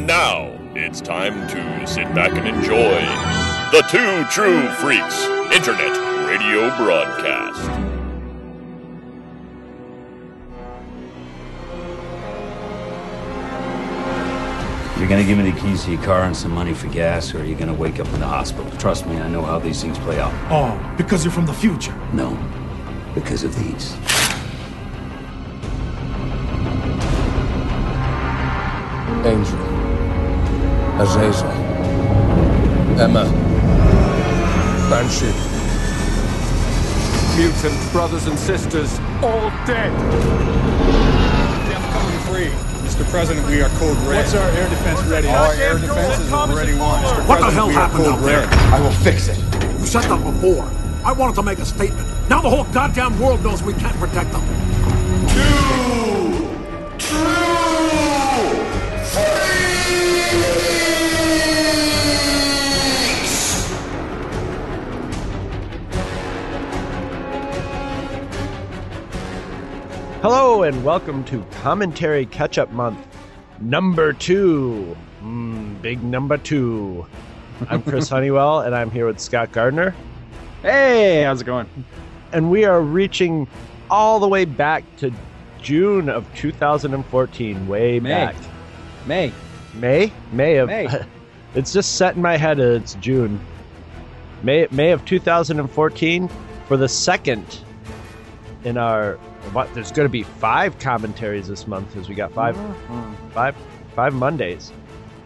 And now it's time to sit back and enjoy the Two True Freaks Internet Radio Broadcast. You're gonna give me the keys to your car and some money for gas, or you're gonna wake up in the hospital. Trust me, I know how these things play out. Oh, because you're from the future. No, because of these. Azazel. Emma. Banshee. Mutant brothers and sisters, all dead. I'm coming free. Mr. President, we are code red. What's our air defense ready? Our air defenses is already one. Mr. What the hell happened code out there? red. I will fix it. You said that before. I wanted to make a statement. Now the whole goddamn world knows we can't protect them. Hello and welcome to Commentary Catch Up Month, number two. Mm, big number two. I'm Chris Honeywell and I'm here with Scott Gardner. Hey, how's it going? And we are reaching all the way back to June of 2014, way May. back. May. May? May of. May. it's just set in my head it's June. May, May of 2014 for the second in our. What, there's going to be five commentaries this month because we got 5 five, five Mondays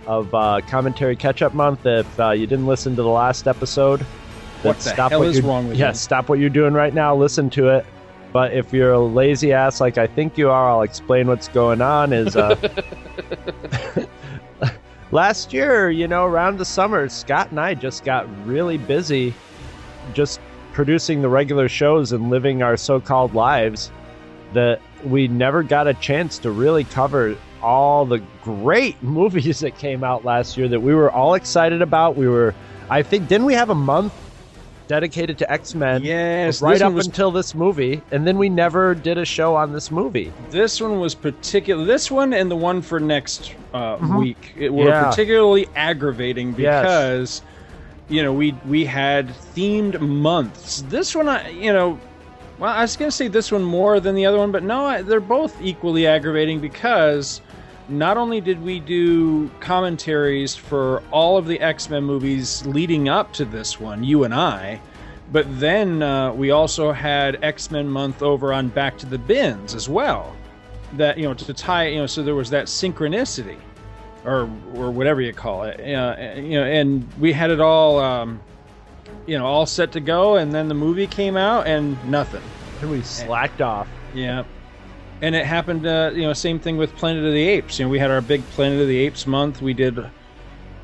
of uh, commentary catch up month. If uh, you didn't listen to the last episode, What the stop hell what is wrong with yeah, you? stop what you're doing right now. Listen to it. But if you're a lazy ass like I think you are, I'll explain what's going on. Is uh, last year, you know, around the summer, Scott and I just got really busy, just producing the regular shows and living our so-called lives. That we never got a chance to really cover all the great movies that came out last year that we were all excited about. We were, I think, didn't we have a month dedicated to X Men? Yes, right up was- until this movie, and then we never did a show on this movie. This one was particular. This one and the one for next uh, week it were Mm-hmm. Yeah. particularly aggravating Yes. because you know we we had themed months. This one, I you know, well, I was gonna say this one more than the other one, but no, they're both equally aggravating because not only did we do commentaries for all of the X Men movies leading up to this one, you and I. But then uh, we also had X Men month over on Back to the Bins as well. That you know to tie you know so there was that synchronicity, or or whatever you call it. Uh, you know, and we had it all um, you know all set to go, and then the movie came out and nothing. We slacked off. Yeah. And it happened, uh, you know, same thing with Planet of the Apes. You know, we had our big Planet of the Apes month. We did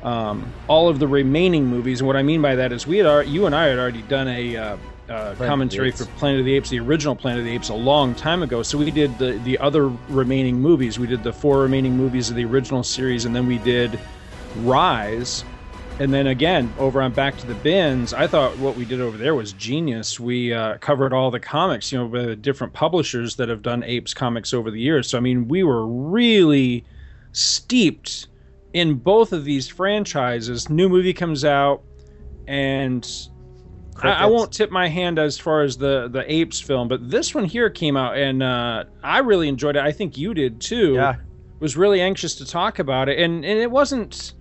um, all of the remaining movies. And what I mean by that is we had, our, you and I had already done a uh, uh, commentary for Planet of the Apes, the original Planet of the Apes, a long time ago. So we did the, the other remaining movies. We did the four remaining movies of the original series, and then we did Rise. And then again, over on Back to the Bins, I thought what we did over there was genius. We uh, covered all the comics, you know, the different publishers that have done Apes comics over the years. So, I mean, we were really steeped in both of these franchises. New movie comes out, and I, I won't tip my hand as far as the the Apes film, but this one here came out, and uh, I really enjoyed it. I think you did too. Yeah. Was really anxious to talk about it, and and it wasn't.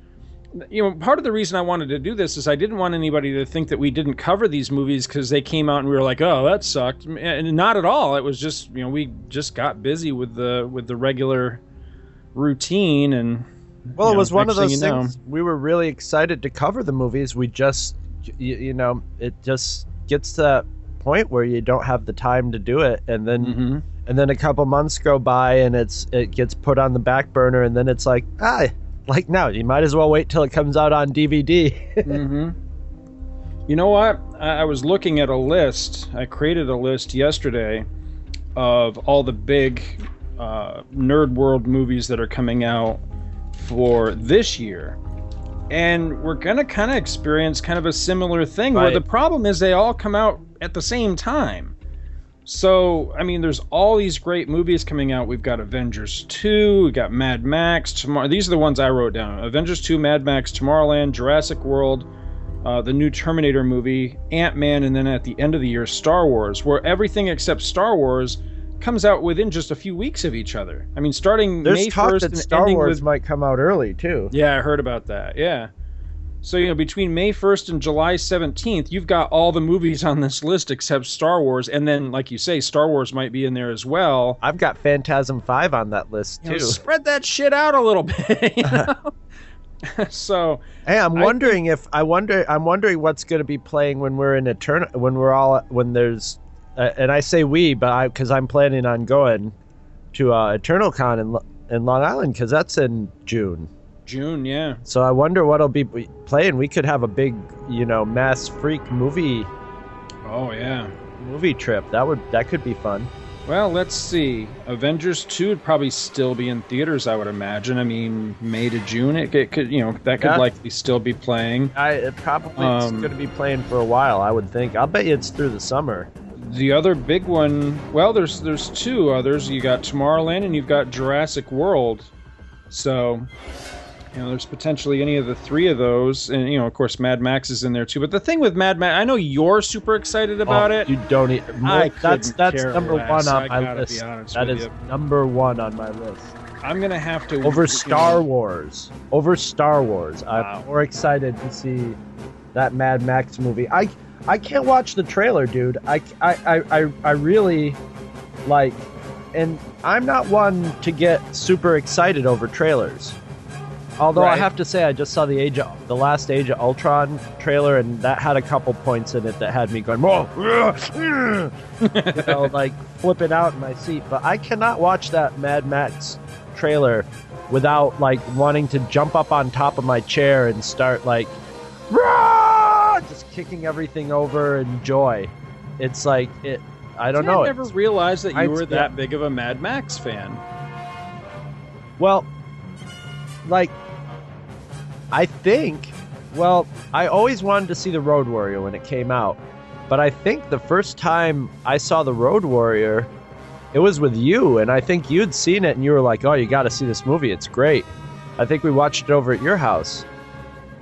You know, part of the reason I wanted to do this is I didn't want anybody to think that we didn't cover these movies because they came out and we were like, "Oh, that sucked," and not at all. It was just you know we just got busy with the with the regular routine and Well, it know, was one of those thing you know- things. We were really excited to cover the movies. We just, you, you know, it just gets to that point where you don't have the time to do it, and then Mhm. and then a couple months go by, and it's it gets put on the back burner, and then it's like ah, like now you might as well wait till it comes out on DVD. hmm You know what? I, I was looking at a list. I created a list yesterday of all the big uh, nerd world movies that are coming out for this year. And we're gonna kind of experience kind of a similar thing where the problem is they all come out at the same time. So, I mean, there's all these great movies coming out. We've got Avengers 2, we got Mad Max, tomorrow. These are the ones I wrote down. Avengers 2, Mad Max, Tomorrowland, Jurassic World, uh, the new Terminator movie, Ant-Man, and then at the end of the year, Star Wars, where everything except Star Wars comes out within just a few weeks of each other. I mean, starting There's May talk 1st that and Star Wars with might come out early too. yeah, I heard about that. Yeah. So, you know, between May 1st and July 17th, you've got all the movies on this list except Star Wars. And then, like you say, Star Wars might be in there as well. I've got Phantasm Five on that list You know, too. spread that shit out a little bit. you know? so, Hey, I'm I wondering if I wonder. I'm wondering what's going to be playing when we're in Eternal. When we're all when there's, uh, and I say we, but I because I'm planning on going to uh, Eternal Con in in Long Island because that's in June. June, yeah. So I wonder what'll be playing. We could have a big, you know, mass freak movie Oh, yeah. movie trip. That would that could be fun. Well, let's see. Avengers 2 would probably still be in theaters, I would imagine. I mean, May to June, it, it could, you know, that could Yeah. likely still be playing. I it probably it's Um, going to be playing for a while. I would think. I'll bet you it's through the summer. The other big one, well, there's there's two others. You got Tomorrowland and you've got Jurassic World. So, you know, there's potentially any of the three of those, and you know, of course, Mad Max is in there too. But the thing with Mad Max, I know you're super excited oh, about Oh, it. You don't. e- I that's that's number less, one on I my list. That is you. number one on my list. I'm gonna have to Over Star Wars. Over Star Wars. Wow. I'm more excited to see that Mad Max movie. I I can't watch the trailer, dude. I I I, I really like, and I'm not one to get super excited over trailers. Although I have to say, I just saw the age of the last Age of Ultron trailer, and that had a couple points in it that had me going, "Whoa!" you know, like flipping out in my seat. But I cannot watch that Mad Max trailer without like wanting to jump up on top of my chair and start like, "Rah!" just kicking everything over in joy. It's like it. I don't See, know. I never realized that you were that yeah. big of a Mad Max fan. Well, like, I think, well, I always wanted to see the Road Warrior when it came out, but I think the first time I saw the Road Warrior, it was with you, and I think you'd seen it, and you were like, "Oh, you got to see this movie; it's great." I think we watched it over at your house,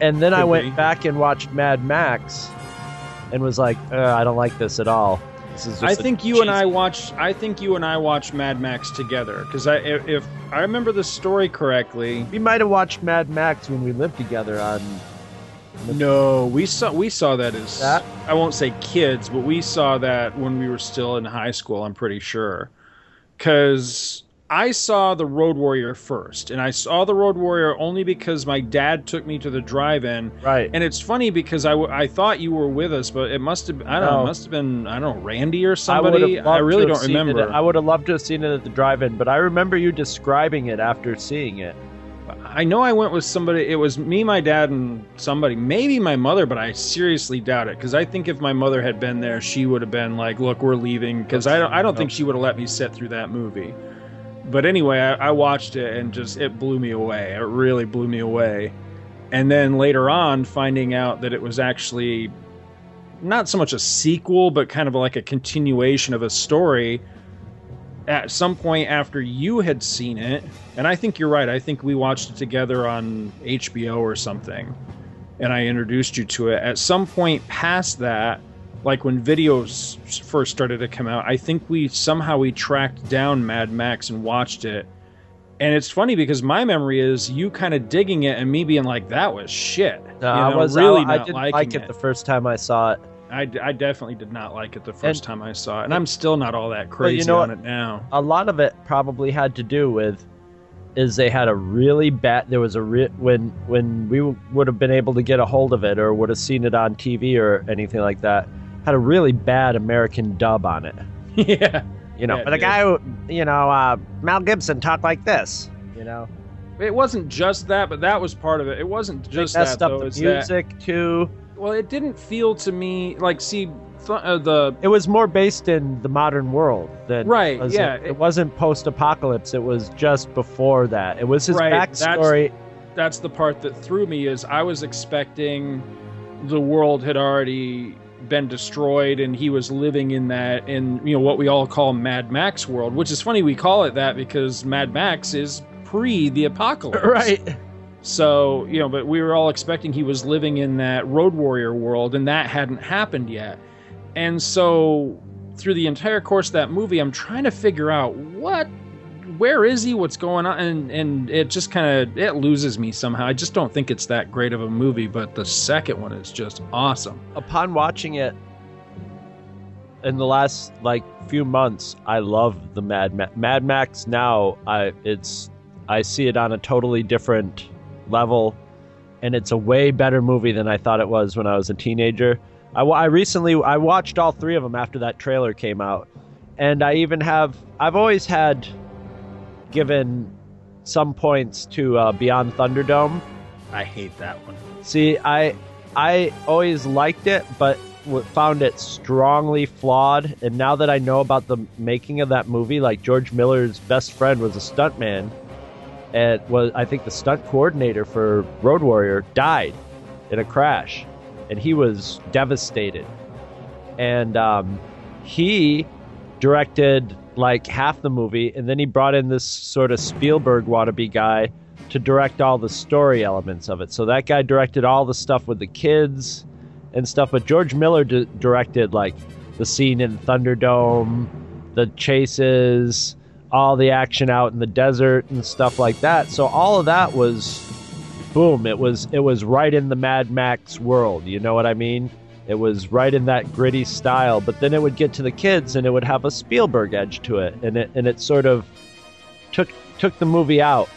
and then I went be. back and watched Mad Max, and was like, uh, "I don't like this at all." This is I just a think you and I cheesy- watched. I think you and I watched Mad Max together because I, if, if I remember the story correctly, We might have watched Mad Max when we lived together on. no, we saw we saw that as That? I won't say kids, but we saw that when we were still in high school. I'm pretty sure because I saw the Road Warrior first, and I saw the Road Warrior only because my dad took me to the drive-in. Right. And it's funny because I, w- I thought you were with us, but it must have I don't know, No. it must have been I don't know Randy or I, somebody. would've I, really don't seen it remember. I would have loved to have seen it at the drive-in, but I remember you describing it after seeing it. I know I went with somebody. It was me, my dad, and somebody. Maybe my mother, but I seriously doubt it because I think if my mother had been there, she would have been like, "Look, we're leaving." Because I don't. I don't think she would have let me sit through that movie. But anyway, I, I watched it and just it blew me away. It really blew me away. And then later on, finding out that it was actually not so much a sequel, but kind of like a continuation of a story at some point after you had seen it, and I think you're right. I think we watched it together on HBO or something, and I introduced you to it. At some point past that, like when videos first started to come out, I think we somehow we tracked down Mad Max and watched it. And it's funny because my memory is you kind of digging it and me being like, "That was shit." No, You I was really I, I not didn't liking like it, it. the first time I saw it. I, I definitely did not like it the first And- time I saw it, and I'm still not all that crazy you know on what? it now. A lot of it probably had to do with is they had a really bad. There was a re- when when we would have been able to get a hold of it or would have seen it on TV or anything like that. Had a really bad American dub on it. yeah. You know, Yeah, but the guy who, you know, uh, Mel Gibson talked like this. You know, It wasn't just that, but that was part of it. It wasn't just they messed that up though. the it's that- music too. well, it didn't feel to me like see th- uh, the It was more based in the modern world than Right, yeah, It, it- it wasn't post-apocalypse. It was just before that. It was his Right, that's- backstory. that's the part that threw me is I was expecting the world had already been destroyed and he was living in that in you know what we all call Mad Max world, which is funny we call it that because Mad Max is pre the apocalypse. Right. So, you know, but we were all expecting he was living in that Road Warrior world, and that hadn't happened yet. And so, through the entire course of that movie, I'm trying to figure out what, where is he, what's going on, and and it just kind of it loses me somehow. I just don't think it's that great of a movie, but the second one is just awesome. Upon watching it in the last like few months, I love the Mad Ma- Mad Max. Now, I it's I see it on a totally different level, and it's a way better movie than I thought it was when I was a teenager. I, I recently I watched all three of them after that trailer came out, and I even have I've always had given some points to uh, Beyond Thunderdome. I hate that one. See, I I always liked it, but found it strongly flawed. And now that I know about the making of that movie, like George Miller's best friend was a stuntman, and was I think the stunt coordinator for Road Warrior died in a crash, and he was devastated. And um, he directed like half the movie, and then he brought in this sort of Spielberg wannabe guy to direct all the story elements of it. So that guy directed all the stuff with the kids and stuff, but George Miller d- directed like the scene in Thunderdome, the chases, all the action out in the desert and stuff like that. So all of that was boom, it was it was right in the Mad Max world, you know what I mean? It was right in that gritty style, but then it would get to the kids and it would have a Spielberg edge to it and it and it sort of took took the movie out.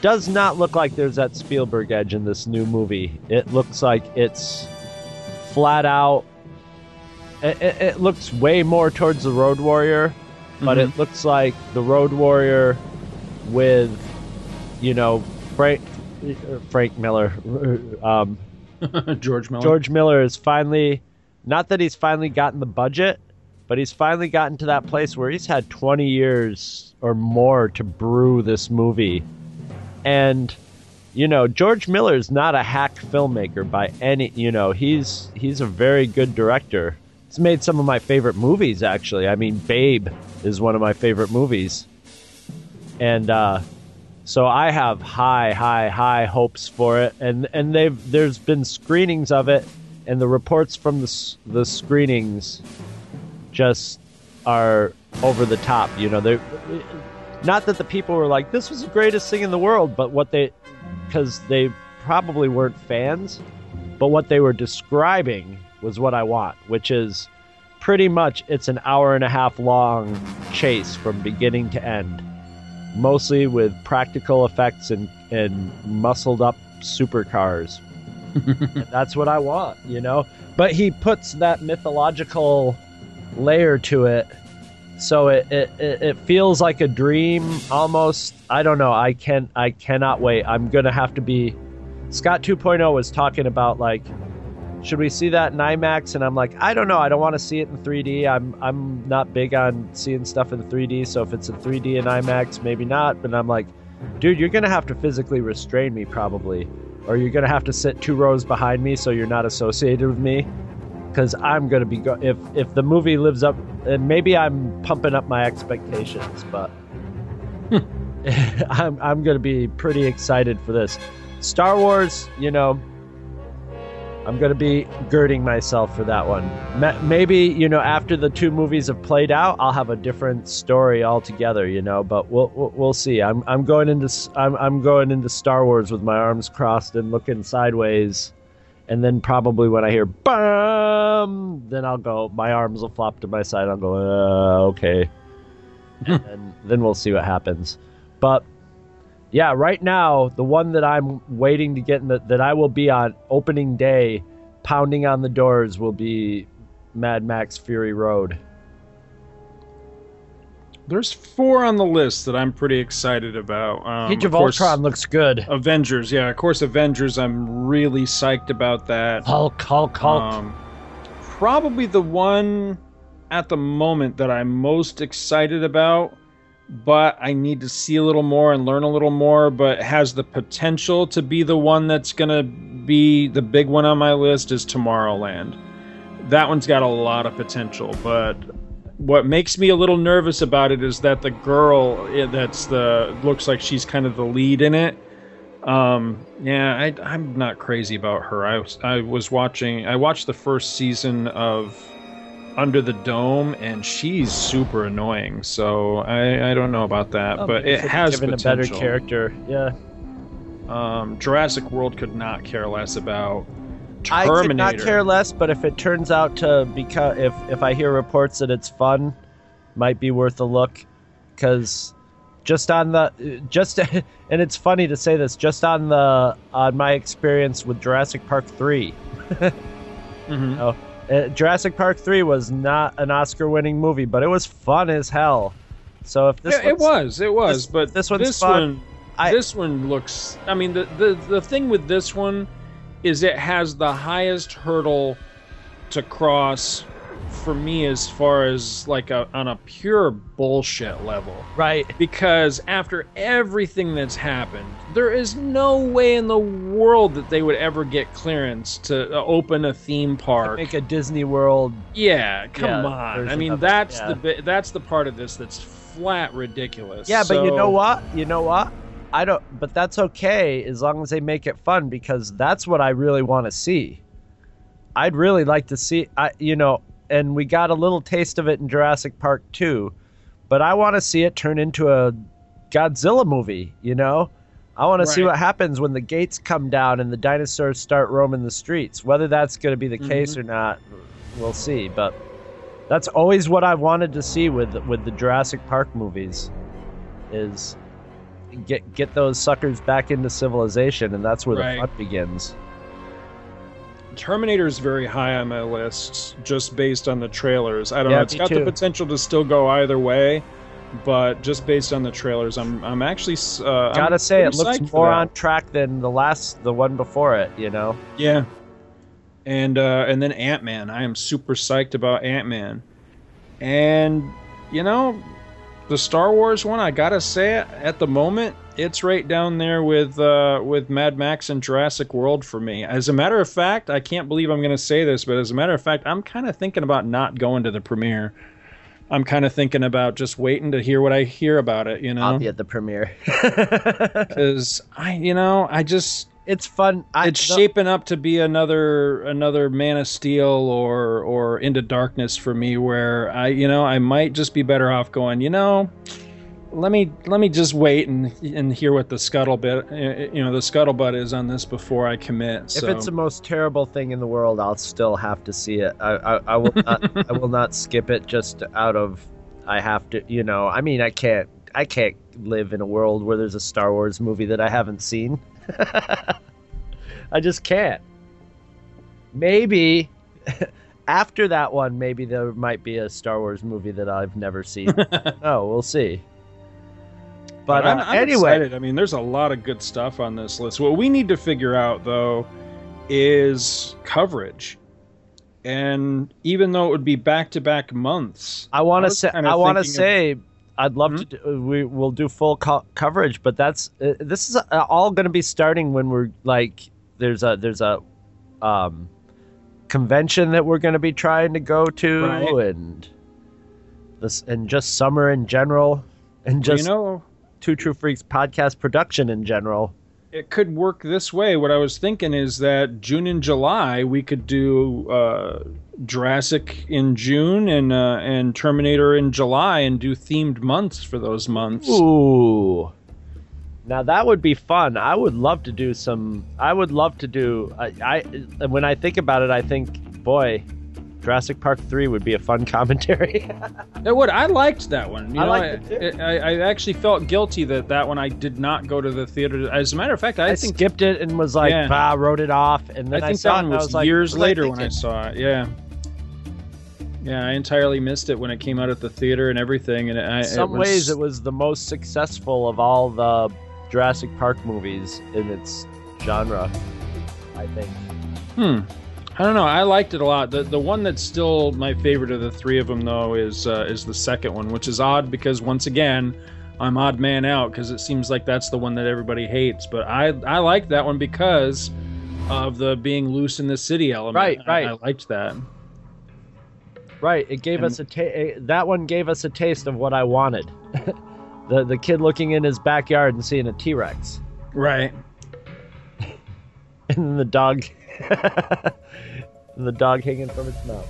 Does not look like there's that Spielberg edge in this new movie. It looks like it's flat out it, it, it looks way more towards the Road Warrior, but it looks like the Road Warrior with, you know, Frank Frank Miller, um, George Miller. George Miller is finally, not that he's finally gotten the budget, but he's finally gotten to that place where he's had 20 years or more to brew this movie. And you know, George Miller is not a hack filmmaker by any, you know, he's he's a very good director. He's made some of my favorite movies actually. I mean, Babe is one of my favorite movies. And uh so I have high, high, high hopes for it, and and they've there's been screenings of it, and the reports from the the screenings just are over the top. You know, they're not that the people were like this was the greatest thing in the world, but what they because they probably weren't fans, but what they were describing was what I want, which is pretty much it's an hour and a half long chase from beginning to end mostly with practical effects and, and muscled up supercars. That's what I want, you know? But he puts that mythological layer to it. So it, it, it feels like a dream almost. I don't know. I can I cannot wait. I'm gonna have to be Scott 2.0 was talking about like should we see that in IMAX? And I'm like, I don't know. I don't want to see it in 3D. I'm I'm not big on seeing stuff in 3D. So if it's in 3D and IMAX, maybe not. But I'm like, dude, you're gonna have to physically restrain me probably, or you're gonna have to sit two rows behind me so you're not associated with me. Because I'm gonna be go- if if the movie lives up, and maybe I'm pumping up my expectations, but hmm. I'm I'm gonna be pretty excited for this. Star Wars, you know, I'm going to be girding myself for that one. Maybe, you know, after the two movies have played out, I'll have a different story altogether, you know, but we'll we'll, see. I'm I'm going into I'm I'm going into Star Wars with my arms crossed and looking sideways. And then probably when I hear bam, then I'll go my arms will flop to my side. I'll go, uh, okay. and then, then we'll see what happens. But yeah, right now, the one that I'm waiting to get in the, that I will be on opening day, pounding on the doors, will be Mad Max Fury Road. There's four on the list that I'm pretty excited about. Um, Age of course, Ultron looks good. Avengers, yeah, of course, Avengers. I'm really psyched about that. Hulk, Hulk, Hulk. Um, probably the one at the moment that I'm most excited about, but I need to see a little more and learn a little more, but has the potential to be the one that's going to be the big one on my list is Tomorrowland. that one's got a lot of potential. But what makes me a little nervous about it is that the girl that's the looks like she's kind of the lead in it. Um, yeah, I, I'm not crazy about her. I was I was watching. I watched the first season of Under the Dome, and she's super annoying. So I, I don't know about that, Oh, but it has given potential. a better character. Yeah, Um, Jurassic World could not care less about Terminator. I could not care less. But if it turns out to become, if if I hear reports that it's fun, might be worth a look. Because just on the just and it's funny to say this, just on the on my experience with Jurassic Park three. Mhm. Oh, uh, Jurassic Park three was not an Oscar-winning movie, but it was fun as hell. So if this Yeah, it was, it was, this- but this one's this fun. one, I- this one looks. I mean, the, the the thing with this one is it has the highest hurdle to cross for me as far as like a on a pure bullshit level. right, Because after everything that's happened, there is no way in the world that they would ever get clearance to uh, open a theme park. make a Disney World Yeah, come Yeah, on. I mean, it, that's yeah. the bit. That's the part of this that's flat ridiculous. Yeah, but you know what? You know what? I don't. But that's okay as long as they make it fun because that's what I really want to see. I'd really like to see. I you know, and we got a little taste of it in Jurassic Park 2, but I want to see it turn into a Godzilla movie. You know, I want to see what happens when the gates come down and the dinosaurs start roaming the streets. Whether that's going to be the case Mm-hmm. or not, we'll see. But that's always what I've wanted to see with with the Jurassic Park movies is get get those suckers back into civilization and that's where Right. the fun begins. Terminator is very high on my list just based on the trailers. I don't Yeah, know. It's got the too. potential potential to still go either way, but just based on the trailers, I'm I'm actually uh, Gotta I'm say it looks more on track than the last the one before it, you know. Yeah. And uh, and then Ant Man. I am super psyched about Ant Man. And you know, the Star Wars one, I gotta say it, at the moment, it's right down there with uh, with Mad Max and Jurassic World for me. As a matter of fact, I can't believe I'm gonna say this, but as a matter of fact, I'm kind of thinking about not going to the premiere. I'm kind of thinking about just waiting to hear what I hear about it, you know, I'll be at the premiere. because I, you know, I just it's fun. I, it's the- shaping up to be another another Man of Steel or or Into Darkness for me, where I you know I might just be better off going. You know, let me let me just wait and and hear what the scuttlebutt uh, you know the scuttlebutt is on this before I commit. If it's the most terrible thing in the world, I'll still have to see it. I, I, I will not. I will not skip it just out of. I have to. You know. I mean, I can't. I can't live in a world where there's a Star Wars movie that I haven't seen. I just can't. Maybe after that one, maybe there might be a Star Wars movie that I've never seen. oh, we'll see. But, I'm, uh, I'm anyway, excited. I mean, there's a lot of good stuff on this list. What we need to figure out, though, is coverage. And even though it would be back to back months, I want to say. I want to thinking of- say. I'd love Mhm. to. Do, we will do full co- coverage, but that's uh, this is uh, all going to be starting when we're like there's a there's a um convention that we're going to be trying to go to Right. and this and just summer in general and Well, just you know, two true freaks podcast production in general. it could work this way. What I was thinking is that June and July we could do uh, Jurassic in June and uh, and Terminator in July and do themed months for those months. Ooh. Now that would be fun. I would love to do some. I would love to do. I, I when I think about it, I think, boy, Jurassic Park three would be a fun commentary. It would. I liked that one. You I know, liked it too. I, I, I actually felt guilty that that one I did not go to the theater. As a matter of fact, I, I, think skipped it and was like, Yeah. bah, wrote it off, and then I I, think saw that it one and was, was years what was I later when I saw it. Yeah. Yeah, I entirely missed it when it came out at the theater and everything. And I, In some it was, ways, it was the most successful of all the Jurassic Park movies in its genre. I think. Hmm. I don't know. I liked it a lot. The the one that's still my favorite of the three of them, though, is uh, is the second one, which is odd because once again, I'm odd man out because it seems like that's the one that everybody hates. But I I liked that one because of the being loose in the city element. Right, I- right. I, liked that. Right. It gave And- us a ta- that one gave us a taste of what I wanted. the the kid looking in his backyard and seeing a T Rex, Right. and then the dog, and the dog hanging from its mouth.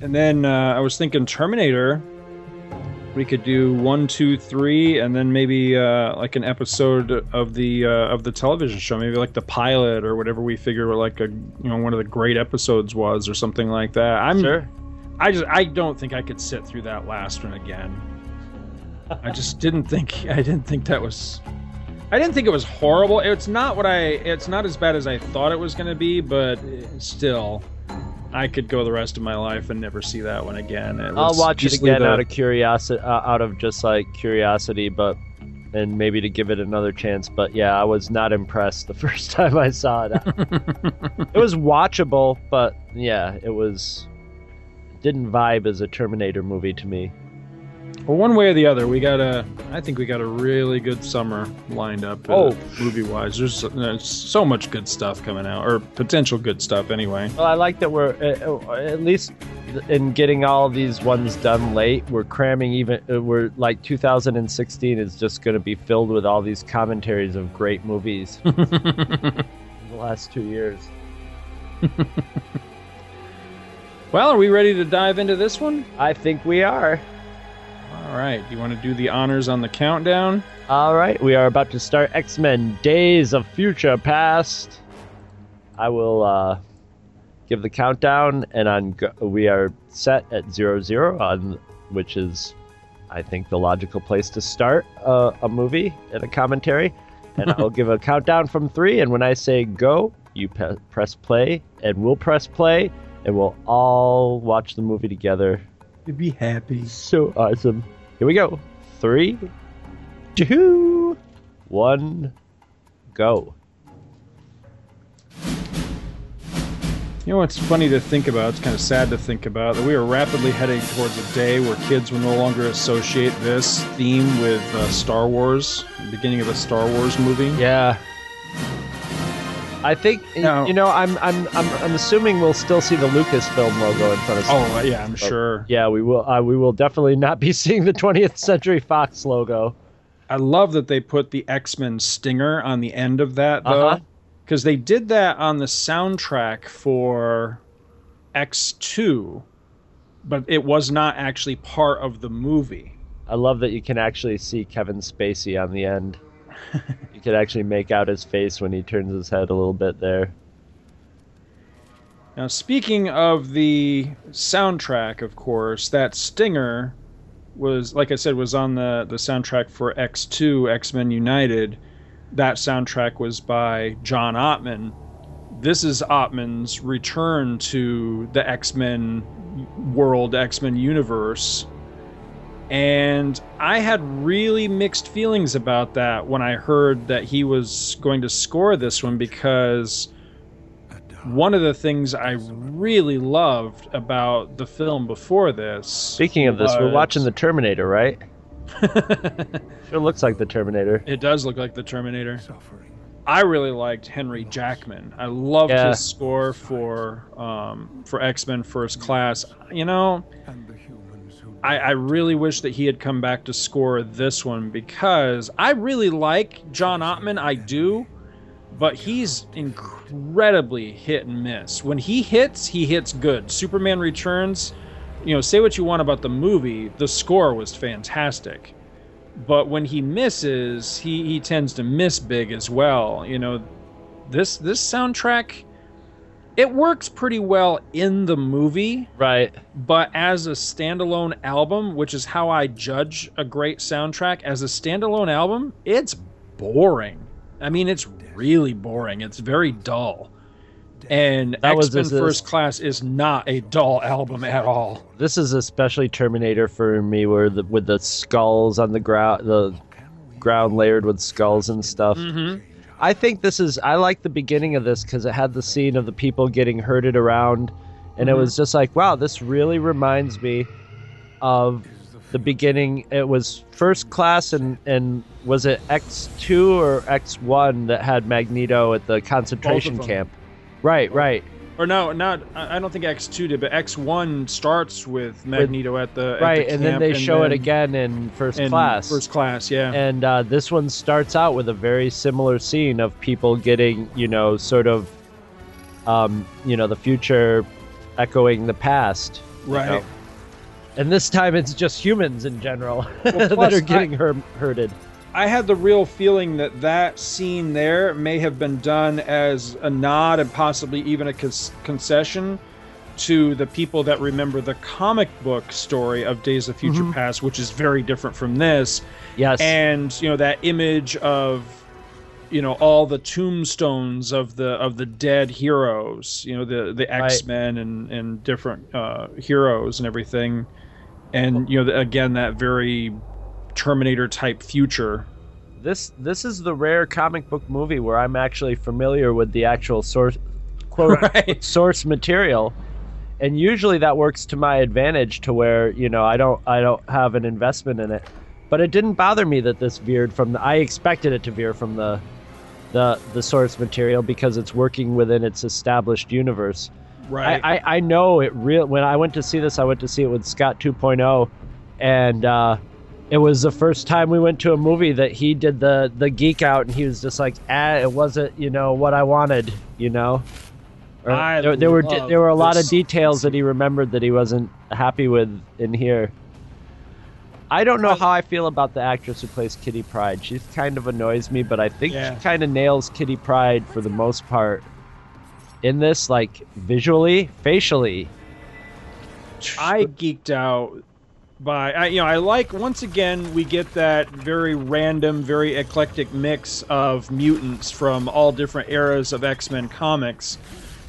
And then uh, I was thinking Terminator. We could do one, two, three, and then maybe uh, like an episode of the uh, of the television show, maybe like the pilot or whatever we figure like a you know one of the great episodes was or something like that. I'm Sure. I just I don't think I could sit through that last one again. I just didn't think I didn't think that was I didn't think it was horrible. It's not what I it's not as bad as I thought it was going to be, but still I could go the rest of my life and never see that one again. It I'll watch it again the- out of curiosity, uh, out of just like curiosity, but and maybe to give it another chance. But yeah, I was not impressed the first time I saw it. it was watchable, but yeah, it was didn't vibe as a Terminator movie to me. Well, one way or the other, we got a. I think we got a really good summer lined up. uh, Oh. movie wise, there's, there's so much good stuff coming out, or potential good stuff anyway. Well, I like that we're uh, uh, at least in getting all these ones done late. We're cramming even. Uh, we're like 2016 is just going to be filled with all these commentaries of great movies. the last two years. Well, are we ready to dive into this one? I think we are. All right. Do you want to do the honors on the countdown? All right, we are about to start X Men Days of Future Past. I will uh, give the countdown, and on go- we are set at zero zero, on which is, I think, the logical place to start uh, a movie and a commentary. And I'll give a countdown from three, and when I say go, you pe- press play, and we'll press play, and we'll all watch the movie together You'd be happy. so awesome. Here we go. Three, two, one, go. You know what's funny to think about? It's kind of sad to think about that we are rapidly heading towards a day where kids will no longer associate this theme with uh, Star Wars, the beginning of a Star Wars movie. Yeah. I think No. you know. I'm I'm I'm I'm assuming we'll still see the Lucasfilm logo in front of. Oh yeah, I'm sure. Yeah, we will. Uh, we will definitely not be seeing the 20th Century Fox logo. I love that they put the X Men stinger on the end of that though, Uh-huh. because they did that on the soundtrack for X Two, but it was not actually part of the movie. I love that you can actually see Kevin Spacey on the end. You can actually make out his face when he turns his head a little bit there. Now, speaking of the soundtrack, of course, that stinger was, like I said, was on the, the soundtrack for X2, X Men United. That soundtrack was by John Ottman. This is Ottman's return to the X Men world, X Men universe. And I had really mixed feelings about that when I heard that he was going to score this one because one of the things I really loved about the film before this. Speaking of this, we're watching the Terminator, right? it looks like the Terminator. It does look like the Terminator. I really liked Henry Jackman. I loved Yeah. his score for um, for X Men First Class. You know, I, I really wish that he had come back to score this one because I really like John Ottman. I do, but he's incredibly hit and miss. When he hits, he hits good. Superman Returns. You know, say what you want about the movie, the score was fantastic but when he misses, he, he tends to miss big as well. You know, this this soundtrack it works pretty well in the movie, Right. but as a standalone album, which is how I judge a great soundtrack, as a standalone album, it's boring. I mean, it's really boring. It's very dull. And That X Men First Class is not a dull album at all. This is especially Terminator for me, where the with the skulls on the ground, the ground layered with skulls and stuff. Mm-hmm. I think this is. I like the beginning of this because it had the scene of the people getting herded around, and it Mhm. was just like, wow, this really reminds me of the beginning. It was first class, and and was it X two or X one that had Magneto at the concentration camp? Right, right. Or no, not. I I don't think X two did, but X one starts with Magneto at the at right, the and then they show it again in first in class. First class, yeah. and uh, this one starts out with a very similar scene of people getting, you know, sort of, um, you know, the future echoing the past. you Right. know. And this time it's just humans in general that plus are I- getting her- hurted. I had the real feeling that that scene there may have been done as a nod and possibly even a con- concession to the people that remember the comic book story of Days of Future Mhm. Past, which is very different from this. Yes. And you know that image of you know all the tombstones of the of the dead heroes, you know the the X Men and and different uh, heroes and everything, and you know the, again that very Terminator type future. this this is the rare comic book movie where I'm actually familiar with the actual source quote Right. source material. And usually that works to my advantage to where, you know, I don't I don't have an investment in it. But it didn't bother me that this veered from the I expected it to veer from the the the source material because it's working within its established universe. Right. I, I, I know it real when I went to see this I went to see it with Scott 2.0 and uh it was the first time we went to a movie that he did the the geek out and he was just like ah it wasn't you know what I wanted you know Or I there, there were there were a lot of details that he remembered that he wasn't happy with in here I don't know how I feel about the actress who plays Kitty Pryde. She kind of annoys me, but I think Yeah. she kind of nails Kitty Pryde for the most part in this, like visually, facially. I geeked out by I, you know I like once again we get that very random, very eclectic mix of mutants from all different eras of X Men comics.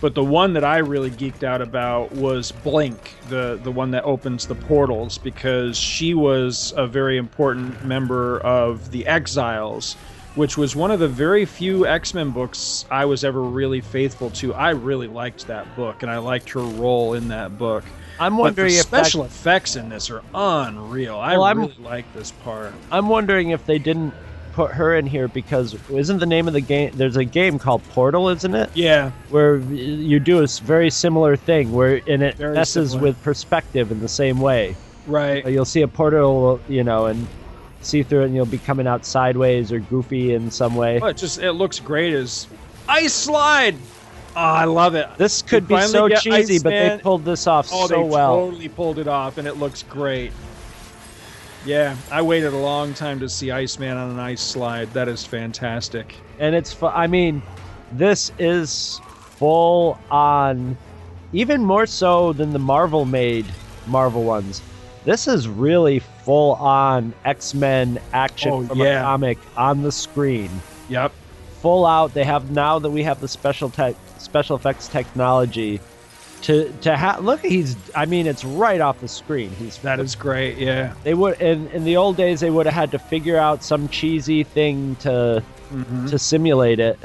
But the one that I really geeked out about was Blink, the the one that opens the portals, because she was a very important member of the Exiles, which was one of the very few X Men books I was ever really faithful to. I really liked that book, and I liked her role in that book. I'm But wondering the if that- special effects in this are unreal. I Well, I'm- really like this part. I'm wondering if they didn't put her in here because isn't the name of the game? There's a game called Portal, isn't it? Yeah, Where you do a very similar thing, where and it Very messes similar. with perspective in the same way. right. You'll see a portal, you know, and see through it, and you'll be coming out sideways or goofy in some way. Well, it just it looks great as ice slide. Oh, I love it. This could We be so cheesy, but they pulled this off Oh, so they well. totally pulled it off, and it looks great. Yeah, I waited a long time to see Iceman on an ice slide. That is fantastic. and it's fu- I mean, this is full on, even more so than the Marvel made Marvel ones. This is really full on X Men action Oh, from yeah. a comic on the screen. Yep. Full out. They have now that we have the special tech, special effects technology. To to have look, he's. I mean, it's right off the screen. He's That is great. Yeah. they would in in the old days they would have had to figure out some cheesy thing to Mhm. to simulate it.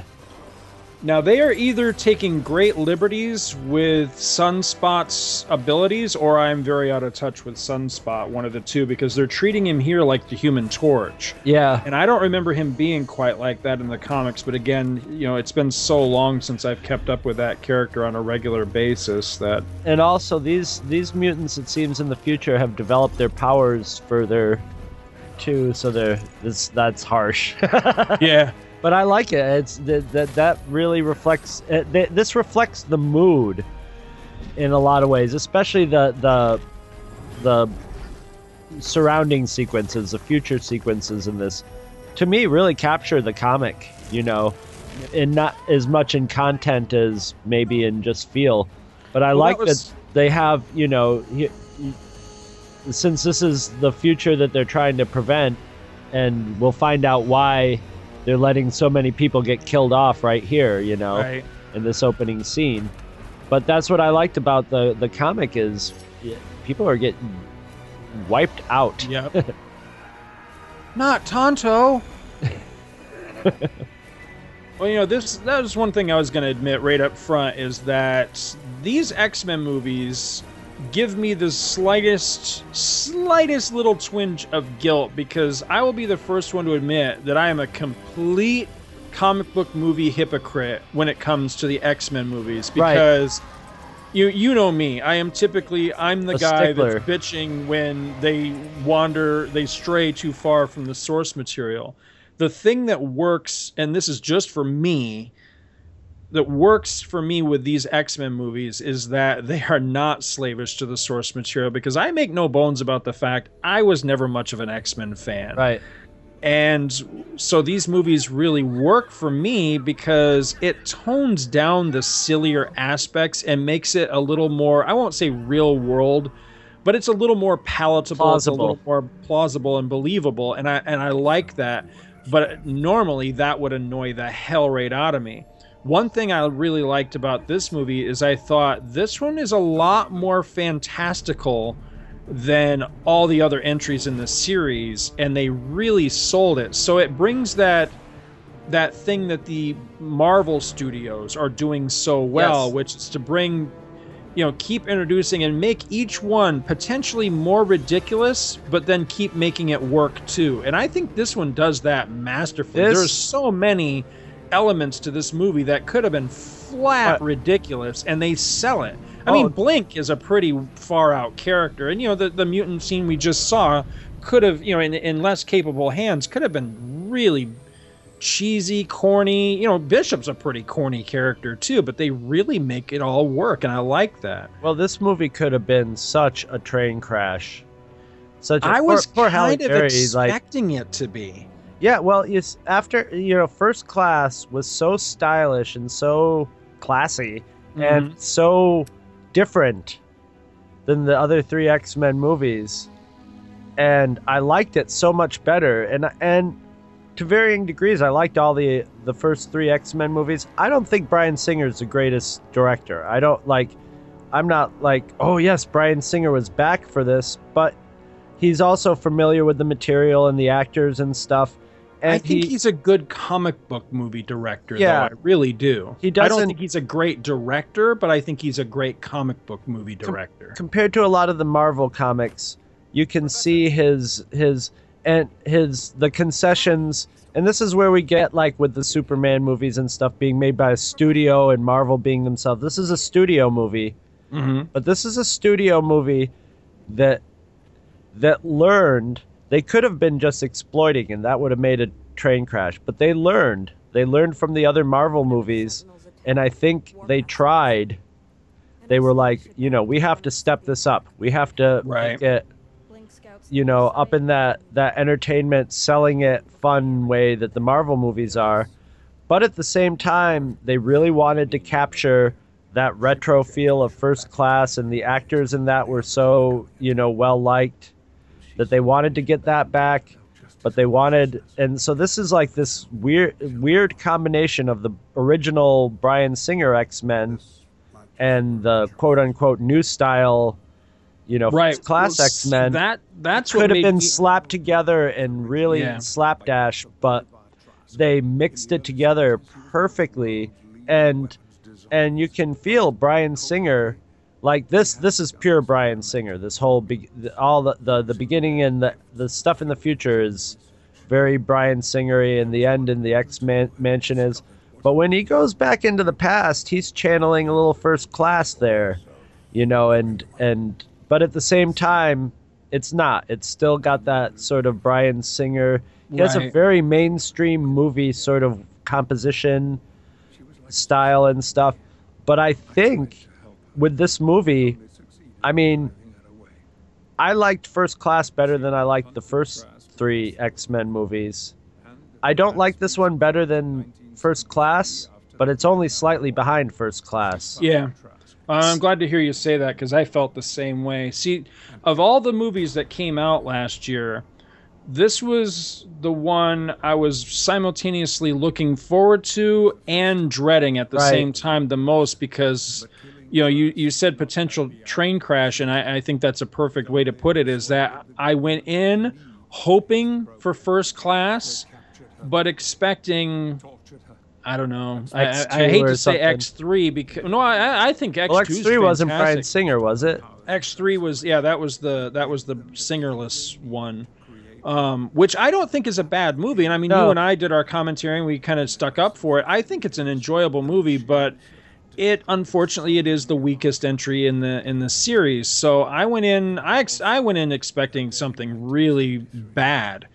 Now they are either taking great liberties with Sunspot's abilities, or I'm very out of touch with Sunspot, one of the two, because they're treating him here like the Human Torch, Yeah, and I don't remember him being quite like that in the comics. But again, you know, it's been so long since I've kept up with that character on a regular basis that and also these these mutants it seems in the future have developed their powers further too so they're this that's harsh. Yeah, but i like it. It's that that, that really reflects it, th- this reflects the mood in a lot of ways especially the the the surrounding sequences the future sequences in this to me really capture the comic you know and not as much in content as maybe in just feel. But i Well, like that that, they have you know since this is the future that they're trying to prevent and we'll find out why they're letting so many people get killed off right here you know right. in this opening scene but that's what i liked about the the comic is people are getting wiped out Yep. Not Tonto. well, you know, this that was one thing I was going to admit right up front is that these X-Men movies give me the slightest slightest little twinge of guilt because I will be the first one to admit that I am a complete comic book movie hypocrite when it comes to the X-Men movies Right. because you you know me. I am typically I'm the A guy stickler. that's bitching when they wander, they stray too far from the source material. The thing that works, and this is just for me, that works for me with these X-Men movies is that they are not slavish to the source material because I make no bones about the fact I was never much of an X-Men fan. Right. And so these movies really work for me because it tones down the sillier aspects and makes it a little more, I won't say real world, but it's a little more palatable, it's a little more plausible and believable. And I and I like that. But normally that would annoy the hell right out of me. One thing I really liked about this movie is I thought this one is a lot more fantastical than all the other entries in the series and they really sold it. So it brings that that thing that the marvel studios are doing so well Yes. which is to bring you know keep introducing and make each one potentially more ridiculous but then keep making it work too. And i think this one does that masterfully. This- there's so many elements to this movie that could have been flat Uh, ridiculous and they sell it. I Oh. mean blink is a pretty far out character and you know the, the mutant scene we just saw could have you know in, in less capable hands could have been really cheesy corny. You know bishop's a pretty corny character too but they really make it all work and i like that. Well, this movie could have been such a train crash. Such a i was poor, poor Halle kind of Berry, like expecting it to be Yeah, well, it's after you know, First Class was so stylish and so classy Mm-hmm. and so different than the other three X Men movies, and I liked it so much better. And and to varying degrees, I liked all the the first three X Men movies. I don't think Bryan Singer is the greatest director. I don't like. I'm not like, oh yes, Bryan Singer was back for this, but he's also familiar with the material and the actors and stuff. And I think he, he's a good comic book movie director, Yeah. though. I really do. He doesn't, I don't think he's a great director, but I think he's a great comic book movie director. compared to a lot of the Marvel comics, you can see his his and his the concessions and this is where we get like with the Superman movies and stuff being made by a studio and Marvel being themselves. This is a studio movie, hmm but this is a studio movie that that learned they could have been just exploiting and that would have made a train crash, but they learned. They learned from the other Marvel movies and I think they tried they were like, you know, we have to step this up. We have to Right. make it, you know, up in that that entertainment, selling it fun way that the Marvel movies are. But at the same time, they really wanted to capture that retro feel of First Class, and the actors in that were so, you know, well liked that they wanted to get that back. But they wanted, and so this is like this weird, weird combination of the original Bryan Singer X Men and the quote unquote new style, you know, Right. first class Well, X Men That that's what could have been me- slapped together and really Yeah. slapdash, but they mixed it together perfectly, and and you can feel Bryan Singer like this. This is pure Bryan Singer. This whole be- all the, the the beginning and the the stuff in the future is very Bryan Singery, and the end in the X Man- Mansion is. But when he goes back into the past, he's channeling a little first class there, you know, and and but at the same time, it's not. It's still got that sort of Bryan Singer. He has a very mainstream movie sort of composition style and stuff. But I think with this movie, I mean, I liked First Class better than I liked the first three X Men movies. I don't like this one better than First Class, but it's only slightly behind First Class. Yeah. I'm glad to hear you say that because I felt the same way. See, of all the movies that came out last year, this was the one I was simultaneously looking forward to and dreading at the Right. same time the most because you know you, you said potential train crash and I, I think that's a perfect way to put it is that I went in hoping for first class but expecting I don't know. I, I, I X2 hate to say. X three because no, I, I think X. Well, X three wasn't Brian Singer, was it? X three was yeah, that was the that was the singerless one. um, which I don't think is a bad movie. And I mean, No. you and I did our commentary and we kind of stuck up for it. I think it's an enjoyable movie, but it unfortunately it is the weakest entry in the in the series. So I went in I ex- I went in expecting something really bad.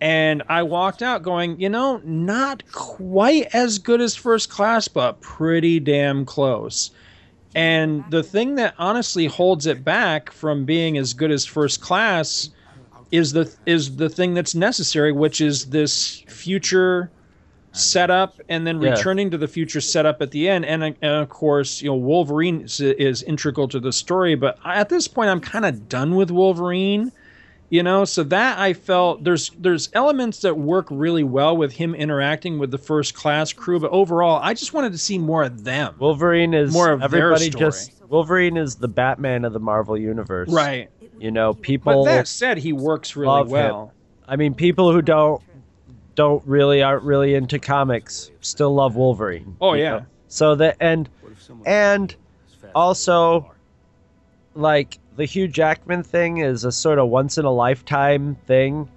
And I walked out going, you know, not quite as good as First Class, but pretty damn close. And the thing that honestly holds it back from being as good as First Class is the is the thing that's necessary, which is this future setup and then Yeah. returning to the future setup at the end. And, uh, and of course, you know, Wolverine is, is integral to the story. But at this point, I'm kind of done with Wolverine. You know, so that I felt there's there's elements that work really well with him interacting with the first class crew, but overall, I just wanted to see more of them. Wolverine is More of everybody just Wolverine is the Batman of the Marvel universe. Right. You know, people But that said, he works really love him. well. I mean, people who don't don't really aren't really into comics still love Wolverine. Oh, yeah. know? So that and and also like the Hugh Jackman thing is a sort of once in a lifetime thing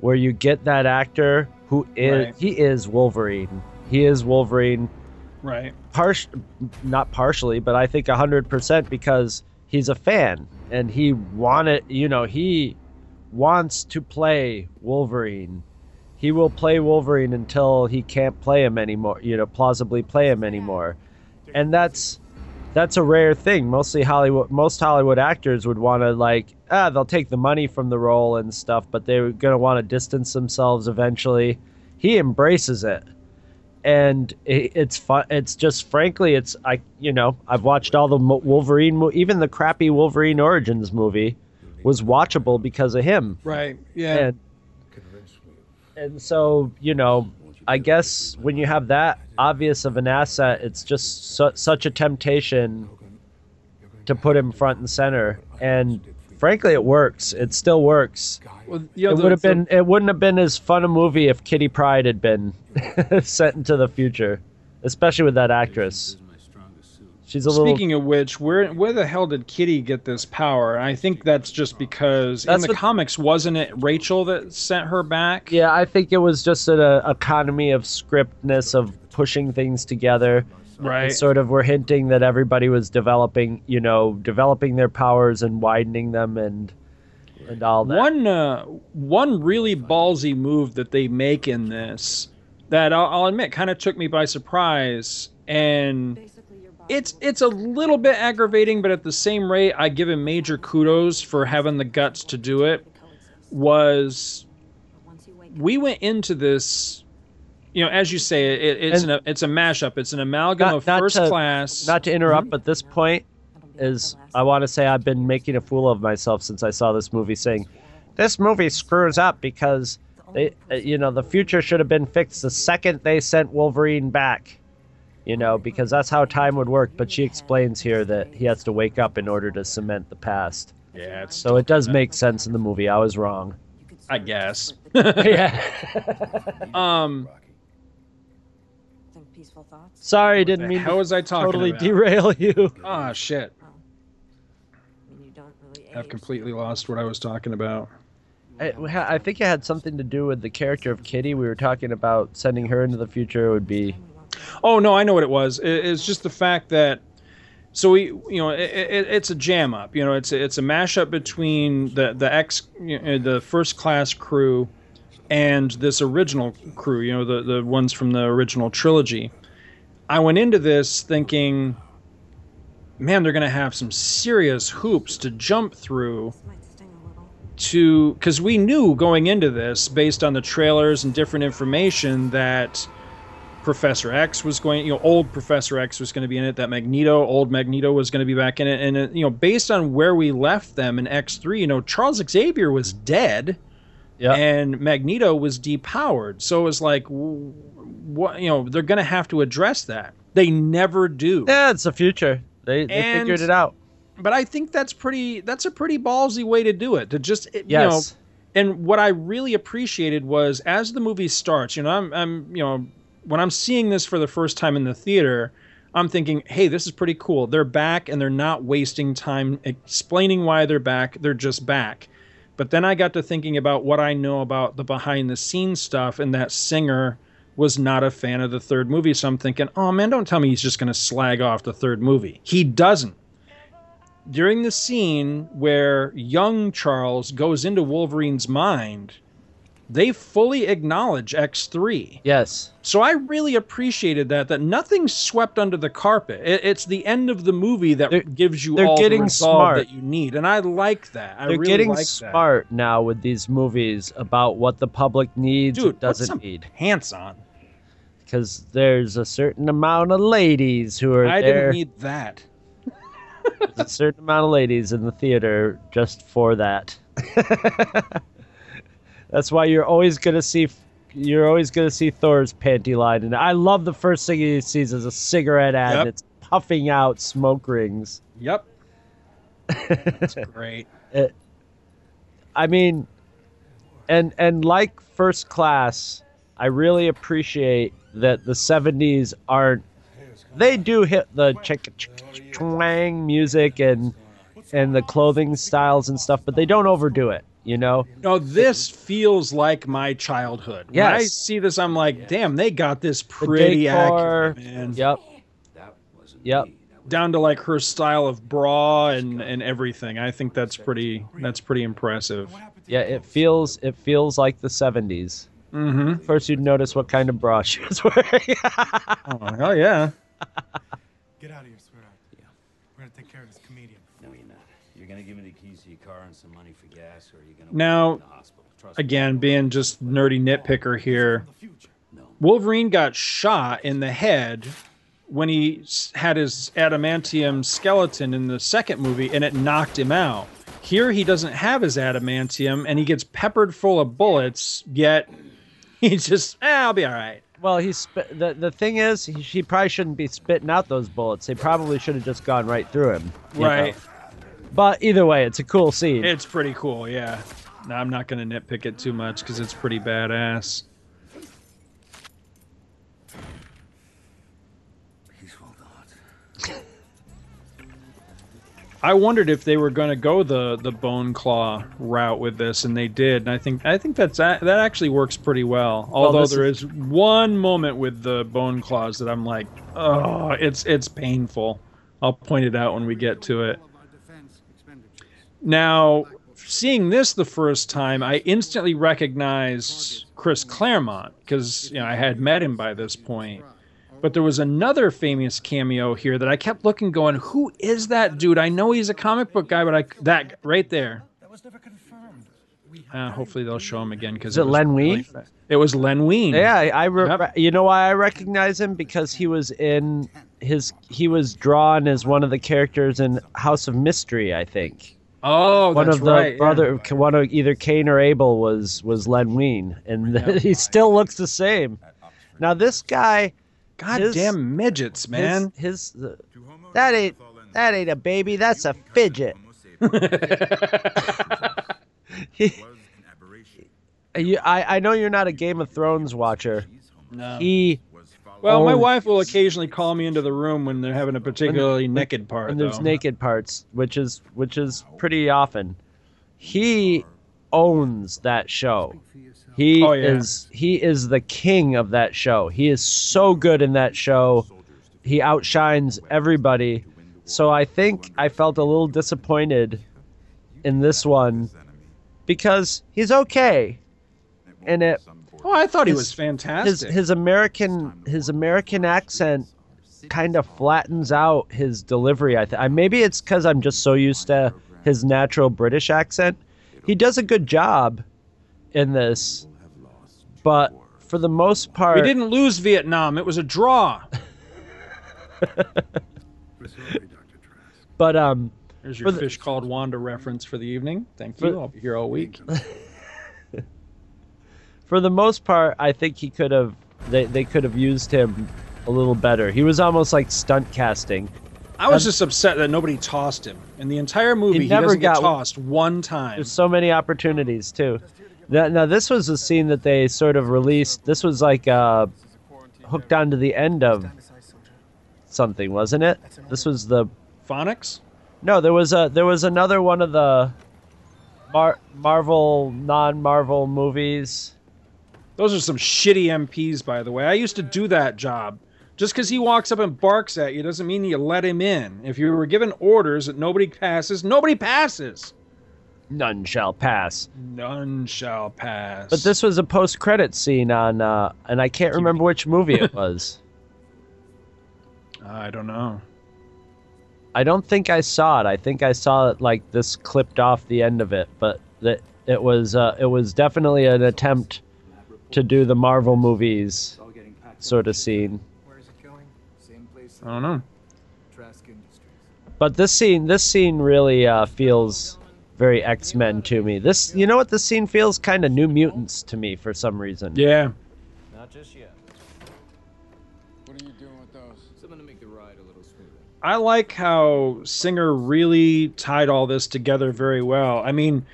where you get that actor who is Right. he is Wolverine. He is Wolverine Right. part not partially, but I think 100% because he's a fan and he wanted, you know, he wants to play Wolverine. He will play Wolverine until he can't play him anymore, you know, plausibly play him anymore. And that's that's a rare thing. Mostly Hollywood most Hollywood actors would want to like ah they'll take the money from the role and stuff, but they're going to want to distance themselves eventually. He embraces it and it, it's fun. It's just frankly, it's I you know I've watched all the Wolverine, even the crappy Wolverine Origins movie was watchable because of him. Right. Yeah. And and so you know, I guess when you have that obvious of an asset, it's just su- such a temptation to put him front and center. And frankly, it works. It still works. Well, know, it would have been. It wouldn't have been as fun a movie if Kitty Pryde had been sent into the future, especially with that actress. She's a little. Speaking of which, where where the hell did Kitty get this power? I think that's just because That's in the what- comics, wasn't it Rachel that sent her back? Yeah, I think it was just an uh, economy of scriptness of pushing things together. Right. And sort of we're hinting that everybody was developing, you know, developing their powers and widening them and and all that. One uh, one really ballsy move that they make in this that I'll, I'll admit kind of took me by surprise, and it's it's a little bit aggravating, but at the same rate, I give him major kudos for having the guts to do it. Was we went into this, you know, as you say, it, it's And- an, it's a mashup. It's an amalgam Not- of not first to- class. Not to interrupt, but this point is I want to say I've been making a fool of myself since I saw this movie saying this movie screws up because they uh, you know the future should have been fixed the second they sent Wolverine back. You know, because that's how time would work, but she explains here that he has to wake up in order to cement the past. yeah, it's So it does make sense in the movie. I was wrong. I guess. yeah. Um, Think peaceful. Sorry, didn't mean how to was I talking totally about? derail you. Ah, shit. I mean, you don't really I've completely lost what I was talking about. I, I think it had something to do with the character of Kitty. We were talking about sending her into the future It would be Oh no, I know what it was. It, it's just the fact that so we, you know, it, it, it's a jam up. You know, it's a, it's a mashup between the the ex, you know, the first class crew, and this original crew. You know, the the ones from the original trilogy. I went into this thinking, man, they're gonna have some serious hoops to jump through to because we knew going into this based on the trailers and different information that Professor X was going, you know, old Professor X was going to be in it. That Magneto, old Magneto, was going to be back in it. And uh, you know, based on where we left them in X three, you know, Charles Xavier was dead, yeah. and Magneto was depowered. So it was like, what, you know, they're going to have to address that. They never do. Yeah, it's the future. They, they And- figured it out. but I think that's pretty. That's a pretty ballsy way to do it. To just you know, Yes. and what I really appreciated was as the movie starts. You know, I'm I'm you know when I'm seeing this for the first time in the theater, I'm thinking, hey, this is pretty cool. They're back and they're not wasting time explaining why they're back. They're just back. But then I got to thinking about what I know about the behind the scenes stuff, and that singer was not a fan of the third movie. So I'm thinking, oh man, don't tell me he's just going to slag off the third movie. He doesn't. During the scene where young Charles goes into Wolverine's mind, they fully acknowledge X3. Yes. So I really appreciated that that nothing's swept under the carpet. It, it's the end of the movie that They're- gives you they're all getting the smart. that you need, and I like that. I They're really getting like that. smart now with these movies about what the public needs Dude, doesn't need. pants on. Because there's a certain amount of ladies who are I there. didn't need that. There's a certain amount of ladies in the theater just for that. That's why you're always gonna see you're always gonna see Thor's panty line, and I love the first thing he sees is a cigarette ad. Yep. And it's puffing out smoke rings. Yep. That's great. It, I mean, and and like First Class, I really appreciate that the '70s aren't. They do hit the chick twang music and and the clothing styles and stuff, but they don't overdo it. You know, No, this feels like my childhood. When I see this, I'm like, damn, they got this pretty decor. accurate, man. Yep. Yep. Down to like her style of bra and and everything. I think that's pretty that's pretty impressive. Yeah, it feels it feels like the '70s. Mm-hmm. First, you'd notice what kind of bra she was wearing. Oh, hell yeah. Get out of here, sweetheart. Yeah. We're gonna take care of this comedian. No, you're not. You're gonna give me the keys to your car and some money for gas, or are you're gonna Now, wake up in the hospital. Trust me. Again, being just nerdy nitpicker here. Wolverine got shot in the head when he had his adamantium skeleton in the second movie and it knocked him out. Here he doesn't have his adamantium and he gets peppered full of bullets, yet he's just, eh, I'll be all right. Well, he's spit, the the thing is, he, he probably shouldn't be spitting out those bullets. They probably should have just gone right through him. Right. know? Right. But either way, it's a cool scene. It's pretty cool, yeah. No, I'm not going to nitpick it too much because it's pretty badass. Peaceful thoughts. I wondered if they were going to go the the bone claw route with this, and they did. And I think I think that's that actually works pretty well. Although this there is one moment with the bone claws that I'm like, oh, it's it's painful. I'll point it out when we get to it. Now, seeing this the first time, I instantly recognized Chris Claremont because you know I had met him by this point. But there was another famous cameo here that I kept looking, going, "Who is that dude? I know he's a comic book guy, but I that right there." Uh, hopefully they'll show him again because Is it Len Wein? it was Len Wein. yeah, I, I re- Yep. you know why I recognize him because he was in his he was drawn as one of the characters in House of Mystery, I think. Oh, one that's of the right. yeah. brother, one of either Cain or Abel was was Len Wein, and he still looks the same. Now this guy, goddamn his- midgets, man. His, his uh, that ain't that ain't a baby. That's a fidget. He- you, I I know you're not a Game of Thrones watcher. No. He Well, my Oh. wife will occasionally call me into the room when they're having a particularly naked part. and there's though. naked parts, which is which is pretty often. He owns that show. He Oh, yeah. is he is the king of that show. He is so good in that show. He outshines everybody. So I think I felt a little disappointed in this one because he's okay. And it Oh, I thought he was fantastic. his American his American accent kind of flattens out his delivery. I, th- I maybe it's because I'm just so used to his natural British accent. He does a good job in this, but for the most part, we didn't lose Vietnam. It was a draw. But um, There's your the- fish called Wanda reference for the evening. Thank For- you. I'll be here all week. For the most part, I think he could have they they could have used him a little better. He was almost like stunt casting. I was just upset that nobody tossed him. In the entire movie, he, never get got- tossed one time. There's so many opportunities too. That, now this was a scene that they sort of released. This was like uh, hooked onto the end of something, wasn't it? This was the Phonics? no. There was a there was another one of the Mar- Marvel, non-Marvel movies. Those are some shitty MPs, by the way. I used to do that job. Just because he walks up and barks at you doesn't mean you let him in. If you were given orders that nobody passes, nobody passes. None shall pass. None shall pass. But this was a post-credit scene on, uh, and I can't remember which movie it was. I don't know. I don't think I saw it. I think I saw it like this clipped off the end of it, but that it was uh, it was definitely an attempt to do the Marvel movies sort of scene. I don't know. But this scene, this scene really uh, feels very X Men to me. This, you know what, this scene feels kind of New Mutants to me for some reason. Yeah. Not just yet. What are you doing with those? Something to make the ride a little smoother. I like how Singer really tied all this together very well. I mean,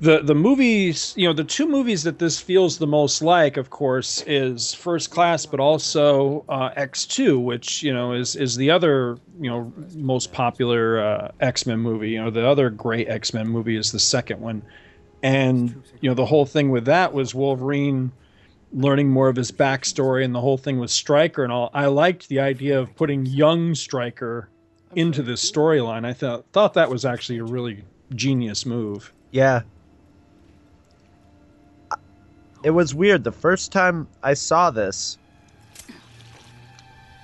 the the movies, you know, the two movies that this feels the most like, of course, is First Class, but also uh, X Two, which you know is is the other you know most popular uh, X Men movie. You know, the other great X Men movie is the second one, and you know the whole thing with that was Wolverine learning more of his backstory and the whole thing with Stryker and all. I liked the idea of putting young Stryker into this storyline. I thought thought that was actually a really genius move. Yeah. It was weird. The first time I saw this,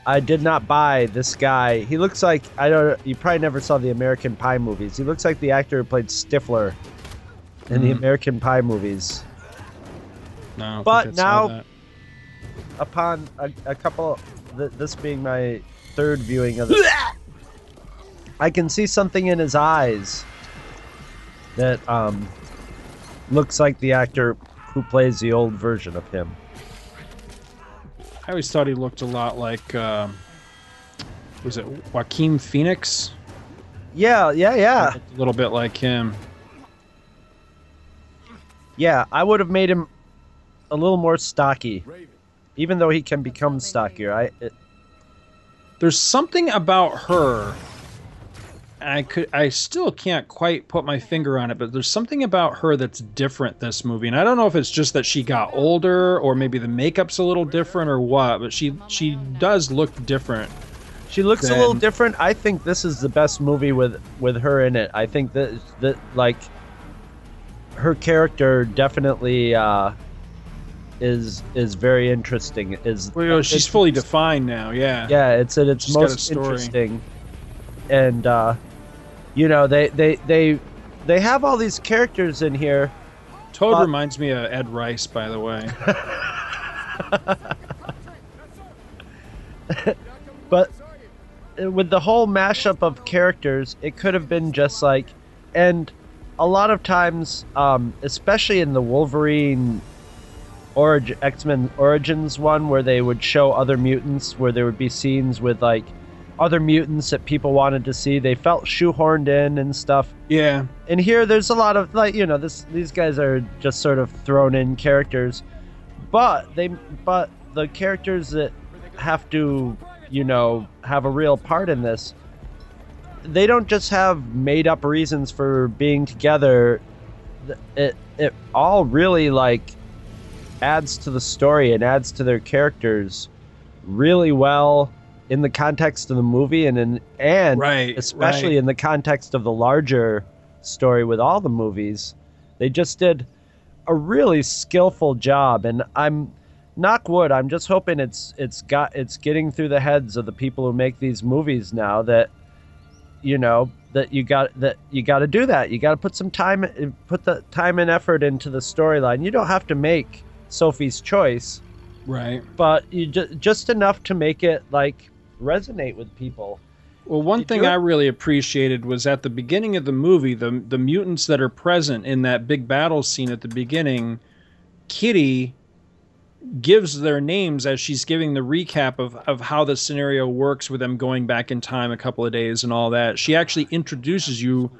I did not buy this guy. He looks like I don't. You probably never saw the American Pie movies. He looks like the actor who played Stifler in the Mhm. American Pie movies. No, But think I saw now- Upon a, a couple, th- this being my third viewing of this, I can see something in his eyes that um looks like the actor who plays the old version of him. I always thought he looked a lot like um, was it Joaquin Phoenix? Yeah, yeah, yeah. A little bit like him. Yeah, I would have made him a little more stocky. Even though he can become stockier, I it, There's something about her. I could I still can't quite put my finger on it, but there's something about her that's different this movie. And I don't know if it's just that she got older or maybe the makeup's a little different or what, but she she does look different. she looks a little different. I think this is the best movie with with her in it. I think that that like her character definitely uh is is very interesting. Is Well, she's fully defined now, yeah. yeah it's at its She's most interesting and uh you know they they they they have all these characters in here Toad Uh, reminds me of Ed Rice, by the way. but uh, with the whole mashup of characters it could have been just like and a lot of times um especially in the wolverine origin x-men origins one where they would show other mutants where there would be scenes with like other mutants that people wanted to see. They felt shoehorned in and stuff. Yeah. and here there's a lot of like you know this these guys are just sort of thrown in characters. But they but the characters that have to you know have a real part in this they don't just have made up reasons for being together. It it all really like adds to the story and adds to their characters really well in the context of the movie and in and Right, especially right. in the context of the larger story with all the movies they just did a really skillful job and i'm knock wood i'm just hoping it's it's got it's getting through the heads of the people who make these movies now that you know that you got that you got to do that you got to put some time put the time and effort into the storyline you don't have to make sophie's choice Right. but you ju- just enough to make it like resonate with people Well, one Did thing you- I really appreciated was at the beginning of the movie, the the mutants that are present in that big battle scene at the beginning, Kitty gives their names as she's giving the recap of, of how the scenario works with them going back in time a couple of days and all that. She actually introduces you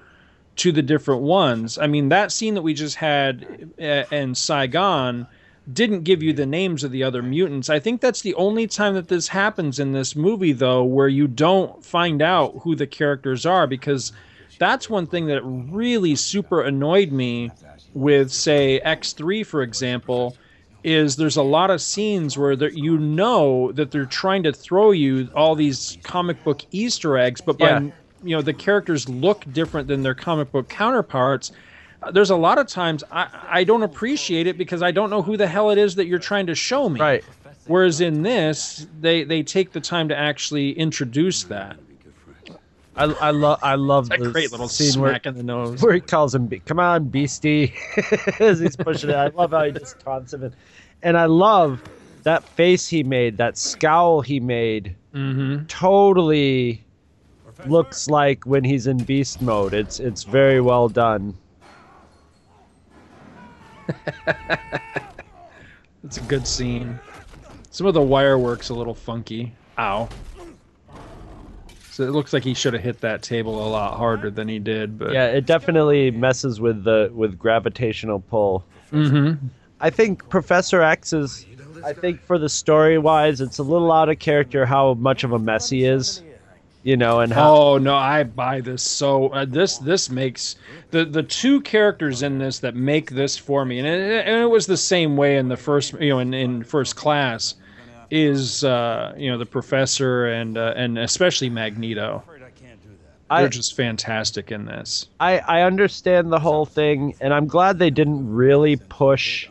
to the different ones. I mean, that scene that we just had uh, in Saigon didn't give you the names of the other mutants. I think that's the only time that this happens in this movie, though, where you don't find out who the characters are because that's one thing that really super annoyed me with say X3 for example is there's a lot of scenes where you know that they're trying to throw you all these comic book Easter eggs, but by Yeah. you know the characters look different than their comic book counterparts. There's a lot of times I, I don't appreciate it because I don't know who the hell it is that you're trying to show me. Right. Whereas in this, they they take the time to actually introduce that. I, I love I love the great little scene where, smack in the nose. where he calls him, "Come on, beastie," as he's pushing it. I love how he just taunts him, and, and I love that face he made, that scowl he made. Mm-hmm. Totally looks like when he's in beast mode. It's it's very well done. It's a good scene. Some of the wire work's a little funky. Ow. So it looks like he should have hit that table a lot harder than he did, but Yeah, it definitely messes with the with gravitational pull. Mm-hmm. I think Professor X is. I think for the story wise, it's a little out of character how much of a mess he is. You know, and how Oh no, I buy this. So uh, this this makes the the two characters in this that make this for me, and it, and it was the same way in the first you know in, in first class, is uh, you know the professor and uh, and especially Magneto. I- They're just fantastic in this. I, I understand the whole thing, and I'm glad they didn't really push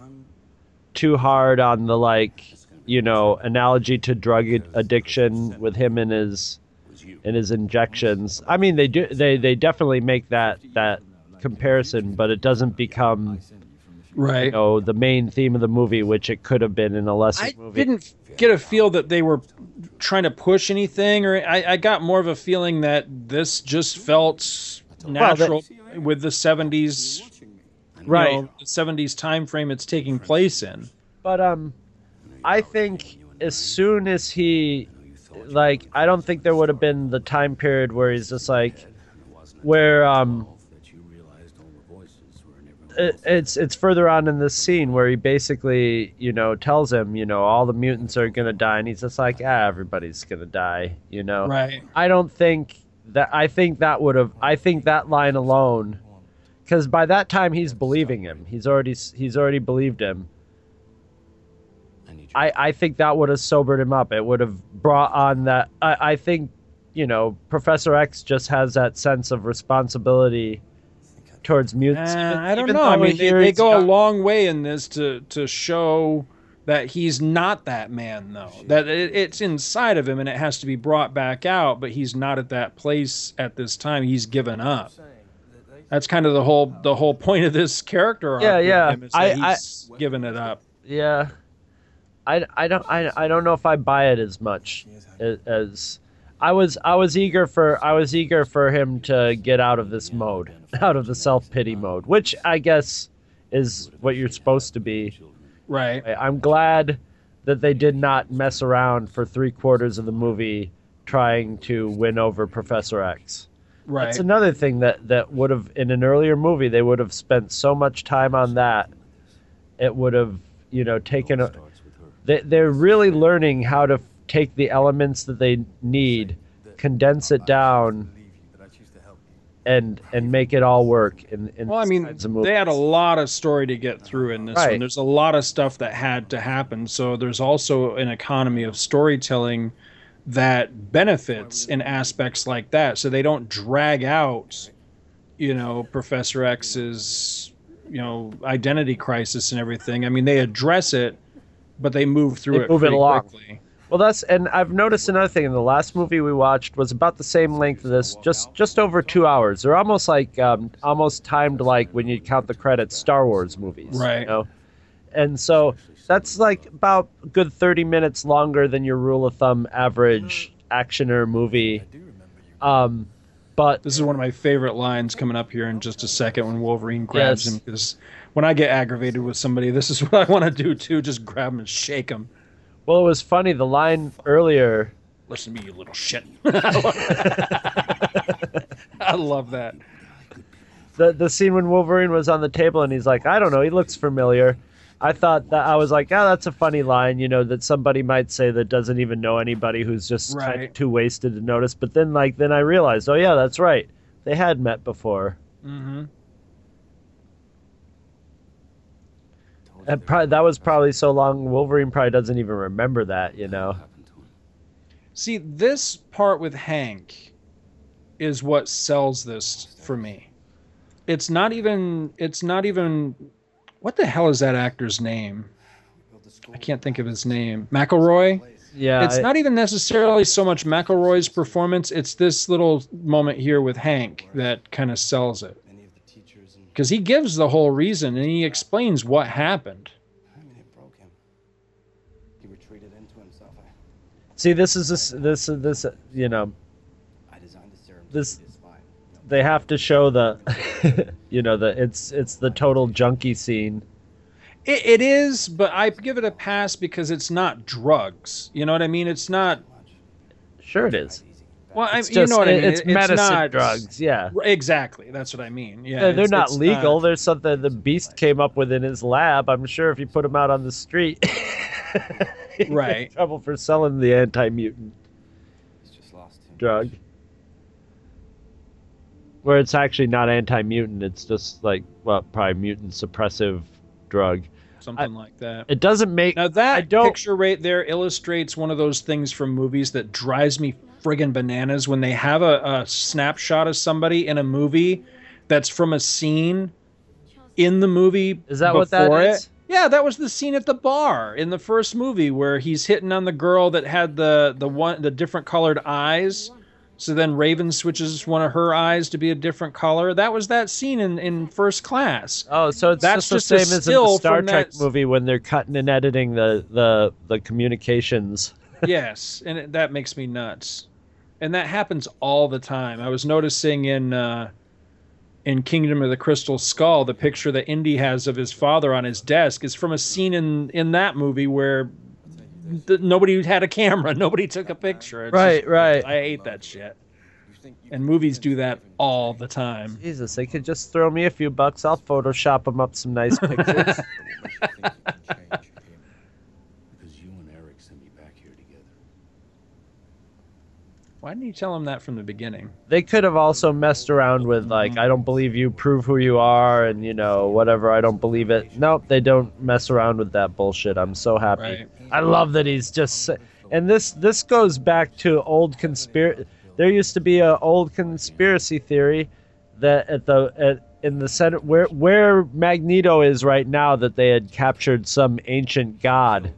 too hard on the like, you know, analogy to drug addiction with him and his and his injections. I mean, they do they they definitely make that that comparison, but it doesn't become Right. you know the main theme of the movie, which it could have been in a lesser I movie. didn't get a feel that they were trying to push anything, or I, I got more of a feeling that this just felt natural with the '70s, Right. know, the '70s time frame it's taking place in. But um, I think as soon as he, like, I don't think there would have been the time period where he's just like, where um, it, it's it's further on in this scene where he basically, you know, tells him, you know, all the mutants are gonna die, and he's just like, ah, everybody's gonna die, you know. Right. I don't think that. I think that would have. I think that line alone, because by that time he's believing him. He's already he's already believed him. I, I think that would have sobered him up. It would have brought on that. I, I think, you know, Professor X just has that sense of responsibility towards mutants. Uh, I don't know. I mean, they, they go a long way in this to to show that he's not that man, though. That it, it's inside of him, and it has to be brought back out. But he's not at that place at this time. He's given up. That's kind of the whole the whole point of this character. arc Yeah, yeah. him is that I- I- he's given it up. Yeah, I, I don't I, I don't know if I buy it as much as, as I was I was eager for I was eager for him to get out of this mode, out of the self pity mode, which I guess is what you're supposed to be. Right. I'm glad that they did not mess around for three quarters of the movie trying to win over Professor X. Right. That's another thing that that would have in an earlier movie they would have spent so much time on that. It would have you know taken a. They they're really learning how to take the elements that they need, condense it down, and and make it all work. In, in Well, I mean, they had a lot of story to get through in this Right. one. There's a lot of stuff that had to happen. So there's also an economy of storytelling that benefits in aspects like that. So they don't drag out, you know, Professor X's, you know, identity crisis and everything. I mean, they address it, but they move through They it move it along. quickly. Well, that's and I've noticed another thing. In the last movie we watched was about the same length of this, just just over two hours. They're almost like um, almost timed like when you count the credits, Star Wars movies, Right. You know? And so that's like about a good thirty minutes longer than your rule of thumb average actioner movie. Um, but This is one of my favorite lines coming up here in just a second when Wolverine grabs Yes. him because when I get aggravated with somebody, this is what I want to do too. Just grab them and shake them. well, it was funny. The line earlier. Listen to me, you little shit. I love that. the the scene when Wolverine was on the table and he's like, I don't know, he looks familiar. I thought that I was like, oh, that's a funny line, you know, that somebody might say that doesn't even know anybody who's just kind of too wasted to notice. But then, like, then I realized, oh yeah, that's right. they had met before. Mm-hmm. Uh, and probably, that was probably so long. Wolverine probably doesn't even remember that. You know. See, this part with Hank is what sells this for me. It's not even. It's not even. What the hell is that actor's name? I can't think of his name. McAvoy. Yeah. it's I- not even necessarily so much McAvoy's performance. It's this little moment here with Hank that kind of sells it. Because he gives the whole reason and he explains what happened. I mean, it broke him. He retreated into himself. I, See, this is this this this you know I designed the serum this. to be. They have to show the, you know, the it's it's the total junkie scene. It, it is, but I give it a pass because it's not drugs. You know what I mean? It's not. Sure, it is. Well, I, It's you know what I mean. it's It- medicine not- drugs, yeah. Exactly. That's what I mean. Yeah. Yeah, they're not it's legal. There's something the Beast came up with in his lab. I'm sure if you put him out on the street, he'd in Right. trouble for selling the anti-mutant drug. Where it's actually not anti-mutant. It's just like well, probably mutant suppressive drug. something like that. It doesn't make Now that don't- picture right there illustrates one of those things from movies that drives me friggin' bananas when they have a, a snapshot of somebody in a movie that's from a scene in the movie. Is that what that it. is? Yeah, that was the scene at the bar in the first movie where he's hitting on the girl that had the the one the different colored eyes. So then Raven switches one of her eyes to be a different color. That was that scene in, in first class. Oh, so it's That's just, just the a same as in the Star Trek that- movie when they're cutting and editing the the the communications. yes, and it, that makes me nuts. And that happens all the time. I was noticing in uh, in Kingdom of the Crystal Skull, the picture that Indy has of his father on his desk is from a scene in in that movie where th- nobody had a camera, nobody took a picture. It's Right, just- right. I hate that shit. And movies do that all the time. Jesus, they could just throw me a few bucks. I'll Photoshop them up some nice pictures. Because you and Eric sent me back here together. Why didn't you tell him that from the beginning? they could have also messed around with like, I don't believe you, prove who you are, and you know whatever. I don't believe it. Nope, they don't mess around with that bullshit. I'm so happy. Right. I love that he's just. And this this goes back to old conspiracy. There used to be a old conspiracy theory that at the at, in the center where where Magneto is right now that they had captured some ancient god,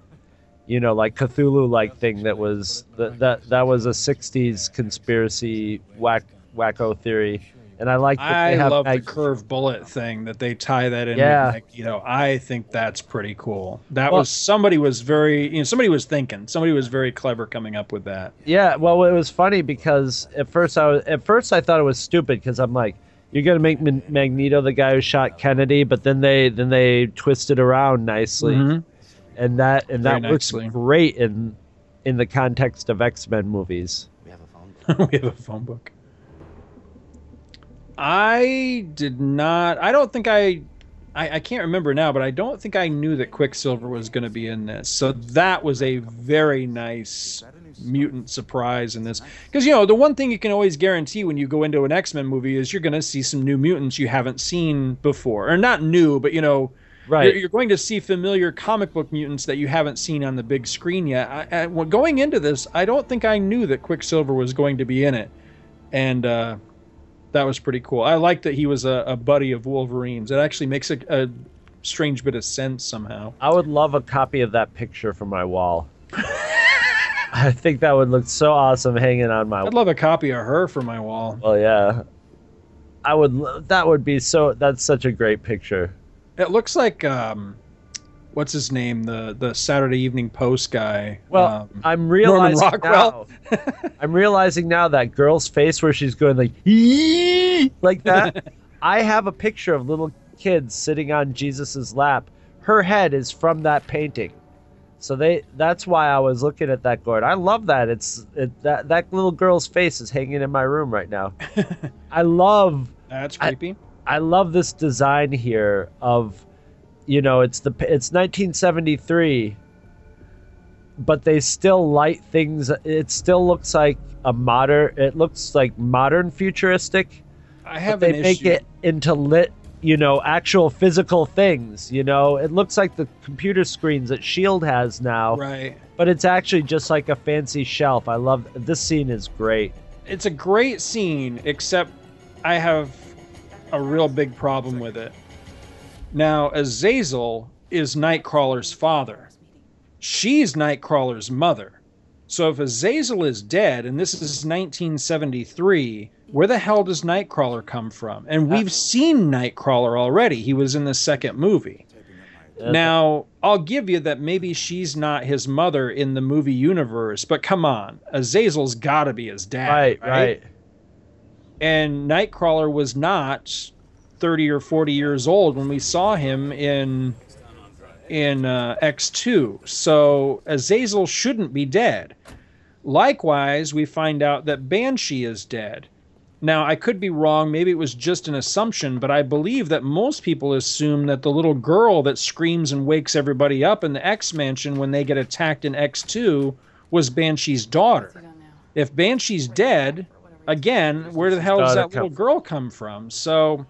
you know, like Cthulhu like thing that was that that that was a '60s conspiracy whack wacko theory, and I like I love Mag- the curved bullet thing that they tie that in. Yeah. with Magneto. I think that's pretty cool. That Well- was somebody was very, you know, somebody was thinking. Somebody was very clever coming up with that. Yeah, well, it was funny because at first I was at first I thought it was stupid because I'm like, you're gonna make Magneto the guy who shot Kennedy, but then they then they twisted around nicely, Mhm. And that and that Very works nicely. great in in the context of X Men movies. We have a phone. we have a phone book. I did not. I don't think I, I. I can't remember now, but I don't think I knew that Quicksilver was going to be in this. So that was a very nice mutant surprise in this. Because you know the one thing you can always guarantee when you go into an X Men movie is you're going to see some new mutants you haven't seen before, or not new, but you know. Right. You're, you're going to see familiar comic book mutants that you haven't seen on the big screen yet. I, I, well, going into this, I don't think I knew that Quicksilver was going to be in it, and uh, that was pretty cool. I like that he was a, a buddy of Wolverine's. It actually makes a, a strange bit of sense somehow. I would love a copy of that picture for my wall. I think that would look so awesome hanging on my. I'd love a copy of her for my wall. Well, yeah, I would. That would be so. That's such a great picture. It looks like um, what's his name, the the Saturday Evening Post guy. Well, um, I'm realizing Rockwell. now. I'm realizing now that girl's face where she's going like like that. I have a picture of little kids sitting on Jesus's lap. Her head is from that painting. So they that's why I was looking at that going. I love that. It's it, that that little girl's face is hanging in my room right now. I love That's creepy. I love this design here of, you know, it's the it's 1973, but they still light things. It still looks like a modern. It looks like modern futuristic, I have they make issue. it into lit, you know, actual physical things. You know, it looks like the computer screens that Shield has now, Right. but it's actually just like a fancy shelf. I love this scene is great. It's a great scene, except I have a real big problem with it. Now, Azazel is Nightcrawler's father. She's Nightcrawler's mother. So if Azazel is dead, and this is 1973, where the hell does Nightcrawler come from? And we've seen Nightcrawler already. He was in the second movie. Now, I'll give you that maybe she's not his mother in the movie universe, but come on, Azazel's got to be his dad, Right, right? right. And Nightcrawler was not 30 or 40 years old when we saw him in in uh, X2. So Azazel shouldn't be dead. Likewise, we find out that Banshee is dead. Now, I could be wrong. Maybe it was just an assumption, but I believe that most people assume that the little girl that screams and wakes everybody up in the X Mansion when they get attacked in X2 was Banshee's daughter. If Banshee's dead, again, where the hell does that little girl come from? So,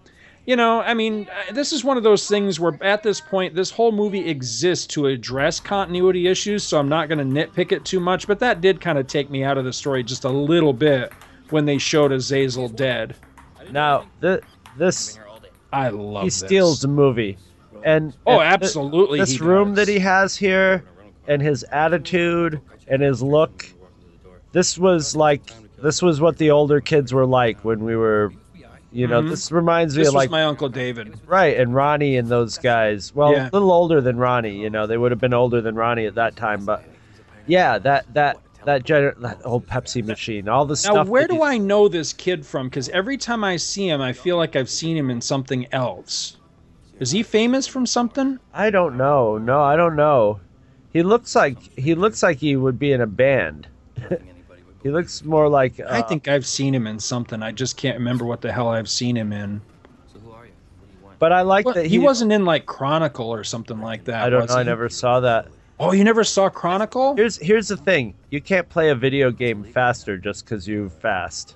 you know, I mean, uh, this is one of those things where at this point, this whole movie exists to address continuity issues, so I'm not going to nitpick it too much, but that did kind of take me out of the story just a little bit when they showed Azazel dead. Now, th- this I love he this. steals the movie, and Oh, absolutely This room that he has here, and his attitude and his look. This was like this was what the older kids were like when we were, you know. Mhm. This reminds me This of like my Uncle David. right and Ronnie and those guys. Well, Yeah. a little older than Ronnie. You know, they would have been older than Ronnie at that time, but yeah, that that that, gener- that old Pepsi machine, all the stuff. Now, where do you- I know this kid from? Because every time I see him, I feel like I've seen him in something else. Is he famous from something? I don't know. No, I don't know. He looks like he looks like he would be in a band. he looks more like. Uh, I think I've seen him in something. I just can't remember what the hell I've seen him in. So who are you? But I like Well, that he, wasn't in like Chronicle or something like that. I don't was know. I never saw that. Oh, you never saw Chronicle? Here's here's the thing. You can't play a video game faster just because you fast.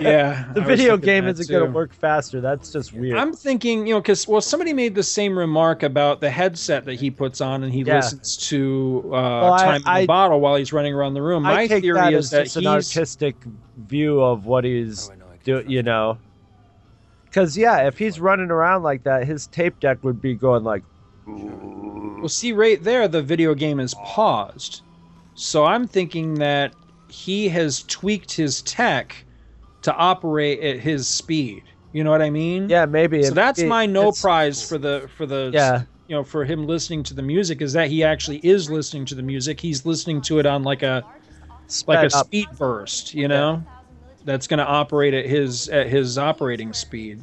Yeah, the I video game isn't going to work faster. That's just weird. I'm thinking, you know, because well, somebody made the same remark about the headset that he puts on and he Yeah. listens to uh, I- "Time in I- the Bottle" while he's running around the room. My I take theory that is as that just an artistic view of what he's do. You know, because yeah, if he's running around like that, his tape deck would be going like. Well, see, right there, the video game is paused. So I'm thinking that he has tweaked his tech to operate at his speed. You know what I mean? Yeah, maybe. So it- that's it- my no prize for the for the Yeah. you know for him listening to the music is that he actually is listening to the music. He's listening to it on like a like a up. speed burst. You know, that's going to operate at his at his operating speed.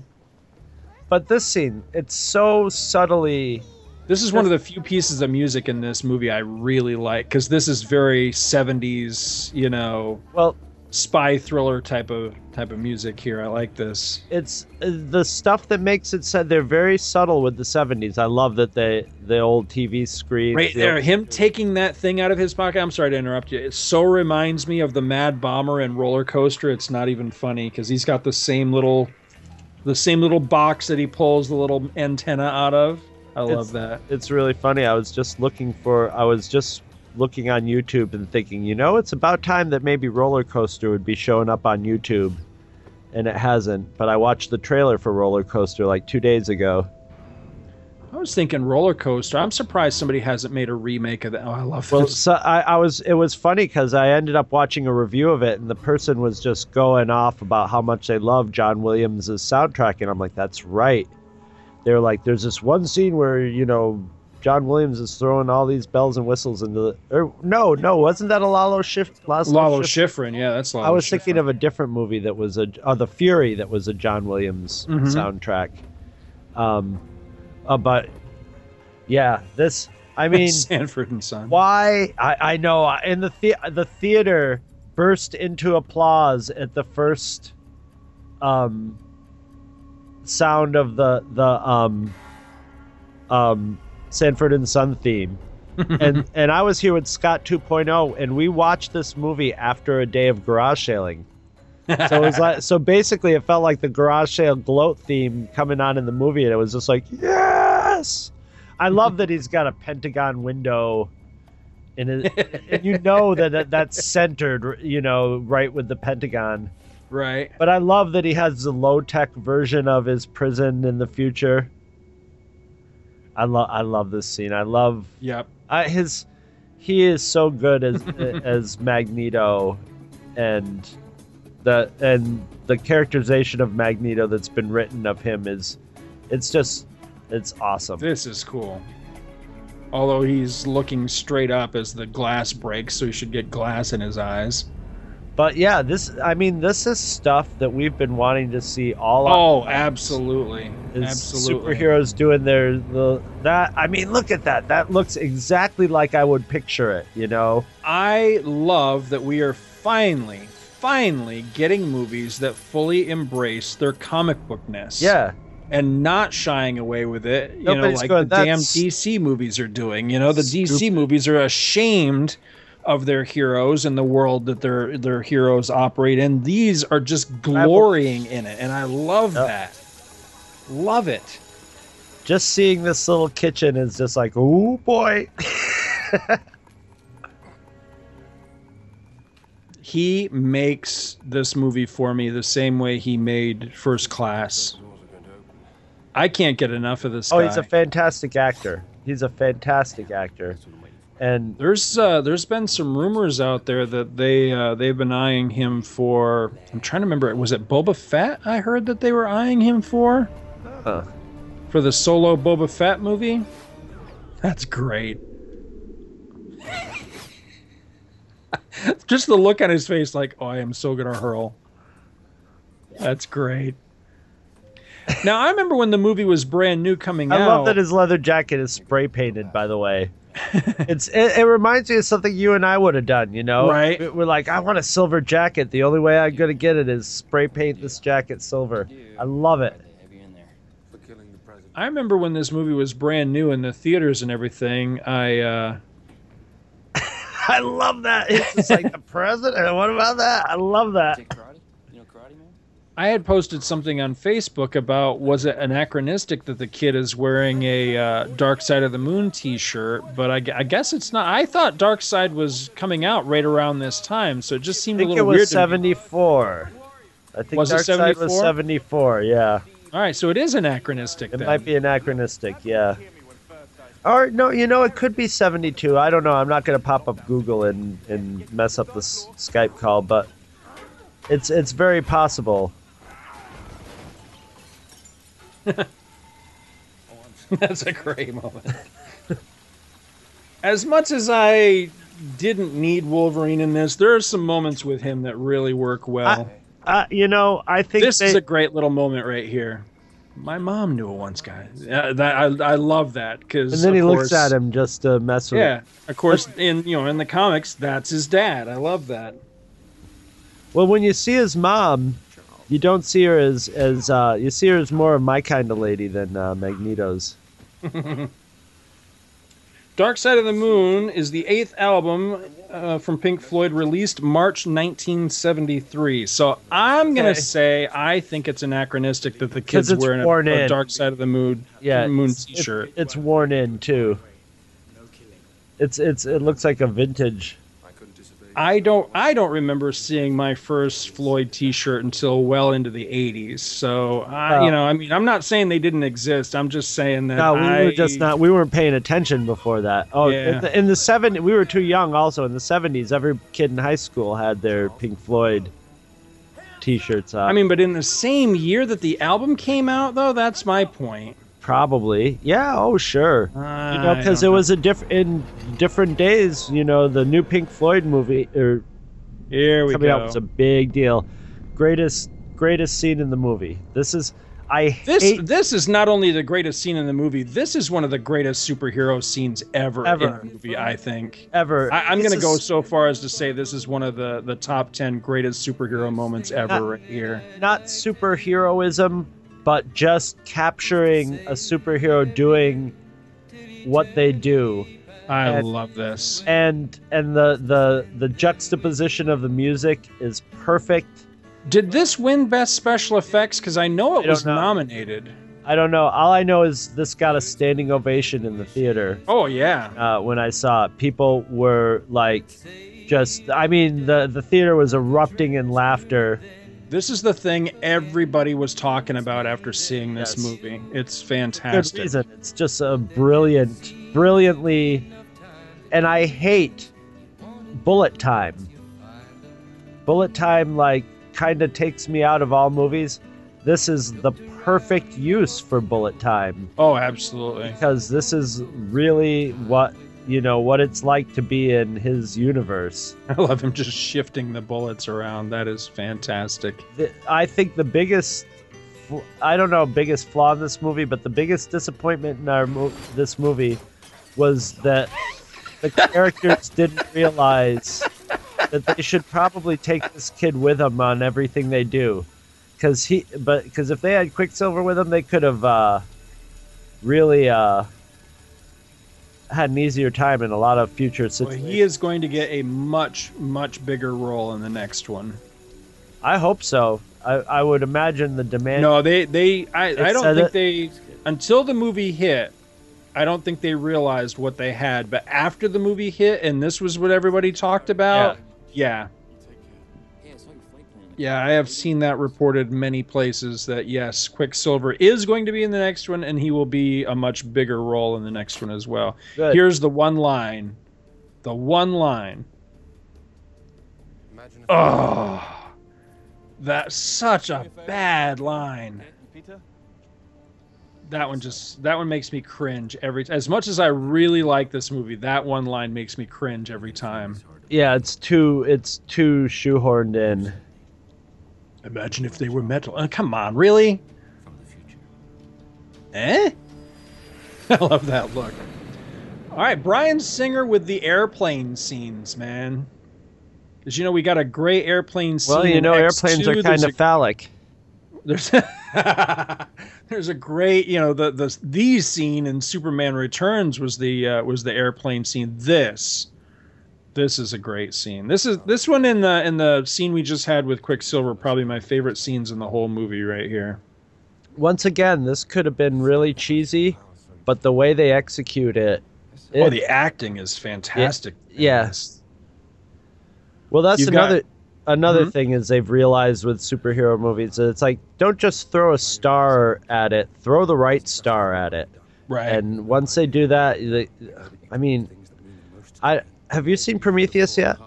But this scene, it's so subtly. This is one of the few pieces of music in this movie I really like because this is very 70s, you know, well, spy thriller type of type of music here. I like this. It's uh, the stuff that makes it said they're very subtle with the 70s. I love that they the old TV screen Right there, him taking that thing out of his pocket. I'm sorry to interrupt you. It so reminds me of the Mad Bomber and Roller Coaster. It's not even funny because he's got the same little, the same little box that he pulls the little antenna out of. I love It's- that. It's really funny. I was just looking for. I was just looking on YouTube and thinking, you know, it's about time that maybe Roller Coaster would be showing up on YouTube, and it hasn't. But I watched the trailer for Roller Coaster like two days ago. I was thinking Roller Coaster. I'm surprised somebody hasn't made a remake of that. Oh, I love Well, this. so I, I was. It was funny because I ended up watching a review of it, and the person was just going off about how much they love John Williams' soundtrack, and I'm like, that's right. They're like, there's this one scene where you know John Williams is throwing all these bells and whistles into the. Or, no, no, wasn't that a Lalo Shift? Lalo Schifrin. Yeah, that's Lalo I was Schifrin. thinking of a different movie that was a uh, the Fury that was a John Williams Mhm. soundtrack. Um, uh, but yeah, this. I mean, Sanford and Son. why? I, I know in the the the theater burst into applause at the first um sound of the the um um Sanford and Son theme. and and I was here with Scott 2.0 and we watched this movie after a day of garage sailing. So it was like so basically it felt like the garage sale gloat theme coming on in the movie and it was just like yes. I love that he's got a pentagon window in it and you know that, that that's centered, you know, right with the pentagon. Right. But I love that he has the low tech version of his prison in the future. I love I love this scene. I love Yep. I, his he is so good as as Magneto, and the and the characterization of Magneto that's been written of him is it's just it's awesome. This is cool. Although he's looking straight up as the glass breaks, so he should get glass in his eyes. But yeah, this I mean this is stuff that we've been wanting to see all along. Oh, absolutely. Absolutely. superheroes doing their the that I mean look at that. That looks exactly like I would picture it, you know. I love that we are finally, finally getting movies that fully embrace their comic bookness. Yeah. And not shying away with it, you Nobody's know, like going, the damn DC movies are doing. You know, the DC movies are ashamed of their heroes and the world that their their heroes operate in. These are just glorying in it, and I love that. Love it. Just seeing this little kitchen is just like, oh boy. He makes this movie for me the same way he made First Class. I can't get enough of this Oh, guy. he's a fantastic actor. He's a fantastic actor. And There's uh, there's been some rumors out there that they uh, they've been eyeing him for. I'm trying to remember. Was it Boba Fett? I heard that they were eyeing him for Huh. for the solo Boba Fett movie. That's great. Just the look on his face, like, oh, I am so gonna hurl. That's great. Now I remember when the movie was brand new coming I out. I love that his leather jacket is spray painted. By the way, it's it, it reminds me of something you and I would have done. You know, Right. We- We're like, I want a silver jacket. The only way I'm gonna get it is spray paint this jacket silver. I love it. I remember when this movie was brand new in the theaters and everything. I uh, I love that. It's just like the president. What about that? I love that. I had posted something on Facebook about was it anachronistic that the kid is wearing a uh, Dark Side of the Moon T-shirt, but I, I guess it's not. I thought Dark Side was coming out right around this time, so it just seemed a little it was weird. me. 74. I think Was it Dark Side was 74? 74. Yeah. All right, so it is anachronistic. It then. might be anachronistic, yeah. Or no, you know, it could be 72. I don't know. I'm not going to pop up Google and and mess up the Skype call, but it's it's very possible. That's a great moment. as much as I didn't need Wolverine in this, there are some moments with him that really work well. Uh, you know, I think this they, is a great little moment right here. My mom knew it once, guys. Yeah, that I, I love that because and then he looks at him just to mess with. Yeah, of course. In you know, in the comics, that's his dad. I love that. Well, when you see his mom, you don't see her as as uh, you see her as more of my kind of lady than uh, Magneto's. Dark Side of the Moon is the eighth album uh, from Pink Floyd, released March 1973. So I'm gonna say I think it's anachronistic that the kid's it's wearing a, worn a. Dark Side of the Moon Yeah, Moon it's- it's- T-shirt. It's, worn in too. It's it's it looks like a vintage. I don't I don't remember seeing my first Floyd T-shirt until well into the 80s. So I, Oh. you know, I mean, I'm not saying they didn't exist. I'm just saying that No, we I, were just not. We weren't paying attention before that. Oh, Yeah. in the, in the seven, we were too young. Also, in the seventies, every kid in high school had their Pink Floyd T-shirts on. I mean, but in the same year that the album came out, though, that's my point. Probably. Yeah. Oh, sure. Uh, you know, because it was a different in different days. You know, the new Pink Floyd movie or Here we coming go. out was a big deal. Greatest greatest scene in the movie. This is I This hate this is not only the greatest scene in the movie. This is one of the greatest superhero scenes ever, Ever. in a movie. I think. ever. I, I'm This going to go so far as to say this is one of the the top ten greatest superhero moments ever Not- right here. not superheroism, but just capturing a superhero doing what they do. I And- love this. and and the the the juxtaposition of the music is perfect Did this win Best Special Effects? Because I know it I was know. nominated. I don't know. All I know is this got a standing ovation in the theater. Oh yeah. Uh, when I saw it, people were like, just. I mean, the the theater was erupting in laughter. This is the thing everybody was talking about after seeing this Yes. movie. It's Good fantastic. reason. It's just a brilliant, brilliantly, and I hate bullet time. Bullet time, like, kind of takes me out of all movies. This is the perfect use for bullet time. Oh, absolutely. because this is really what you know what it's like to be in his universe. I love him just shifting the bullets around. That is fantastic. The- I think the biggest I don't know biggest flaw in this movie, but the biggest disappointment in our mo- this movie was that the characters didn't realize that they should probably take this kid with them on everything they do. Cause he, but because if they had Quicksilver with them, they could have uh, really uh, had an easier time in a lot of future Well, situations. he is going to get a much, much bigger role in the next one. I hope so. I, I would imagine the demand. No, they, they, I, I don't think it- they, until the movie hit, I don't think they realized what they had. But after the movie hit, and this was what everybody talked about, yeah. Yeah, I have seen that reported many places that yes, Quicksilver is going to be in the next one, and he will be a much bigger role in the next one as well. Good. Here's the one line. The one line. Oh, that's such a bad line. That one just that one makes me cringe every as much as I really like this movie. That one line makes me cringe every time. Yeah, it's too it's too shoehorned in. Imagine if they were metal. Uh, come on, really? From the future. Eh? I love that look. All right, Bryan Singer with the airplane scenes, man. Because you know we got a great airplane scene. Well, you know, X2. airplanes are kind a- of phallic. There's there's a great, you know, the the the scene in Superman Returns was the uh, was the airplane scene. This this is a great scene. This is this one in the in the scene we just had with Quicksilver probably my favorite scenes in the whole movie right here. Once again, this could have been really cheesy, but the way they execute it. oh, the acting is fantastic. in yeah. this. Well, that's You've got- another another Mhm. thing is they've realized with superhero movies that it's like don't just throw a star at it, throw the right star at it. Right. And once they do that, they, I mean, I have you seen Prometheus yet?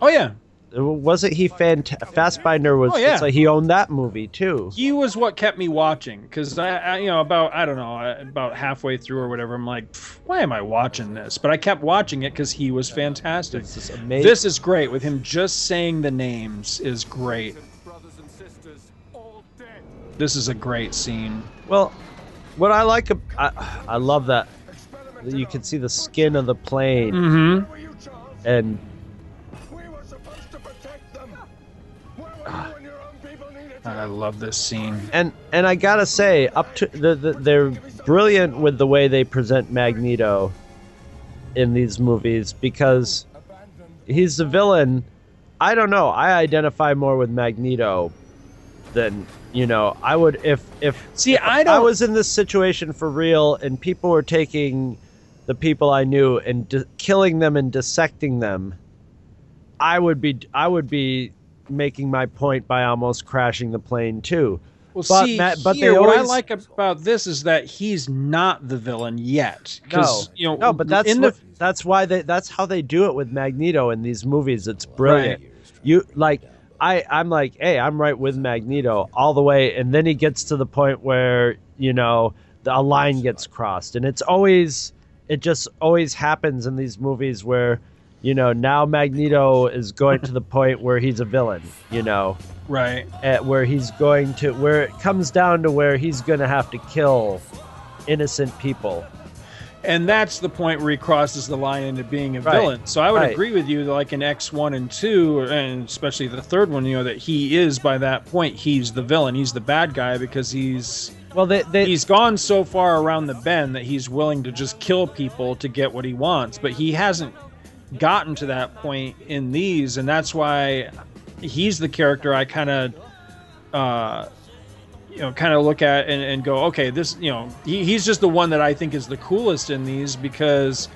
Oh yeah. Wasn't he fant- Fassbender was Oh, yeah. like he owned that movie too. He was what kept me watching because I, I, you know, about I don't know, about halfway through or whatever, I'm like, why am I watching this? But I kept watching it because he was fantastic. This is amazing. This is great with him just saying the names is great. This is a great scene. Well, what I like, I, I love that that you can see the skin of the plane, Mm-hmm. And ah. I love this scene. and and I gotta say, up to the, the they're brilliant with the way they present Magneto in these movies because he's the villain. I don't know. I identify more with Magneto than you know. I would if if See, if I I don't- was in this situation for real, and people were taking the people I knew and di- killing them and dissecting them. I would be I would be making my point by almost crashing the plane too. Well, But see, Matt- but here, what I like about this is that he's not the villain yet. No, you know, no, but that's what, the that's why they that's how they do it with Magneto in these movies. It's brilliant. You like I I'm like, hey, I'm right with Magneto all the way, and then he gets to the point where you know the, a line gets crossed, and it's always it just always happens in these movies where you know now Magneto is going to the point where he's a villain. You know, right. at where he's going to where it comes down to where he's going to have to kill innocent people. And that's the point where he crosses the line into being a Right, villain. So I would right. agree with you, that like in X one and two, and especially the third one, you know, that he is by that point he's the villain, he's the bad guy because he's Well, they, they he's gone so far around the bend that he's willing to just kill people to get what he wants, but he hasn't gotten to that point in these, and that's why he's the character I kind of uh, you know, kind of look at and, and go, okay, this, you know, he, he's just the one that I think is the coolest in these because,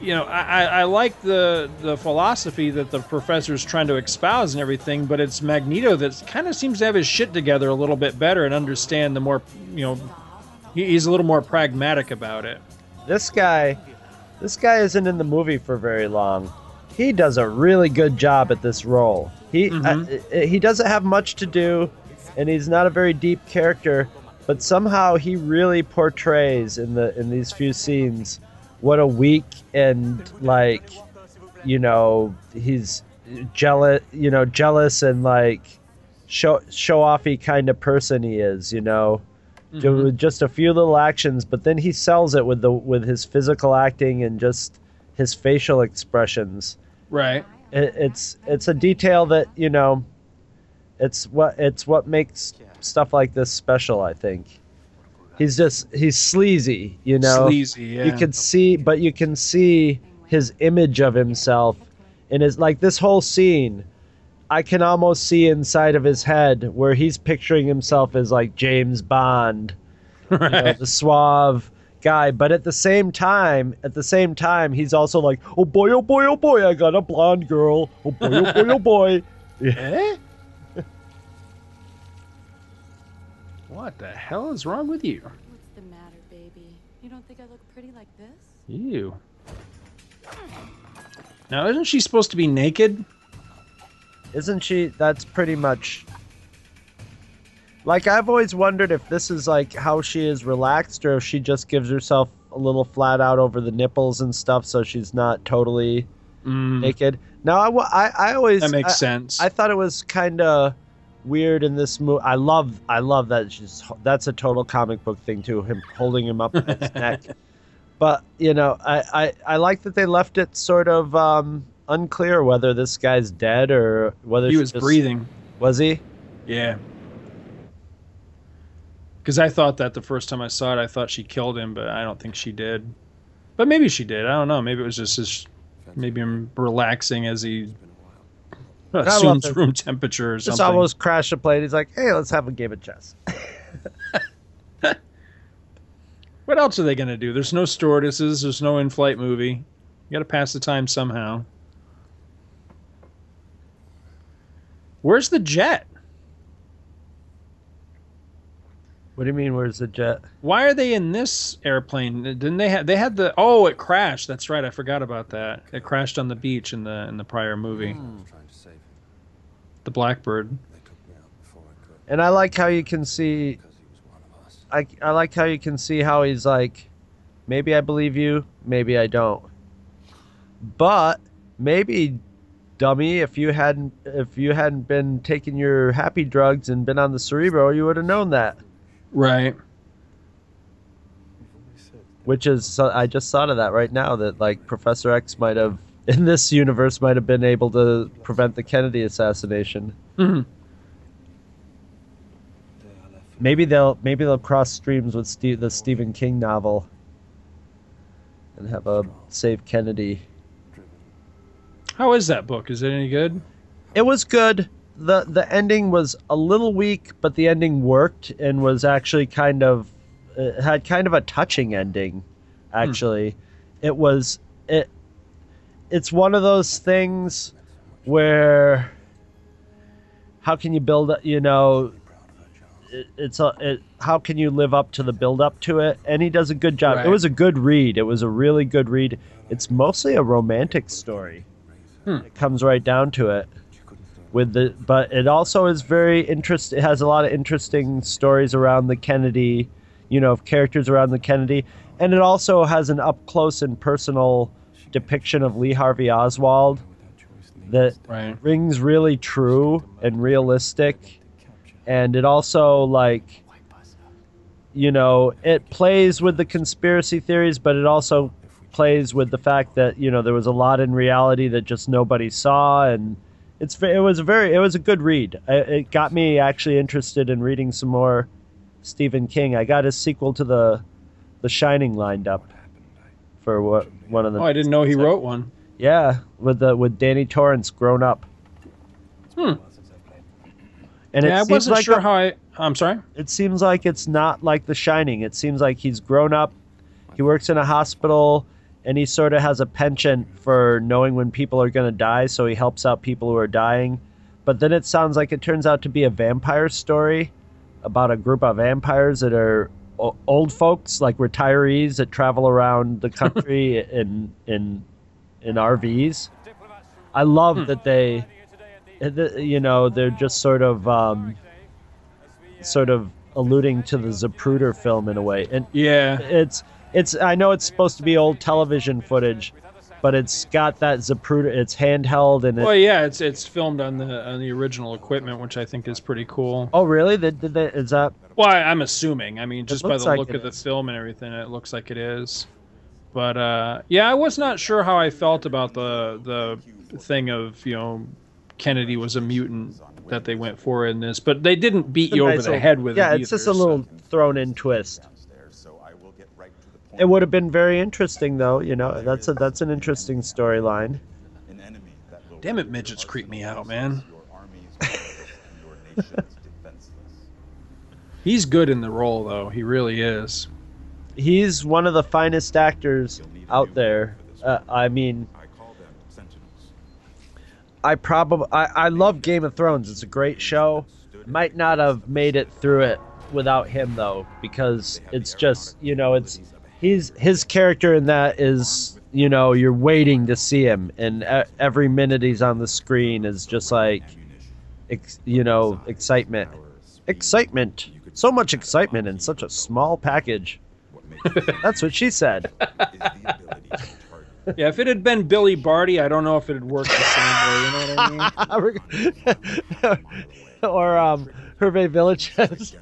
you know, I, I like the the philosophy that the professor's trying to espouse and everything, but it's Magneto that kind of seems to have his shit together a little bit better and understand the more, you know, he, he's a little more pragmatic about it. This guy, this guy isn't in the movie for very long. He does a really good job at this role. He uh, he doesn't have much to do, and he's not a very deep character. But somehow he really portrays in the in these few scenes what a weak and like you know he's jealous you know jealous and like show show offy kind of person he is you know Mhm. with just a few little actions but then he sells it with the with his physical acting and just his facial expressions Right. it, it's it's a detail that you know it's what it's what makes stuff like this special i think he's just he's sleazy you know? Sleazy, yeah. you can see but you can see his image of himself. And it's like this whole scene i can almost see inside of his head where he's picturing himself as like james bond. You know, the suave guy. But at the same time at the same time he's also like oh boy oh boy oh boy i got a blonde girl. Oh boy oh boy oh boy. Eh? What the hell is wrong with you? What's the matter, baby? You don't think I look pretty like this? You. Now, isn't she supposed to be naked? isn't she that's pretty much like i've always wondered if this is like how she is relaxed or if she just gives herself a little flat out over the nipples and stuff so she's not totally Mm. naked now i, I, I always That makes I- sense. i thought it was kind of weird in this movie i love i love that she's that's a total comic book thing too him holding him up at his neck but you know I, I i like that they left it sort of um unclear whether this guy's dead or whether He was just- breathing. was he Yeah. Because I thought that the first time I saw it, I thought she killed him, but I don't think she did. But maybe she did. I don't know. Maybe it was just his, maybe him relaxing as he love assumes that- room temperature or just something. almost crashed a plane he's like hey let's have a game of chess What else are they going to do? There's no stewardesses. There's no in-flight movie. You got to pass the time somehow. Where's the jet? what do you mean where's the jet Why are they in this airplane? Didn't they have? They had the. Oh, it crashed. That's right. I forgot about that. It crashed on the beach in the in the prior movie. The Blackbird. and i like how you can see I, I like how you can see how he's like maybe i believe you maybe i don't but maybe dummy if you hadn't if you hadn't been taking your happy drugs and been on the cerebro you would have known that Right. which is i just thought of that right now that like professor x might have in this universe might have been able to prevent the kennedy assassination Mhm. maybe they'll maybe they'll cross streams with Steve, the stephen king novel and have a save kennedy How is that book? Is it any good? it was good the the ending was a little weak but the ending worked and was actually kind of it had kind of a touching ending actually it was it it's one of those things where how can you build you know it, it's a it, how can you live up to the build up to it? And he does a good job. Right. it was a good read. It was a really good read. It's mostly a romantic story. Hmm. It comes right down to it with the but it also is very interest it has a lot of interesting stories around the kennedy you know of characters around the kennedy. And it also has an up close and personal depiction of lee harvey oswald that Right. rings really true and realistic. And it also like you know it plays with the conspiracy theories but it also plays with the fact that you know there was a lot in reality that just nobody saw. And it's it was a very it was a good read. It, it got me actually interested in reading some more stephen king. I got his sequel to the the shining lined up for what one of the Oh, I didn't know he wrote one. yeah with the with danny torrance grown up Hmm. And yeah, it I seems wasn't like sure a- how I. I'm sorry. it seems like it's not like The Shining. It seems like he's grown up. He works in a hospital, and he sort of has a penchant for knowing when people are going to die, so he helps out people who are dying. But then it sounds like it turns out to be a vampire story about a group of vampires that are old folks, like retirees that travel around the country in in in RVs. I love that they, you know, they're just sort of. Um, sort of alluding to the Zapruder film in a way. And Yeah. it's it's I know it's supposed to be old television footage, but it's got that Zapruder. It's handheld and it, Well, yeah, it's it's filmed on the on the original equipment, which I think is pretty cool. oh really? Did, did they, is that Well, I, I'm assuming. I mean, just by the like look of the is. film and everything, it looks like it is. But uh, yeah, I was not sure how I felt about the the thing of you know Kennedy was a mutant that they went for in this, but they didn't beat you over nice the little- head with yeah? it. Yeah, it's just a little thrown in twist. It would have been very interesting, though. You know, that's a that's an interesting storyline. Damn it, midgets creep me out, man. He's good in the role, though. He really is. He's one of the finest actors out there. Uh, I mean, I probably I, I love Game of Thrones. It's a great show. Might not have made it through it without him though, because it's just you know it's he's his character in that is you know you're waiting to see him, and every minute he's on the screen is just like, ex, you know, excitement, excitement. So much excitement in such a small package. That's what she said. Yeah, if it had been Billy Barty, I don't know if it'd work the same way. You know what I mean? or um, Hervé Villechaize.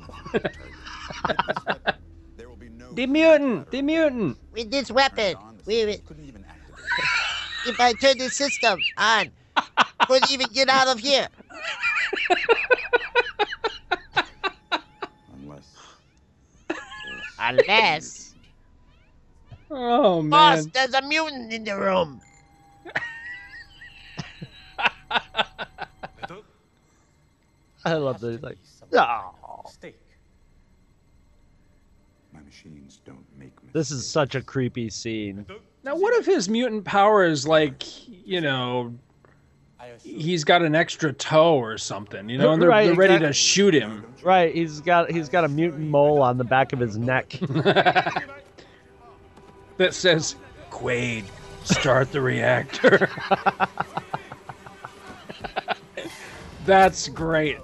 The mutant, the mutant. With this weapon, we will- if I turn the system on, couldn't even get out of here. Unless, Unless. Oh man. boss, there's a mutant in the room. I love that. He's like, oh. My machines don't make This is such a creepy scene. Now, what if his mutant power is like, you know, he's got an extra toe or something, you know, and they're, Right, they're ready exactly. to shoot him. Right, he's got he's got a mutant mole on the back of his neck. That says, Quaid, start the reactor. That's great.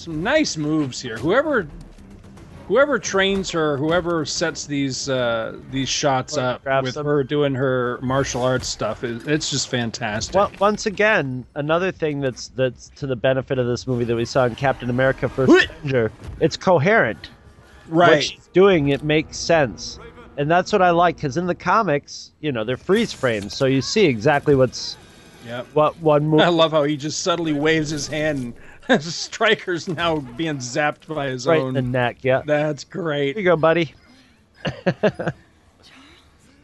Some nice moves here. Whoever whoever trains her, whoever sets these uh, these shots up with them. her doing her martial arts stuff, it, it's just fantastic. Well, once again, another thing that's that's to the benefit of this movie that we saw in Captain America: First Avenger, it's coherent. Right, What Right. she's doing, it makes sense, and that's what I like. Because in the comics, you know, they're freeze frames, so you see exactly what's Yep. what one move. I love how he just suddenly waves his hand and Stryker's now being zapped by his right own in the neck. Yeah, That's great. Here you go, buddy.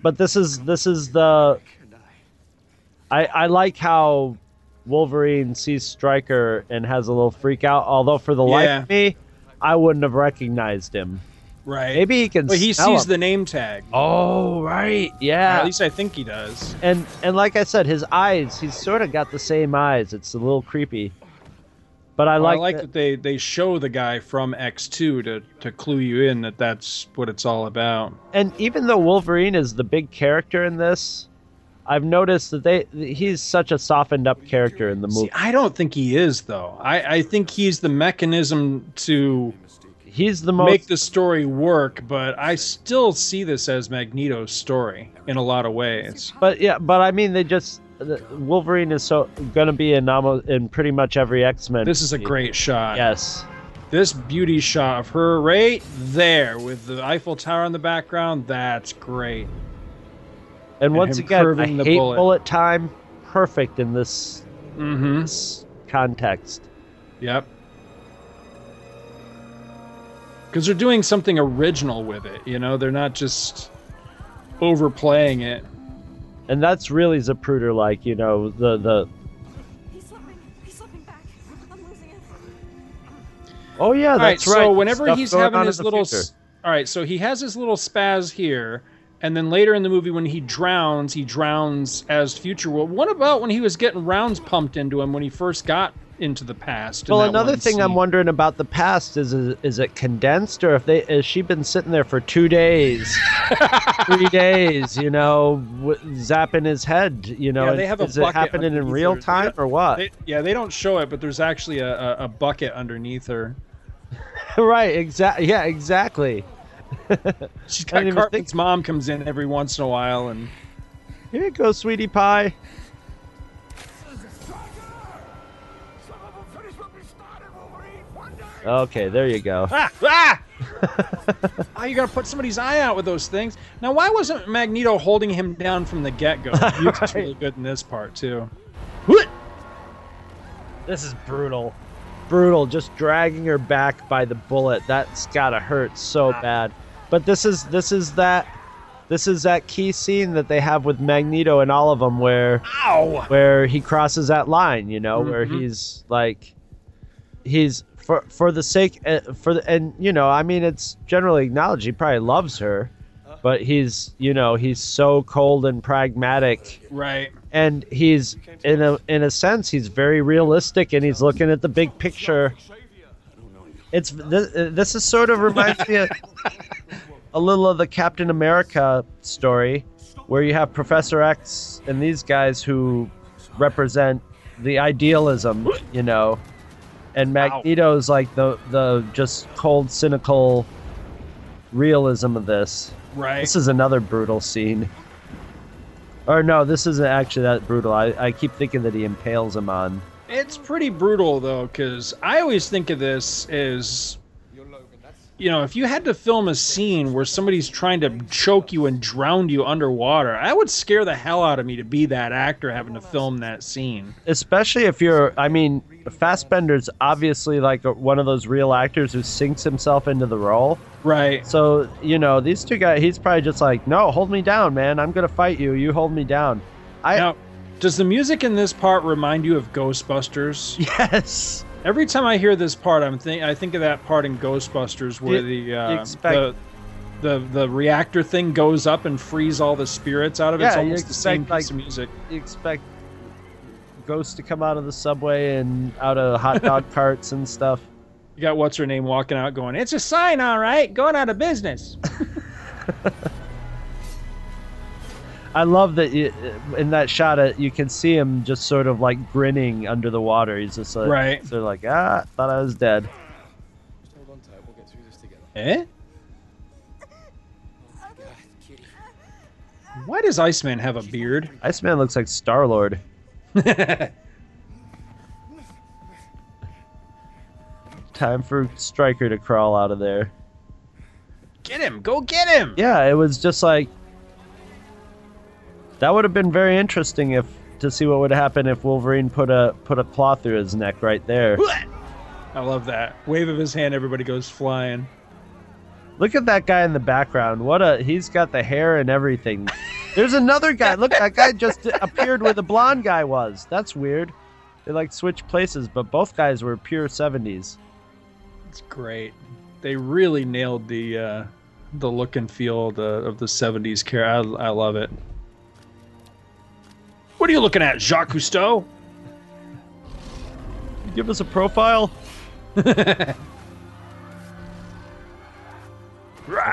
but this is this is the. I I like how Wolverine sees Stryker and has a little freak out. Although for the life of me, I wouldn't have recognized him. Right. Maybe he can. But he sees him. the name tag. Oh right, yeah. At least I think he does. And and like I said, his eyes. He's sort of got the same eyes. It's a little creepy. But I Well, like. I like that- that they, they show the guy from X2 to, to clue you in that that's what it's all about. and even though Wolverine is the big character in this, I've noticed that they he's such a softened up character in the movie. See, I don't think he is, though. I, I think he's the mechanism to he's the most make the story work, but I still see this as Magneto's story in a lot of ways. But yeah, but I mean, they just Wolverine is so gonna be in almost in pretty much every X Men. This is a great shot. Yes. This beauty shot of her right there with the Eiffel Tower in the background, that's great. And and once again, I the hate bullet. bullet. time. Perfect in this, Mm-hmm. this context. Yep. Because they're doing something original with it, you know? They're not just overplaying it. And that's really Zapruder like, you know, the the. He's slipping. He's slipping back. I'm losing it. Oh yeah, All right, that's right. So whenever Stuff he's going having on in his the little, future. s- all right, so he has his little spaz here, and then later in the movie when he drowns, he drowns as Future World. What about when he was getting rounds pumped into him when he first got into the past? Well, another thing I'm wondering about the past is, is is it condensed or if they has she been sitting there for two days, three days, you know, w- zapping his head, you know? Yeah, they have a is it happening in real time or what? They, yeah, they don't show it, but there's actually a, a, a bucket underneath her. right, exactly. Yeah, exactly. She's got Cartman's mom comes in every once in a while, and Here you go, sweetie pie. Okay, there you go. ah, ah! oh, you gotta put somebody's eye out with those things. Now, why wasn't Magneto holding him down from the get-go? Music's really good in this part too. This is brutal. Brutal, just dragging her back by the bullet. That's gotta hurt so bad. But this is this is that this is that key scene that they have with Magneto and all of them where Ow! where he crosses that line, you know, where Mhm. he's like he's for for the sake uh, for the and you know, I mean it's generally acknowledged he probably loves her, but he's, you know, he's so cold and pragmatic. Right. and he's in a in a sense he's very realistic and he's looking at the big picture. It's this, this is sort of reminds me of a little of the captain america story where you have professor x and these guys who represent the idealism you know and magneto's like the the just cold cynical realism of this Right. this is another brutal scene or no, this isn't actually that brutal. I, I keep thinking that he impales him on. It's pretty brutal though, because I always think of this as, you know, if you had to film a scene where somebody's trying to choke you and drown you underwater, I would scare the hell out of me to be that actor having to film that scene. Especially if you're, I mean, Fassbender's obviously like one of those real actors who sinks himself into the role. Right. So, you know, these two guys, he's probably just like, no, hold me down, man. I'm going to fight you. You hold me down. I, now, does the music in this part remind you of Ghostbusters? Yes. Every time I hear this part, I'm think I think of that part in Ghostbusters where You- the, uh, expect- the the the reactor thing goes up and frees all the spirits out of it. it's Yeah, you almost the same expect, piece of music. you expect ghosts to come out of the subway and out of hot dog carts and stuff. You got what's her name walking out, going, "It's a sign, all right, going out of business." I love that you, in that shot, uh, you can see him just sort of like grinning under the water. He's just like, Right. sort of like, ah, thought I was dead. Hold on tight. We'll get through this together. eh? Why does Iceman have a beard? Iceman looks like Star Lord. Time for Stryker to crawl out of there. Get him! Go get him! Yeah, it was just like that would have been very interesting if to see what would happen if Wolverine put a put a claw through his neck right there. I love that wave of his hand. Everybody goes flying. Look at that guy in the background. What a he's got the hair and everything. There's another guy. Look, that guy just appeared where the blonde guy was. That's weird. They like switched places, but both guys were pure 70s. It's great. They really nailed the uh, the look and feel of the, of the '70s care. I, I love it. What are you looking at, Jacques Cousteau? Give us a profile. I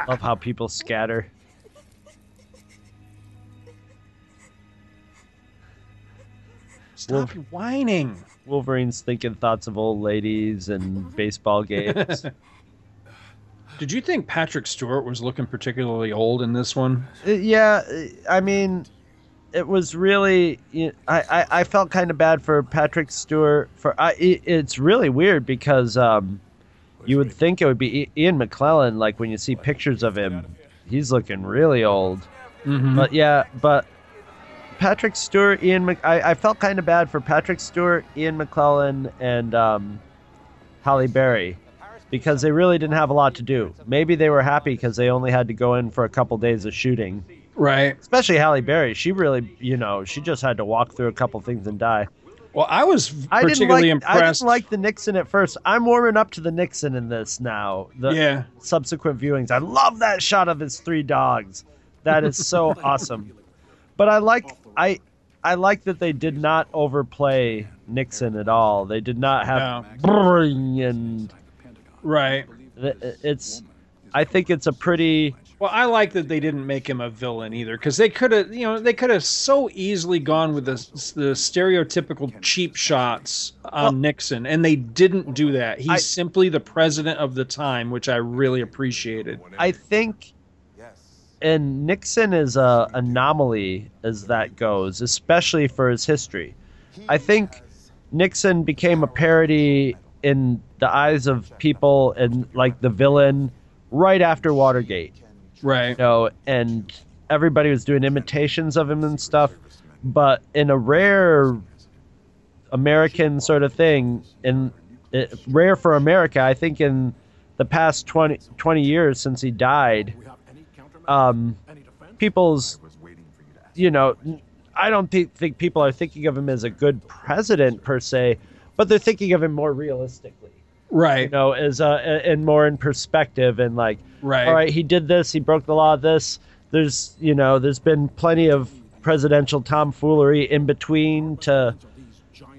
Love how people scatter. Stop whining. Wolverine's thinking thoughts of old ladies and baseball games. Did you think Patrick Stewart was looking particularly old in this one? Uh, yeah, I mean, it was really. You I, I I felt kind of bad for Patrick Stewart. For I, it, it's really weird because um, you would think it would be Ian McKellen. Like when you see pictures of him, he's looking really old. Mhm. But yeah, but Patrick Stewart, Ian, Mc, I, I felt kind of bad for Patrick Stewart, Ian McKellen, and um, Halle Berry because they really didn't have a lot to do. Maybe they were happy because they only had to go in for a couple days of shooting. Right. Especially Halle Berry. She really, you know, she just had to walk through a couple things and die. Well, I was I didn't particularly like I impressed. didn't like the Nixon at first. I'm warming up to the Nixon in this now. The Yeah. subsequent viewings. I love that shot of his three dogs. That is so awesome. But I like I I like that they did not overplay Nixon at all. They did not have bring and right. It's I think it's a pretty Well, I like that they didn't make him a villain either, because they could have, you know, they could have so easily gone with the the stereotypical cheap shots on Nixon, and they didn't do that. He's simply the president of the time, which I really appreciated. I think and Nixon is a anomaly as that goes, especially for his history. I think Nixon became a parody in the eyes of people and like the villain right after Watergate. Right. You know, and everybody was doing imitations of him and stuff. But in a rare American sort of thing, in it, rare for America, I think in the past 20, 20 years since he died, um, people's, you know, I don't thi- think people are thinking of him as a good president per se, but they're thinking of him more realistically. Right. You know, as uh, and more in perspective and like, Right. all right, he did this, he broke the law. Of this, there's, you know, there's been plenty of presidential tomfoolery in between to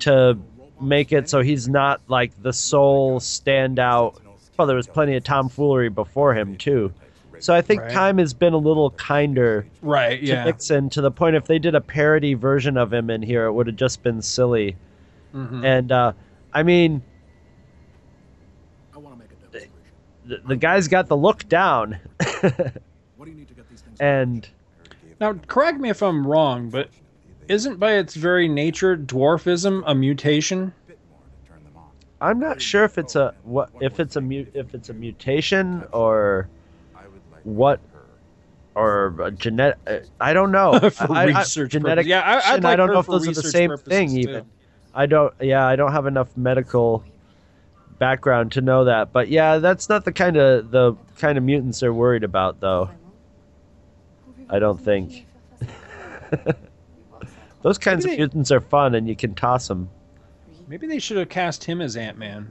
to make it so he's not like the sole standout. Well, there was plenty of tomfoolery before him too. So I think Right. time has been a little kinder Right, to yeah. Nixon to the point if they did a parody version of him in here, it would have just been silly. Mhm. And uh, I mean, the, the guy's got the look down. and Now, correct me if I'm wrong, but isn't by its very nature dwarfism a mutation? I'm not sure if it's a what if it's a mu- if it's a mutation or what or a genetic. I don't know. For I, I- research genetic. Yeah, I- I'd mutation, I don't know if for those are the same thing. too. Even I don't. Yeah, I don't have enough medical background to know that. But yeah, that's not the kind of the kind of mutants they're worried about, though. I don't think. Those kinds Maybe of they- mutants are fun, and you can toss them. Maybe they should have cast him as Ant Man.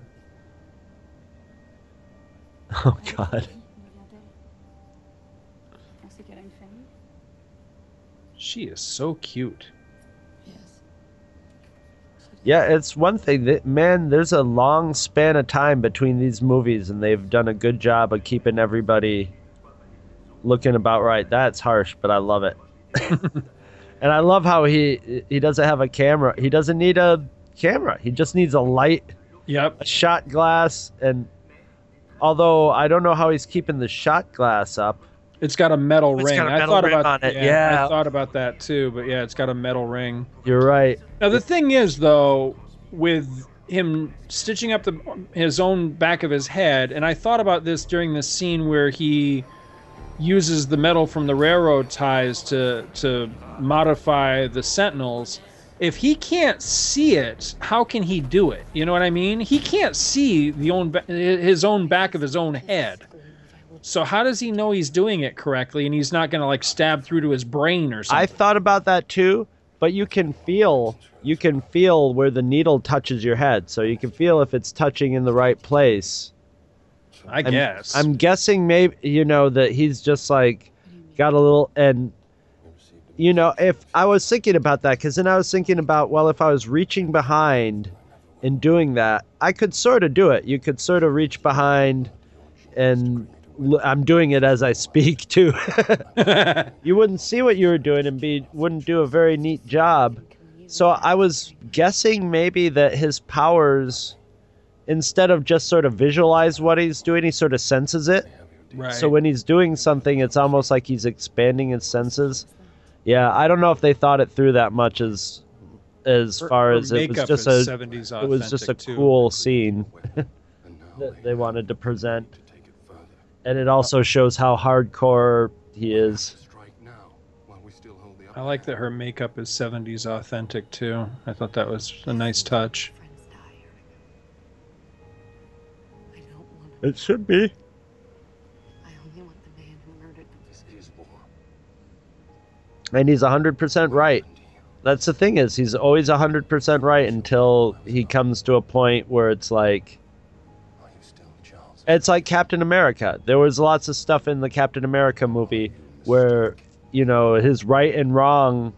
Oh God. She is so cute. Yeah, it's one thing that man, there's a long span of time between these movies and they've done a good job of keeping everybody looking about right. That's harsh, but I love it. and I love how he he doesn't have a camera. He doesn't need a camera. He just needs a light, Yep. a shot glass and although I don't know how he's keeping the shot glass up. It's got a metal It's ring. got a I metal thought ring about on it, yeah. I thought about that too, but yeah, it's got a metal ring. You're right. Now the thing is, though, with him stitching up the his own back of his head, and I thought about this during the scene where he uses the metal from the railroad ties to to modify the Sentinels. If he can't see it, how can he do it? You know what I mean? He can't see the own his own back of his own head. So how does he know he's doing it correctly and he's not going to like stab through to his brain or something? I thought about that too, but you can feel you can feel where the needle touches your head, so you can feel if it's touching in the right place. I I'm- guess. I'm guessing maybe you know that he's just like got a little and you know if I was thinking about that because then I was thinking about well if I was reaching behind and doing that I could sort of do it. You could sort of reach behind and I'm doing it as I speak too. you wouldn't see what you were doing and be wouldn't do a very neat job. So I was guessing maybe that his powers instead of just sort of visualize what he's doing, he sort of senses it. Right. So when he's doing something, it's almost like he's expanding his senses. Yeah, I don't know if they thought it through that much as as Her- far her as it was just a 70s it was just a too. cool scene that they wanted to present. And it also shows how hardcore he is. I like that her makeup is 70s authentic too. I thought that was a nice touch. It should be. I only want the man who murdered them. This is war. and he's 100% right. That's the thing is he's always 100% right until he comes to a point where it's like it's like Captain America. There was lots of stuff in the Captain America movie where you know his right and wrong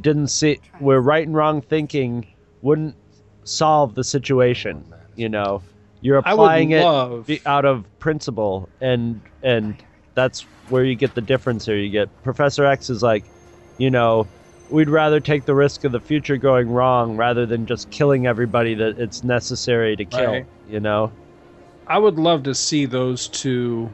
didn't see where right and wrong thinking wouldn't solve the situation. You know, you're applying it love- out of principle, and and that's where you get the difference. Here, you get Professor X is like, you know, we'd rather take the risk of the future going wrong rather than just killing everybody that it's necessary to kill. Right. You know. I would love to see those two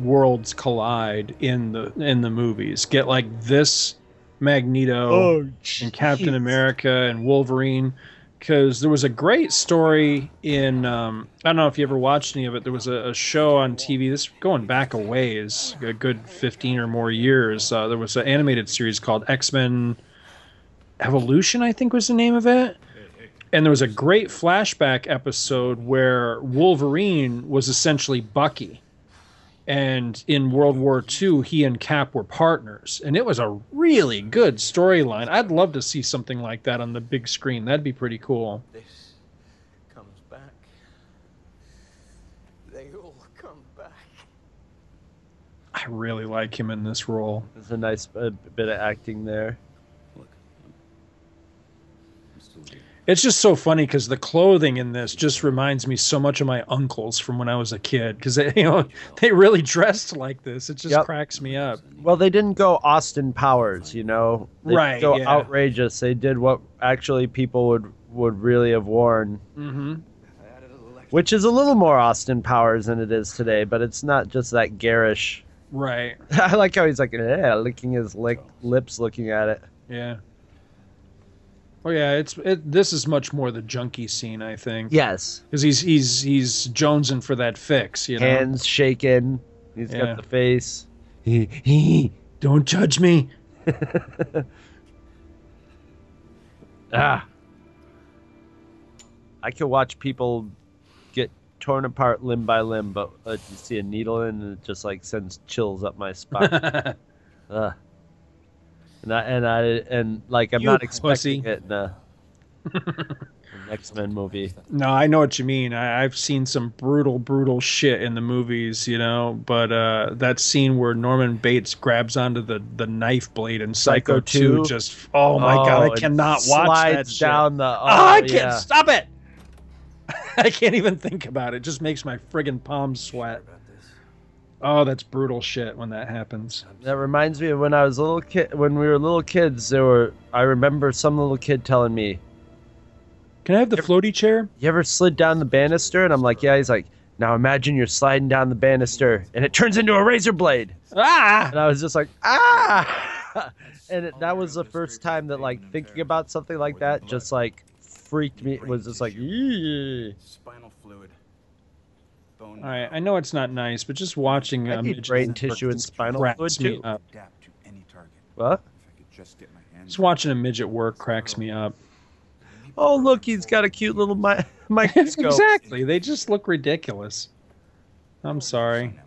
worlds collide in the in the movies. Get like this Magneto Oh, and Captain America and Wolverine. Because there was a great story in um, I don't know if you ever watched any of it. There was a, a show on TV. This going back a ways, a good fifteen or more years. Uh, there was an animated series called X Men Evolution, I think was the name of it. And there was a great flashback episode where Wolverine was essentially Bucky. And in World War II, he and Cap were partners. And it was a really good storyline. I'd love to see something like that on the big screen. That'd be pretty cool. This comes back. They all come back. I really like him in this role. There's a nice uh, bit of acting there. It's just so funny because the clothing in this just reminds me so much of my uncles from when I was a kid. Because you know they really dressed like this. It just Yep. cracks me up. Well, they didn't go Austin Powers, you know. They Right, Go yeah. outrageous. They did what actually people would would really have worn, Mm-hmm. which is a little more Austin Powers than it is today. But it's not just that garish. Right. I like how he's like, yeah, licking his lick, lips, looking at it. Yeah. Oh yeah, it's it, this is much more the junkie scene, I think. Yes. because he's he's he's jonesing for that fix, you know. Hands shaking. He's Yeah. got the face. He, he, Don't judge me. ah. I could watch people get torn apart limb by limb, but uh, you see a needle in and it just like sends chills up my spine. Ugh. And I and I and like I'm You not expecting pussy. it in a X Men movie. No, I know what you mean. I, I've seen some brutal, brutal shit in the movies, you know. But uh, that scene where Norman Bates grabs onto the, the knife blade in Psycho, Psycho 2, 2? just oh my god, I cannot watch that slides shit. down the. Oh, Ah, I can't yeah. stop it. I can't even think about it. It just makes my friggin' palms sweat. Oh, that's brutal shit when that happens. That reminds me of when I was a little kid. When we were little kids, there were. I remember some little kid telling me, Can I have the floaty chair? "You ever slid down the banister?" And I'm like, "Yeah." He's like, "Now imagine you're sliding down the banister, and it turns into a razor blade." Ah! And I was just like, "Ah!" and it, that was the first time that like thinking about something like that just like freaked me. It was just like, "Eee." Spinal fluid. All right, I know it's not nice, but just watching I um, need brain just tissue and spinal cracks fluid, me too. up. Adapt to any target. What? If I could just get my hands. Just watching a midget work cracks me up. Oh, look, he's got a cute little mi- microscope. exactly, they just look ridiculous. I'm sorry.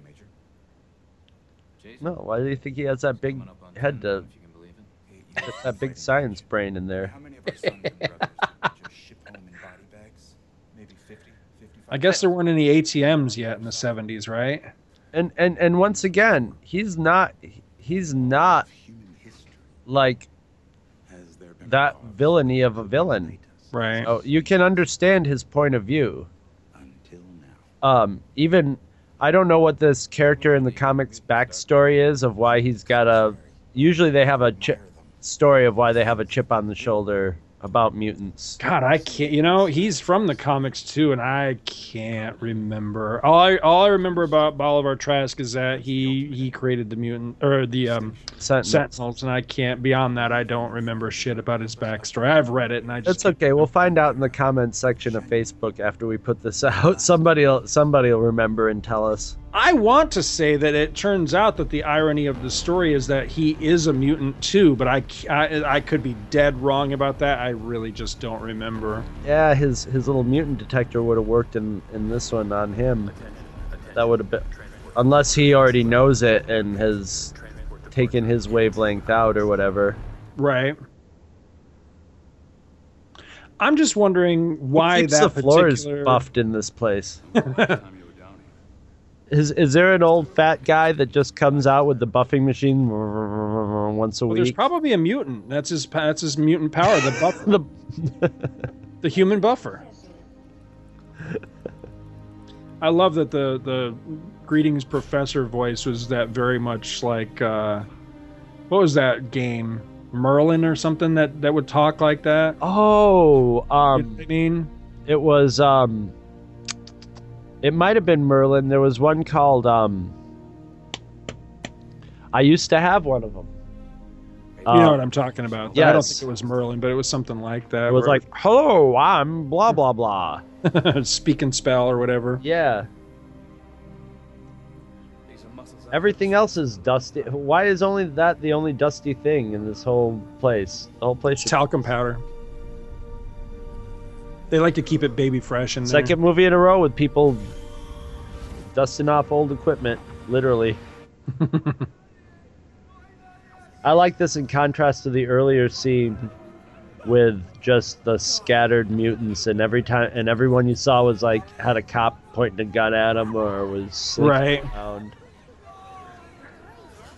No, why do you think he has that big head to that big science brain in there? How many of our sons and brothers would just ship home in body bags? Maybe 50, 55. I guess there weren't any ATMs yet in the 70s, right? And and and once again, he's not he's not like Has there been that villainy of a villain. Right. Oh, you can understand his point of view. until now? Um, even I don't know what this character in the comics backstory is of why he's got a. Usually they have a chi- story of why they have a chip on the shoulder about mutants. God, I can't. You know, he's from the comics too, and I can't remember. All I all I remember about Bolivar Trask is that he he created the mutant or the um, Sentinels. Sentinels, and I can't. Beyond that, I don't remember shit about his backstory. I've read it, and I just That's okay. We'll find out in the comments section of Facebook after we put this out. Somebody'll somebody will remember and tell us. I want to say that it turns out that the irony of the story is that he is a mutant too, but I I could be dead wrong about that. I really just don't remember. Yeah, his his little mutant detector would have worked in in this one on him. That would have been, unless he already knows it and has taken his wavelength out or whatever. Right. I'm just wondering why keeps that the floors particular buffed in this place. is is there an old fat guy that just comes out with the buffing machine once a Well, there's probably a mutant. That's his. That's his mutant power. The buff. the the human buffer. I love that the the greetings professor voice was that very much like uh, what was that game Merlin or something that that would talk like that. Oh, um, I mean, it was um, it might have been Merlin. There was one called um. I used to have one of them. you know what I'm talking about. I don't think it was Merlin, but it was something like that. It was like, "Hello, I'm blah blah blah." speak and spell or whatever. Yeah. Everything else is dusty. Why is only that the only dusty thing in this whole place? The whole place. Talcum powder. They like to keep it baby fresh there. Second movie in a row with people dusting off old equipment, literally. I like this in contrast to the earlier scene with just the scattered mutants, and every time and everyone you saw was like had a cop pointing a gun at them or was Right. around.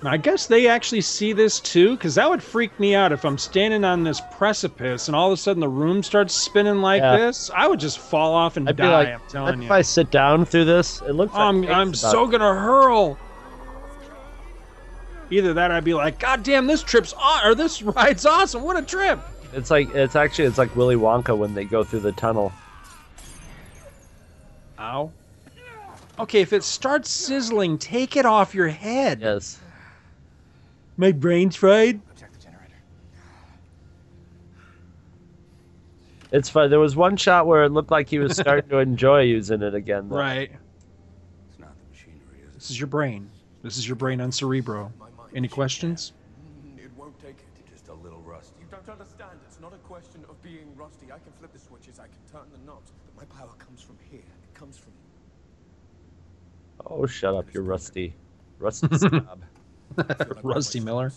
I guess they actually see this too, because that would freak me out if I'm standing on this precipice and all of a sudden the room starts spinning like Yeah. this. I would just fall off and I'd be die. like, I'm "What telling if you. I sit down through this? It looks. Like I'm I'm so gonna hurl. Either that, I'd be like, God damn, this trip's on, or this ride's awesome. What a trip! It's like it's actually it's like Willy Wonka when they go through the tunnel. Ow. Okay, if it starts sizzling, take it off your head. Yes. My brain's fried. It's fun. There was one shot where it looked like he was starting to enjoy using it again. though. Right. This is your brain. This is your brain on Cerebro. Any questions? Mm, it won't take it. Just a little rusty. You don't understand. It's not a question of being rusty. I can flip the switches, I can turn the knobs, but my power comes from here. It comes from Oh, shut up! You're rusty. Rusty snob. Rusty Miller.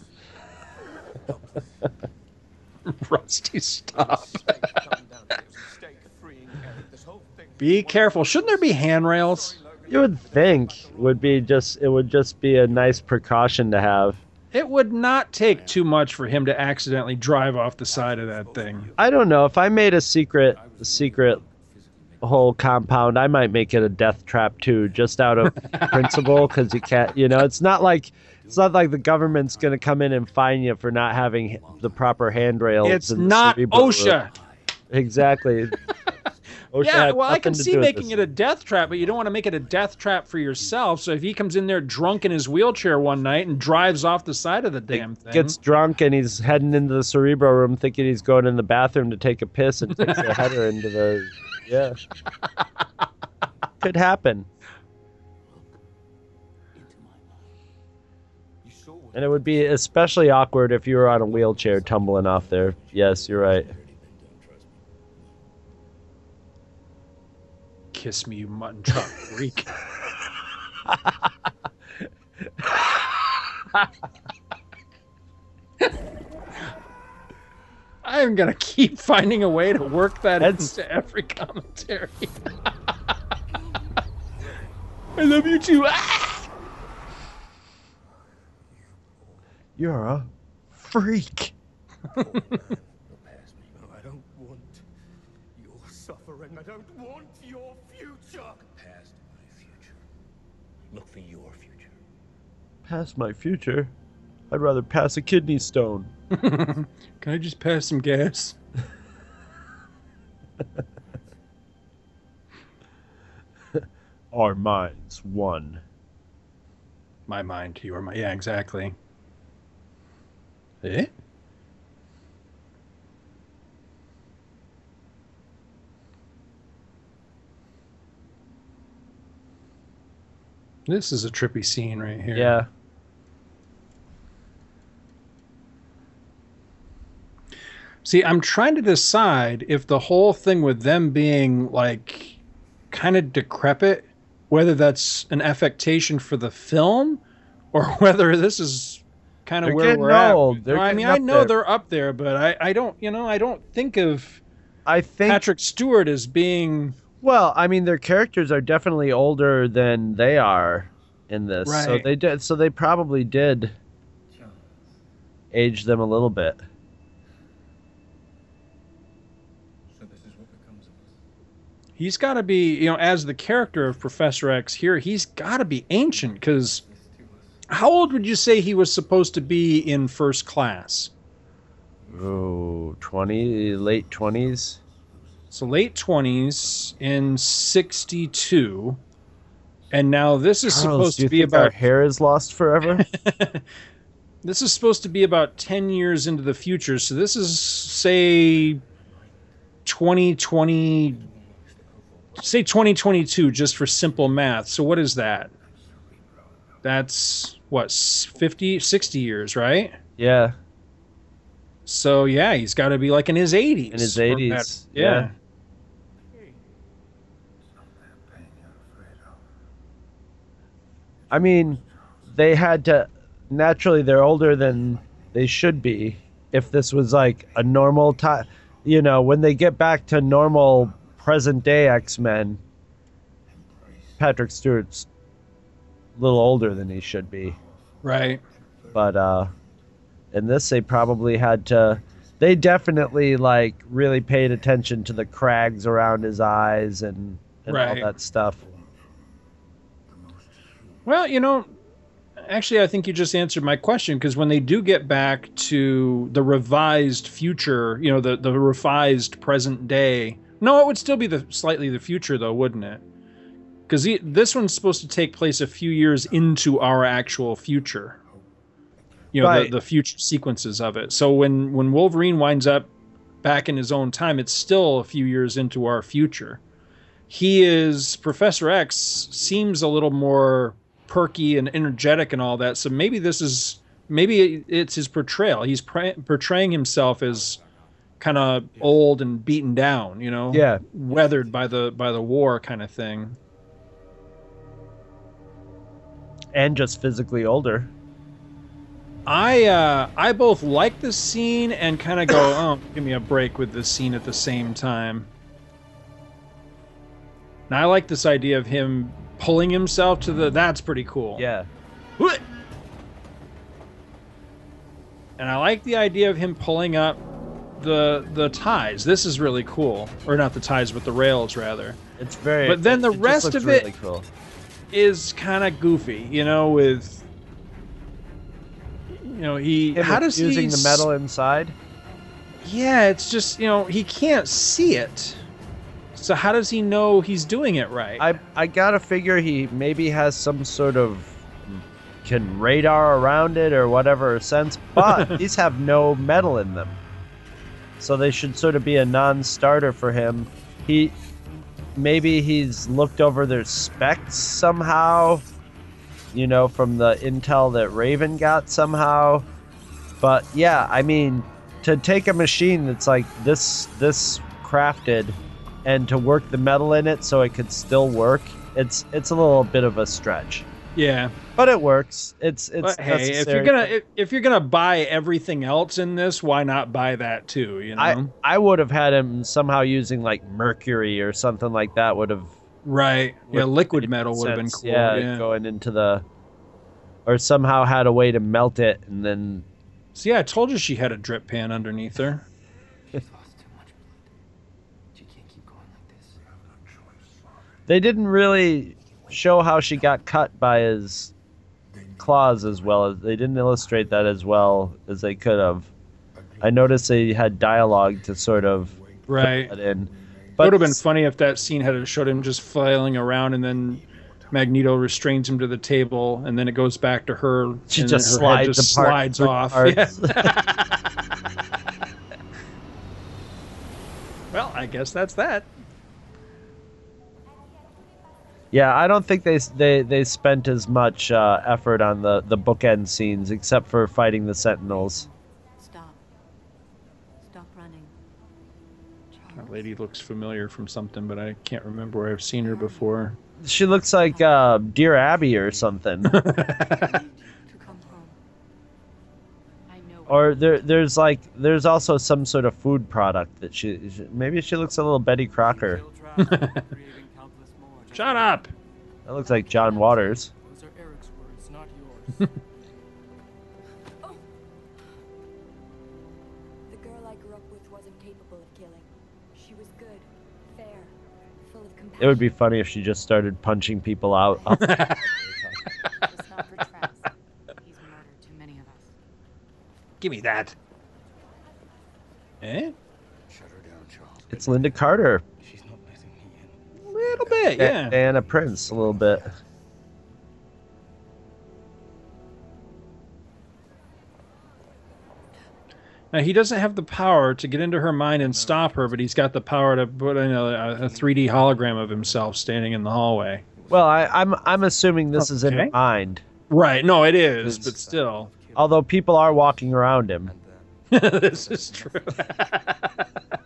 Rusty, stop. Be careful. Shouldn't there be handrails? You would think would be just it would just be a nice precaution to have. It would not take too much for him to accidentally drive off the side of that thing. I don't know if I made a secret secret whole compound, I might make it a death trap too, just out of principle, because you can't. You know, it's not like it's not like the government's going to come in and fine you for not having the proper handrails. It's not room. OSHA. Exactly. OSHA yeah, well, I can see making it a death trap, but you don't want to make it a death trap for yourself. So if he comes in there drunk in his wheelchair one night and drives off the side of the damn thing, Gets drunk and he's heading into the Cerebro room, thinking he's going in the bathroom to take a piss, and takes a header into the. Yeah. Could happen. And it would be especially awkward if you were on a wheelchair tumbling off there. Yes, you're right. kiss me, you mutton chop freak. I'm gonna keep finding a way to work that into every commentary. I love you too. Ah! You're a freak. I don't want your suffering. I don't want your future. Past my future. Look for your future. Past my future. I'd rather pass a kidney stone. Can I just pass some gas? Our minds one. My mind, you are my. Yeah, exactly. Eh? This is a trippy scene right here. Yeah. See, I'm trying to decide if the whole thing with them being like kind of decrepit, whether that's an affectation for the film or whether this is kind of They're where we're at. old. They're No, I mean, I know there. they're up there, but I, I don't, you know, I don't think of I think Patrick Stewart as being Well, I mean, their characters are definitely older than they are in this, right. so they did. So they probably did age them a little bit. So this is what becomes of us. he's got to be, you know, as the character of Professor X here, he's got to be ancient because how old would you say he was supposed to be in first class? Oh, twenty, late twenties. So late 20s in 62. And now this is supposed to be about hair is lost forever. this is supposed to be about 10 years into the future. So this is say 2020 say 2022 just for simple math. So what is that? That's what 50 60 years, right? yeah, So yeah, he's got to be like in his 80s. in his eighties. better. Yeah. I mean, they had to. Naturally, they're older than they should be. If this was like a normal time, you know, when they get back to normal present day X Men, Patrick Stewart's a little older than he should be. Right. But uh, in this, they probably had to. They definitely like really paid attention to the crags around his eyes and, and Right. all that stuff. Well, you know, actually, I think you just answered my question because when they do get back to the revised future, you know, the the revised present day. No, it would still be the slightly the future, though, wouldn't it? Because this one's supposed to take place a few years into our actual future. You know, Right. the, the future sequences of it. So when when Wolverine winds up back in his own time, it's still a few years into our future. He is Professor X seems a little more perky and energetic and all that. So maybe this is maybe it's his portrayal. He's pra- portraying himself as kind of old and beaten down, you know, Yeah. weathered by the by the war kind of thing. And just physically older. I uh, I both like this scene and kind of go, oh, give me a break with this scene at the same time. And I like this idea of him pulling himself to the. That's pretty cool. Yeah. And I like the idea of him pulling up the the ties. This is really cool, or not the ties, but the rails rather. It's very. But then the it rest of it really cool. Is kind of goofy, you know, with. You know, he. Him how does using he the metal inside? Yeah, it's just you know he can't see it. So how does he know he's doing it right? I I gotta figure he maybe has some sort of can radar around it or whatever sense, but these have no metal in them, so they should sort of be a non-starter for him. He maybe he's looked over their specs somehow, you know, from the intel that Raven got somehow. But yeah, I mean, to take a machine that's like this this crafted and to work the metal in it so it could still work, it's it's a little bit of a stretch. Yeah. But it works. It's it's But hey, if you're gonna if, if you're gonna buy everything else in this, why not buy that too? You know. I I would have had him somehow using like mercury or something like that would have right. Yeah, liquid metal would have been cool. Yeah, Yeah. going into the or somehow had a way to melt it and then See, I told you she had a drip pan underneath her. they didn't really show how she got cut by his claws as well as they didn't illustrate that as well as they could have. I noticed they had dialogue to sort of Right. that in. it would have been funny if that scene had showed him just flailing around and then Magneto restrains him to the table and then it goes back to her. She just her slides just slides off. Yeah. well, I guess that's that. Yeah, I don't think they they they spent as much uh, effort on the the bookend scenes except for fighting the Sentinels. Stop. Stop running. That lady looks familiar from something, but I can't remember where I've seen her before. She looks like uh, Dear Abby or something. To come home. Or there, there's like, there's also some sort of food product that she, she- maybe she looks a little Betty Crocker. Shut up. That looks like John Waters. Those are Eric's words, not yours. The girl I grew up with wasn't capable of killing. She was good, fair, full of compassion. It would be funny if she just started punching people out. Just not for Trask. He's murdered too many of us. Give me that. Eh? Shut her down, Charles. it's Lynda Carter. She's not letting me in. A little bit, A- yeah. Diana Prince, a little bit. Now he doesn't have the power to get into her mind and stop her, but he's got the power to put in a, a 3D hologram of himself standing in the hallway. Well, I, I'm I'm assuming this is in her mind. Right? No, it is, but still, Although people are walking around him. this is true.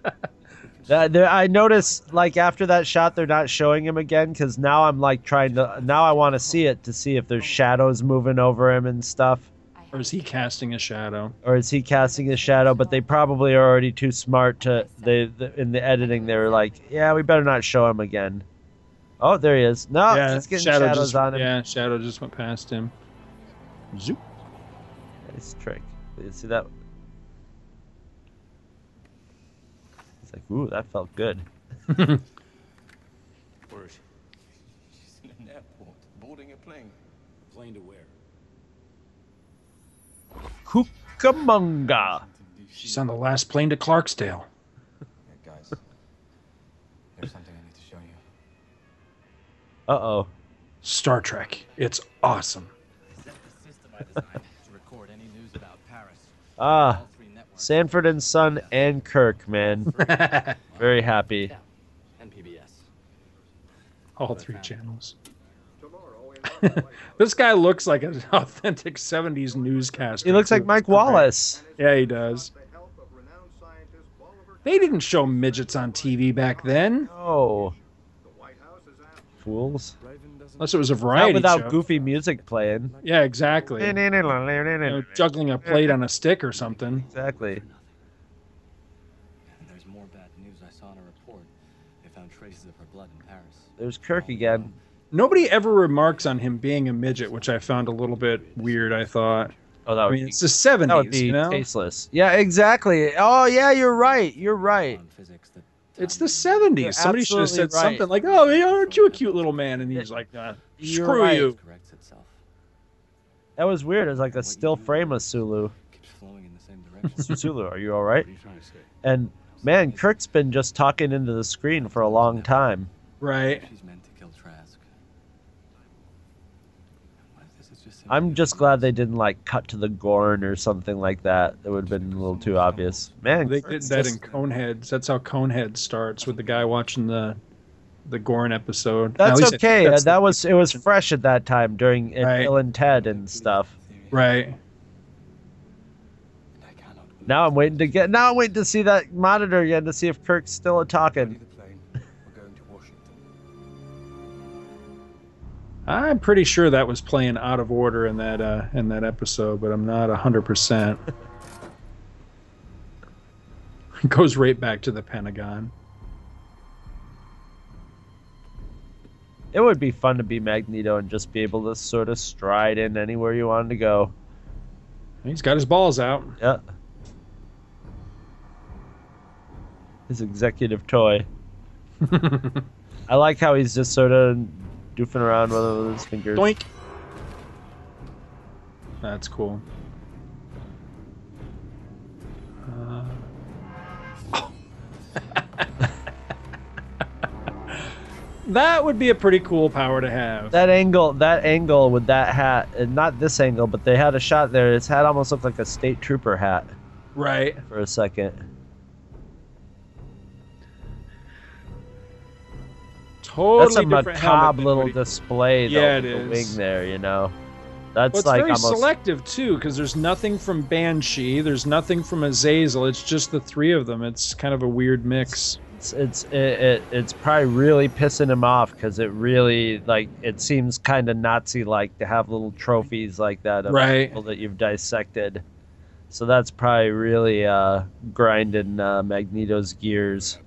Uh, there- I noticed, like after that shot, they're not showing him again because now I'm like trying to. Now I want to see it to see if there's shadows moving over him and stuff, or is he casting a shadow? or is he casting a shadow? But they probably are already too smart to. They the, in the editing they were like, yeah, we better not show him again. Oh, there he is. No, yeah, he's getting shadow shadows just, on him. Yeah, shadow just went past him. Zoop. Nice trick. You see that? Like, ooh, that felt good. Where is she? She's in an airport, boarding a plane. Plane to where? Cucamonga. She's on the last plane to Clarksville. Yeah, guys. There's something I need to show you. Uh oh. Star Trek. It's awesome. Set the system I designed to record any news about Paris. Ah, Sanford and Son and Kirk, man. Very happy. And PBS. All three channels. this guy looks like an authentic 70s newscaster. He looks like. Mike Wallace. Yeah, he does. They didn't show midgets on TV back then. Oh. Fools. Unless it was a variety Not variety without show. goofy music playing. Yeah, exactly. You know, juggling a plate on a stick or something. Exactly. There's more bad news I saw in a report. They found traces of her blood in Paris. There's Kirk again. Nobody ever remarks on him being a midget, which I found a little bit weird. I thought. Oh, that I would mean, be- it's the '70s, That would be you know. tasteless. Yeah, exactly. Oh, yeah, you're right. You're right. It's the '70s. You're Somebody should have said right. something like, "Oh, hey, aren't you a cute little man?" And he's like, uh, "Screw right. you." Corrects itself. That was weird. It was like a still frame of Sulu. Keeps flowing in the same direction. Su- Sulu, are you all right? What are you trying to say? And man, Kirk's been just talking into the screen for a long time. Right. She's meant to kill Trask. What if this is just I'm just glad they didn't like cut to the Gorn or something like that. It would have been a little too obvious. Man, They did that just- in Coneheads. That's how Conehead starts with the guy watching the the Gorn episode. That's okay. that's uh, that was it was fresh at that time during Right. Bill and Ted and stuff. right. Now I'm waiting to get. Now I'm waiting to see that monitor again to see if Kirk's still a talking. I'm pretty sure that was playing out of order in that uh, in that episode, but I'm not hundred percent. Goes right back to the Pentagon. It would be fun to be Magneto and just be able to sort of stride in anywhere you wanted to go. He's got his balls out. Yeah. His executive toy. I like how he's just sort of doofing around with, it with his fingers. Doink. That's cool. Uh, that would be a pretty cool power to have. That angle, that angle with that hat, and not this angle, but they had a shot there. His hat almost looked like a state trooper hat Right. for a second. Totally That's a macabre little display, though, Yeah, it with the is. wing there. You know, that's Well, it's like very almost. selective too, because there's nothing from Banshee, there's nothing from Azazel. It's just the three of them. It's kind of a weird mix. It's it's it, it it's probably really pissing him off because it really like it seems kind of Nazi like to have little trophies like that of Right. people that you've dissected. So that's probably really uh, grinding uh, Magneto's gears.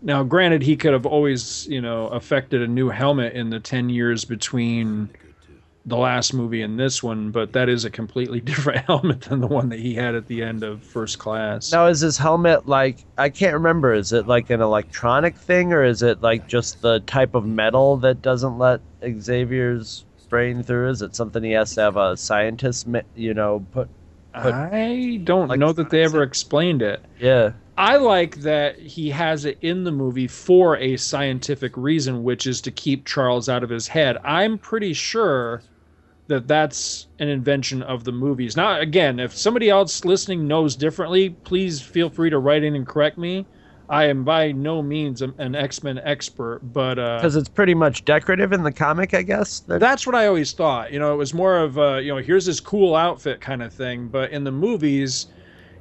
Now, granted, he could have always, you know, affected a new helmet in the 10 years between the last movie and this one, but that is a completely different helmet than the one that he had at the end of First Class. Now, is his helmet like I can't remember? Is it like an electronic thing, or is it like just the type of metal that doesn't let Xavier's brain through? Is it something he has to have a scientist, you know, put? put I don't know that they ever explained it. yeah. I like that he has it in the movie for a scientific reason, which is to keep Charles out of his head. I'm pretty sure that that's an invention of the movies. Now, again, if somebody else listening knows differently, please feel free to write in and correct me. I am by no means an X Men expert, but uh, Because it's pretty much decorative in the comic, I guess. That- that's what I always thought. You know, it was more of a, you know, here's this cool outfit kind of thing. But in the movies,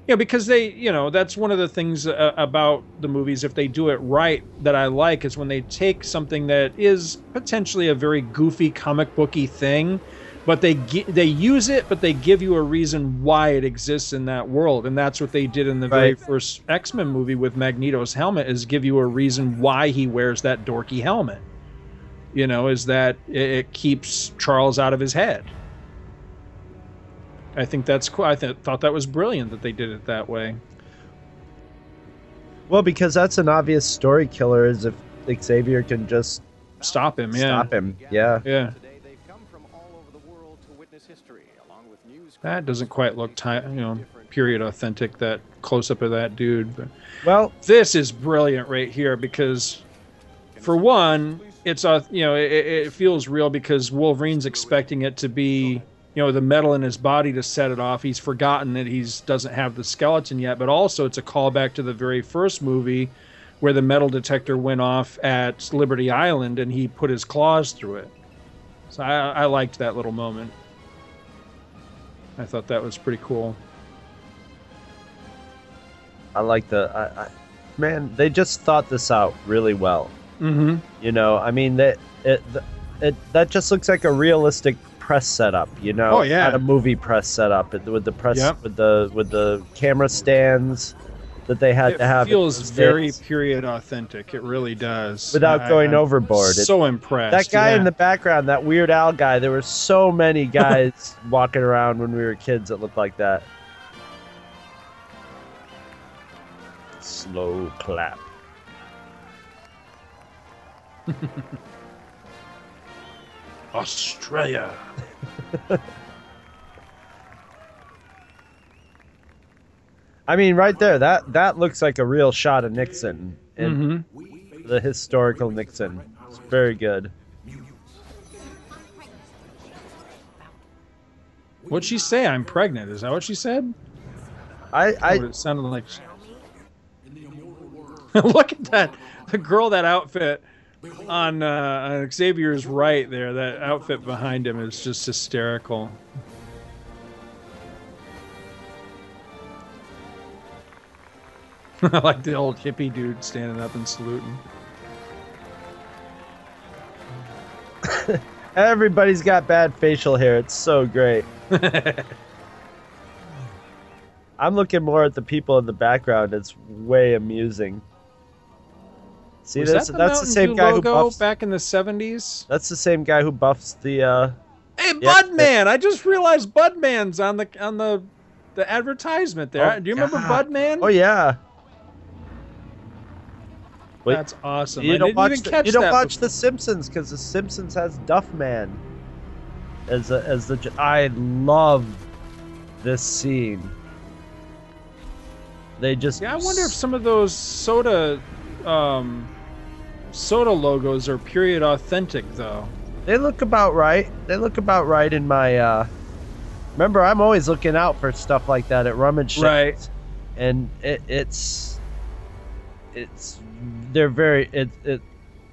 you know, because they, you know, that's one of the things uh, about the movies, if they do it right, that I like is when they take something that is potentially a very goofy comic booky thing, but they gi- they use it, but they give you a reason why it exists in that world, and that's what they did in the very first X Men movie with Magneto's helmet, is give you a reason why he wears that dorky helmet. You know, is that it, it keeps Charles out of his head. I think that's cool. I th- thought that was brilliant that they did it that way. Well, because that's an obvious story killer. Is if Xavier can just stop him. Yeah. Stop him. Yeah. Yeah. That doesn't quite look ti you know, period authentic. That close up of that dude. But well, this is brilliant right here because, for one, it's a you know it, it feels real because Wolverine's expecting it to be you know the metal in his body to set it off. He's forgotten that he's doesn't have the skeleton yet, but also it's a callback to the very first movie where the metal detector went off at Liberty Island and he put his claws through it. So I, I liked that little moment. I thought that was pretty cool. I like the. I, I, man, they just thought this out really well. Mm-hmm. You know, I mean that it, it that just looks like a realistic press setup. You know, Oh, yeah. not a movie press setup it- with the press Yep. with the with the camera stands that they had it to have. feels It's- very period authentic. It really does. without I- going I'm overboard. It- So impressed. That guy yeah. in the background, that Weird Al guy. There were so many guys walking around when we were kids that looked like that. Slow clap. Australia. I mean, right there, that that looks like a real shot of Nixon, and Mm-hmm. the historical Nixon. It's very good. What'd she say? I'm pregnant. Is that what she said? I, I it sounded like. Look at that, the girl that outfit on, uh, on Xavier's right there. That outfit behind him is just hysterical. I like the old hippie dude standing up and saluting. Everybody's got bad facial hair. It's so great. I'm looking more at the people in the background. It's way amusing. See Was this? that the That's the same Dew guy who buffs. back in the '70s. That's the same guy who buffs the. uh Hey. Budman! I just realized Budman's on the on the the advertisement there. Oh, Do you remember God. Budman? Oh yeah. Wait, That's awesome. You I don't watch. the, you don't watch The Simpsons because The Simpsons has Duffman as a, as the. I love this scene. They just. Yeah, I wonder if some of those soda um, soda logos are period authentic though. They look about right. They look about right in my. uh Remember, I'm always looking out for stuff like that at rummage sales. Right. And it, it's, it's, they're very it it,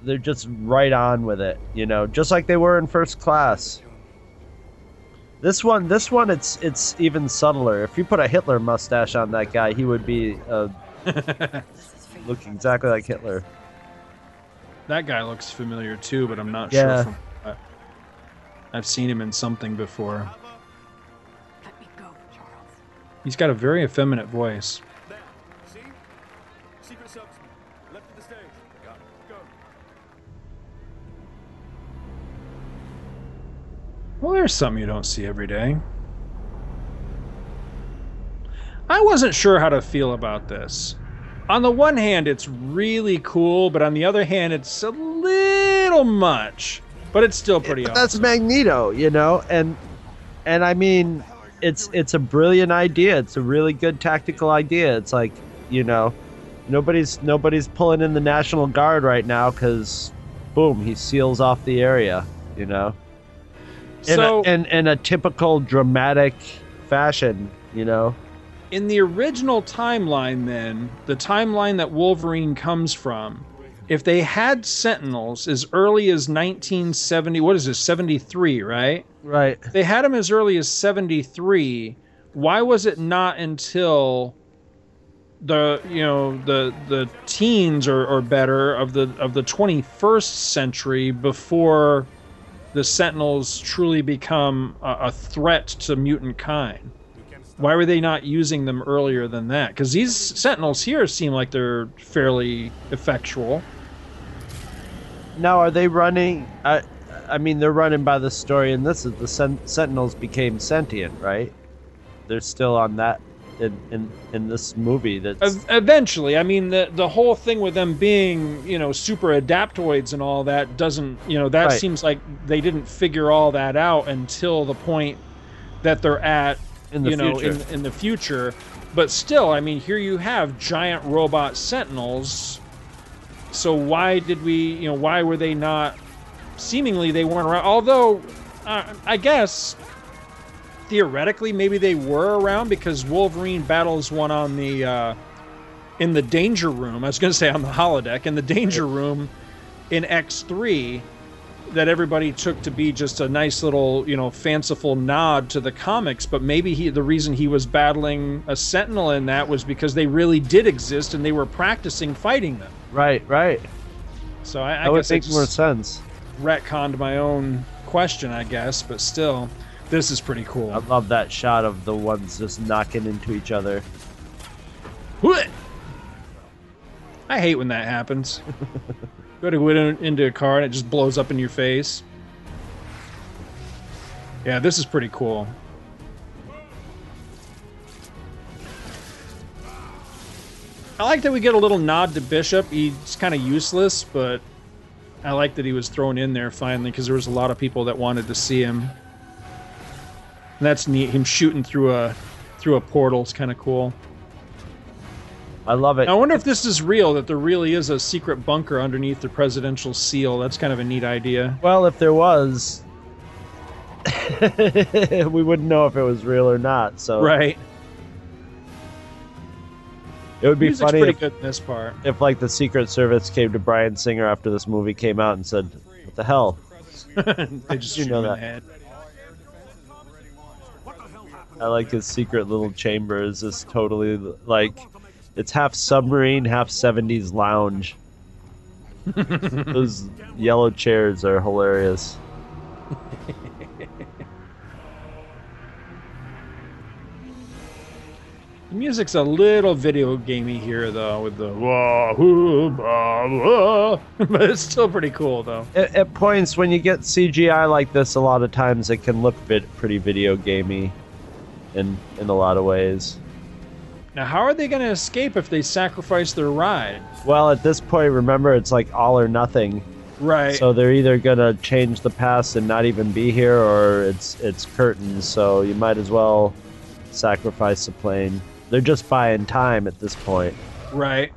they're just right on with it. You know, just like they were in first class. This one, this one, it's it's even subtler. If you put a Hitler mustache on that guy, he would be uh, look exactly like Hitler. That guy looks familiar too, but I'm not Yeah. sure. From, uh, I've seen him in something before. He's got a very effeminate voice. See? Secret subs. Left of the stage. Got it. Go. Well, there's something you don't see every day. I wasn't sure how to feel about this. On the one hand, it's really cool, but on the other hand, it's a little much. But it's still pretty But awesome. that's Magneto, you know, and and I mean, it's it's a brilliant idea. It's a really good tactical idea. It's like, you know, nobody's nobody's pulling in the National Guard right now because, boom, he seals off the area. You know, in So- a, in in a typical dramatic fashion. You know, in the original timeline, then, the timeline that Wolverine comes from, if they had Sentinels as early as 1970, what is this, 73, right? Right. They had them as early as 73. Why was it not until the you know the the teens or, or better of the of the 21st century before the Sentinels truly become a, a threat to mutant kind? Why were they not using them earlier than that? Because these Sentinels here seem like they're fairly effectual. now are they running? I I mean, they're running by the story, and this is the Sen- Sentinels became sentient, right? They're still on that in in, in this movie. That Eventually, I mean the the whole thing with them being you know super adaptoids and all that doesn't you know that Right. seems like they didn't figure all that out until the point that they're at In the you know future. in in the future. But still, I mean, here you have giant robot sentinels. So why did we you know why were they not? Seemingly they weren't around. Although uh, I guess theoretically maybe they were around because Wolverine battles one on the uh, in the danger room. I was going to say on the holodeck in the danger room in X3 that everybody took to be just a nice little, you know, fanciful nod to the comics, but maybe he the reason he was battling a sentinel in that was because they really did exist and they were practicing fighting them. right, right. So I, I That would make more sense. retconned my own question, I guess, but still this is pretty cool. I love that shot of the ones just knocking into each other. What? I hate when that happens. Go to go in- into a car and it just blows up in your face. Yeah, this is pretty cool. I like that we get a little nod to Bishop. He's kind of useless, but I like that he was thrown in there finally because there was a lot of people that wanted to see him. And that's neat. Him shooting through a through a portal is kind of cool. I love it. I wonder if this is real. That there really is a secret bunker underneath the presidential seal. That's kind of a neat idea. Well, if there was, we wouldn't know if it was real or not. So Right. it would be Music's funny pretty if, good in this part. if, like, the Secret Service came to Bryan Singer after this movie came out and said, "What the hell?" they just You shoot know him in that. head. I like his secret little chamber is just totally like it's half submarine, half 70s lounge. Those yellow chairs are hilarious. The music's a little video gamey here, though, with the wah, hoo, bah, wah. but it's still pretty cool, though. At, at points when you get CGI like this, a lot of times it can look bit pretty video gamey, in in a lot of ways. Now, how are they going to escape if they sacrifice their ride? Well, at this point, remember it's like all or nothing. Right. So they're either gonna change the past and not even be here, or it's it's curtains. So you might as well sacrifice the plane. They're just buying time at this point. Right.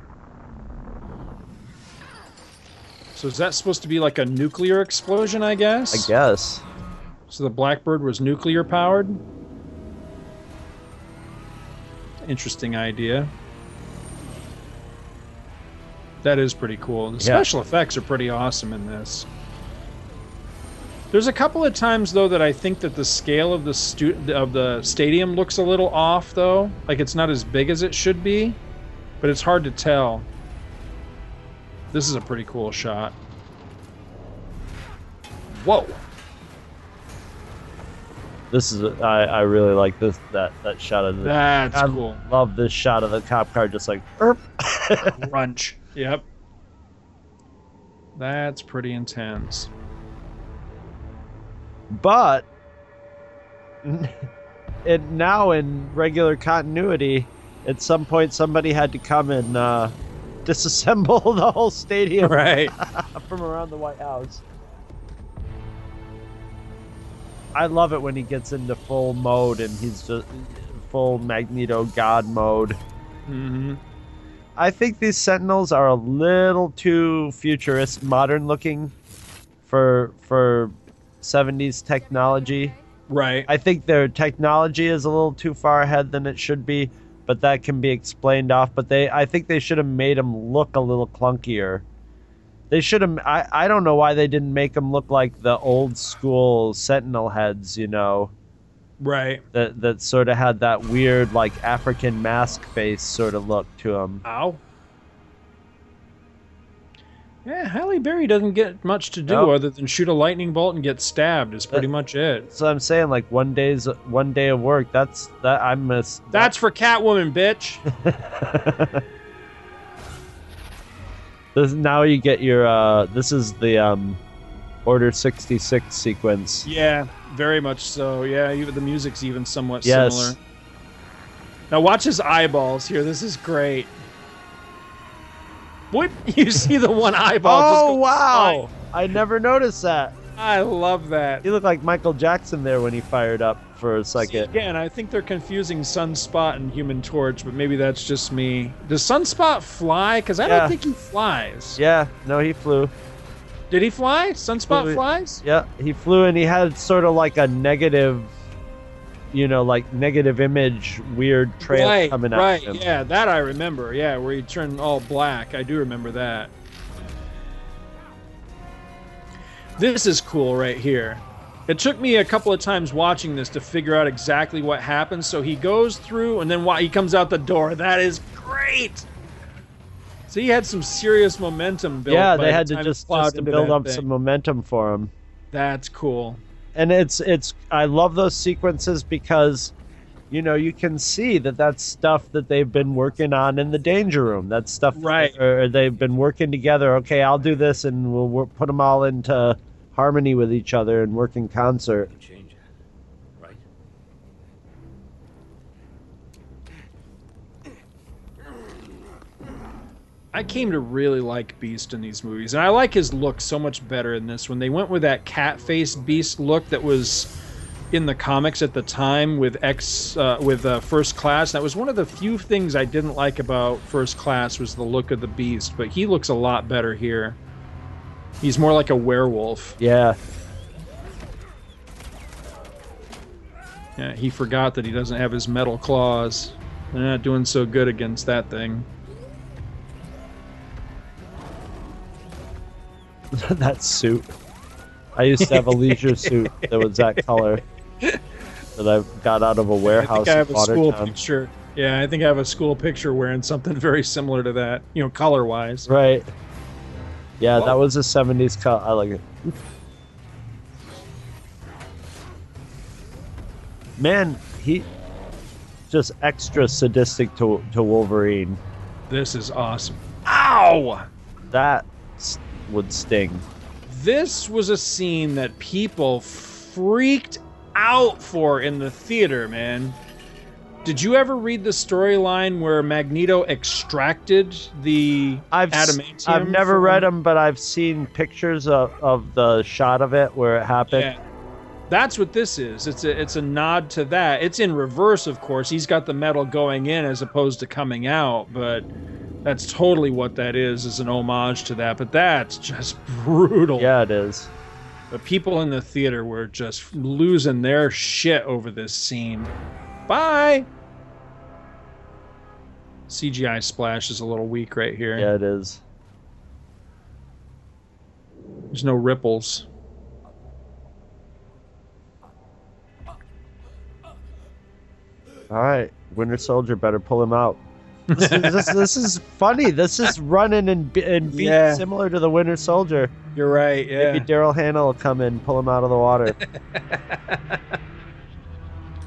So is that supposed to be like a nuclear explosion, I guess? I guess. So the Blackbird was nuclear powered? Interesting idea. That is pretty cool. The Yeah. special effects are pretty awesome in this. There's a couple of times though that I think that the scale of the stu- of the stadium looks a little off though. Like it's not as big as it should be, but it's hard to tell. This is a pretty cool shot. Whoa. This is I, I really like this that that shot of the. That's I cool. Love this shot of the cop car just like erp. Crunch. Yep. That's pretty intense. But it now in regular continuity, at some point somebody had to come and uh, disassemble the whole stadium Right. from around the White House. I love it when he gets into full mode and he's just full Magneto God mode. Mm-hmm. I think these Sentinels are a little too futurist, modern looking for for 70s technology. Right. I think their technology is a little too far ahead than it should be, but that can be explained off. But they, I think they should have made them look a little clunkier. They should have. I, I don't know why they didn't make them look like the old school Sentinel heads. You know, Right. that that sort of had that weird like African mask face sort of look to them. Ow. Yeah, Halle Berry doesn't get much to do Nope. other than shoot a lightning bolt and get stabbed. Is pretty much it. So I'm saying like one day's one day of work. That's that I miss. That's for Catwoman, bitch. This, now you get your. uh This is the um Order 66 sequence. yeah, very much so. Yeah, even the music's even somewhat Yes. similar. Now watch his eyeballs here. This is great. What you see the one eyeball? just Oh go wow! I never noticed that. I love that. He looked like Michael Jackson there when he fired up for a second. Again, I think they're confusing Sunspot and Human Torch, but maybe that's just me. Does Sunspot fly? Because I Yeah. don't think he flies. Yeah, no, he flew. Did he fly? Sunspot Flew- flies? Yeah, he flew and he had sort of like a negative, you know, like negative image, weird trail right, coming right. at him. Yeah, that I remember. Yeah, where he turned all black. I do remember that. This is cool right here. It took me a couple of times watching this to figure out exactly what happens. So he goes through, and then why he comes out the door. That is great. So he had some serious momentum built. Yeah, they the had to just, just to build up thing. some momentum for him. That's cool. and it's it's I love those sequences because you know you can see that that's stuff that they've been working on in the danger room. That's stuff Right. or they've been working together. Okay, I'll do this, and we'll wor- put them all into harmony with each other and work in concert. Change it, right? I came to really like Beast in these movies, and I like his look so much better in this one. They went with that cat faced Beast look that was in the comics at the time with X uh, with uh, First Class. That was one of the few things I didn't like about First Class was the look of the Beast, but he looks a lot better here. He's more like a werewolf. Yeah, Yeah, he forgot that he doesn't have his metal claws. They're not doing so good against that thing. that suit. I used to have a leisure suit that was that color that I got out of a warehouse think I have a school Watertown. picture. Yeah, I think I have a school picture wearing something very similar to that. You know, color wise. Right. Yeah, that was a '70s cut. I like it. Man, he just extra sadistic to to Wolverine. This is awesome. Ow! That would sting. This was a scene that people freaked out for in the theater, man. Did you ever read the storyline where Magneto extracted the I've adamantium? I've never from- read them, but I've seen pictures of, of the shot of it where it happened. Yeah. That's what this is. It's a it's a nod to that. It's in reverse, of course. He's got the metal going in as opposed to coming out, but that's totally what that is, is an homage to that. But that's just brutal. Yeah, it is. But people in the theater were just losing their shit over this scene. Bye. CGI splash is a little weak right here. Yeah, it is. There's no ripples. All right, Winter Soldier better pull him out. This, is- this, this is funny. This is running and be- and beat Yeah. similar to the Winter Soldier. You're right. Yeah. Maybe Daryl Hannah will come in, pull him out of the water.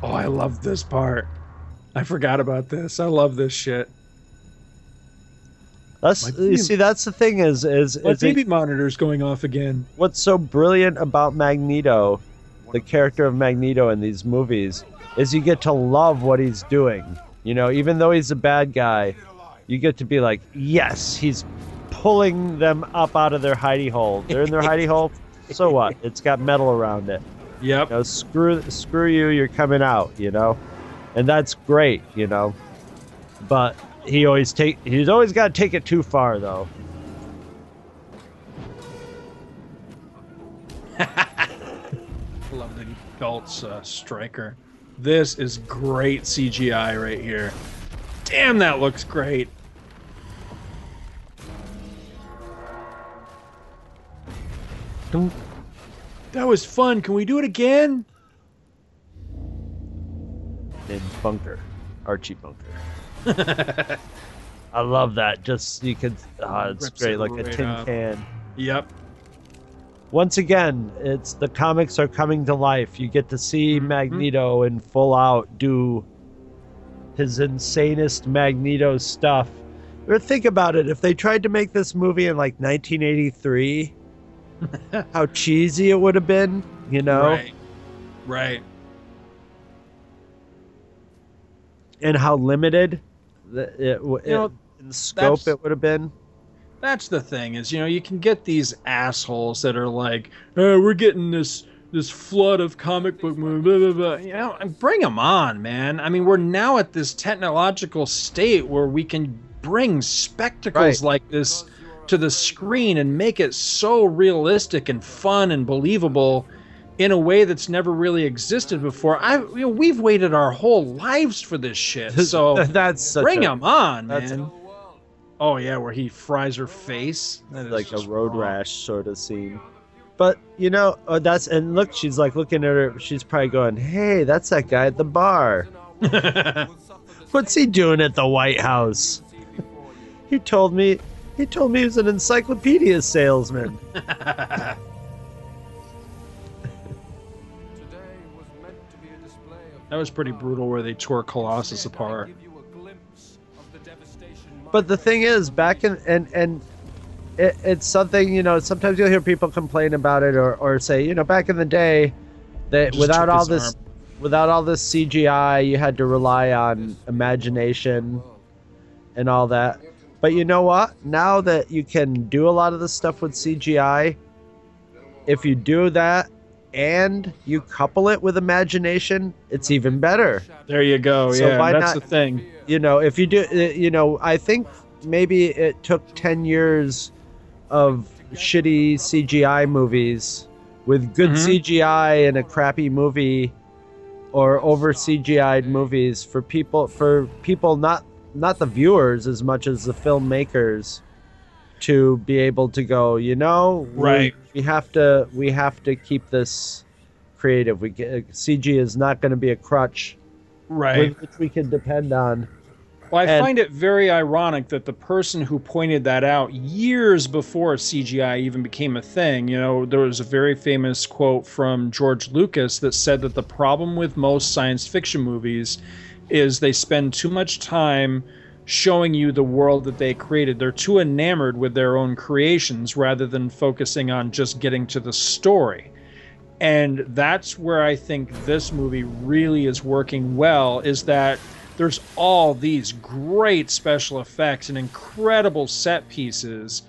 Oh, I love this part. I forgot about this. I love this shit. That's you see. That's the thing is is My is it- TV monitor's going off again. what's so brilliant about Magneto, the character of Magneto in these movies, is you get to love what he's doing. You know, even though he's a bad guy, you get to be like, yes, he's pulling them up out of their hidey hole. They're in their hidey hole. So what? It's got metal around it. Yep. You know, screw screw you, you're coming out, you know? And that's great, you know. But he always take he's always got to take it too far though. Love the he belts uh, Stryker. This is great CGI right here. Damn, that looks great. That was fun. Can we do it again? in Bunker, Archie Bunker. I love that. Just you could, ah, it's Rips great, it like a tin up. can. Yep. Once again, it's the comics are coming to life. You get to see Mm-hmm. Magneto in full out do his insanest Magneto stuff. Or think about it. If they tried to make this movie in like 1983, how cheesy it would have been. You know. Right. Right. and how limited the, it, You know, in scope it would have been. That's the thing is, you know, you can get these assholes that are like, oh, we're getting this this flood of comic book movies, blah, blah, blah. You know, bring them on, man. I mean, we're now at this technological state where we can bring spectacles Right. like this to the screen and make it so realistic and fun and believable in a way that's never really existed before. I, you know, we've waited our whole lives for this shit. So That's bring a- them on, that's- man. Oh yeah, where he fries her face. That like a road wrong. rash sort of scene. But you know, uh, that's and look, she's like looking at her. She's probably going, "Hey, that's that guy at the bar. What's he doing at the White House? he told me. He told me he was an encyclopedia salesman." That was pretty brutal where they tore Colossus apart. But the thing is, back in and and it, it's something you know. Sometimes you'll hear people complain about it, or or say, you know, back in the day, that without all this, arm. without all this CGI, you had to rely on imagination and all that. But you know what? Now that you can do a lot of this stuff with CGI, if you do that and you couple it with imagination, it's even better. There you go. So yeah, that's not- the thing. You know, if you do, uh, you know, I think maybe it took 10 years of shitty CGI movies with good Mhm. CGI and a crappy movie or over CGI'd movies for people for people not not the viewers as much as the filmmakers to be able to go, you know, Right. We, have to we have to keep this creative. We get, uh, CG is not going to be a crutch Right. which we can depend on. Well, I And- find it very ironic that the person who pointed that out years before CGI even became a thing, you know, there was a very famous quote from George Lucas that said that the problem with most science fiction movies is they spend too much time showing you the world that they created. They're too enamored with their own creations rather than focusing on just getting to the story. And that's where I think this movie really is working well is that there's all these great special effects and incredible set pieces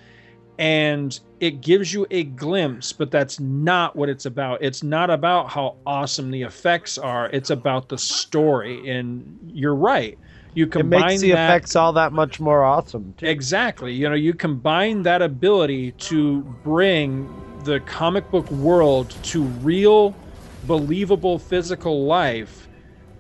and it gives you a glimpse but that's not what it's about it's not about how awesome the effects are it's about the story and you're right you It combine makes the that effects all that much more awesome. Too. Exactly. You know, you combine that ability to bring the comic book world to real, believable physical life,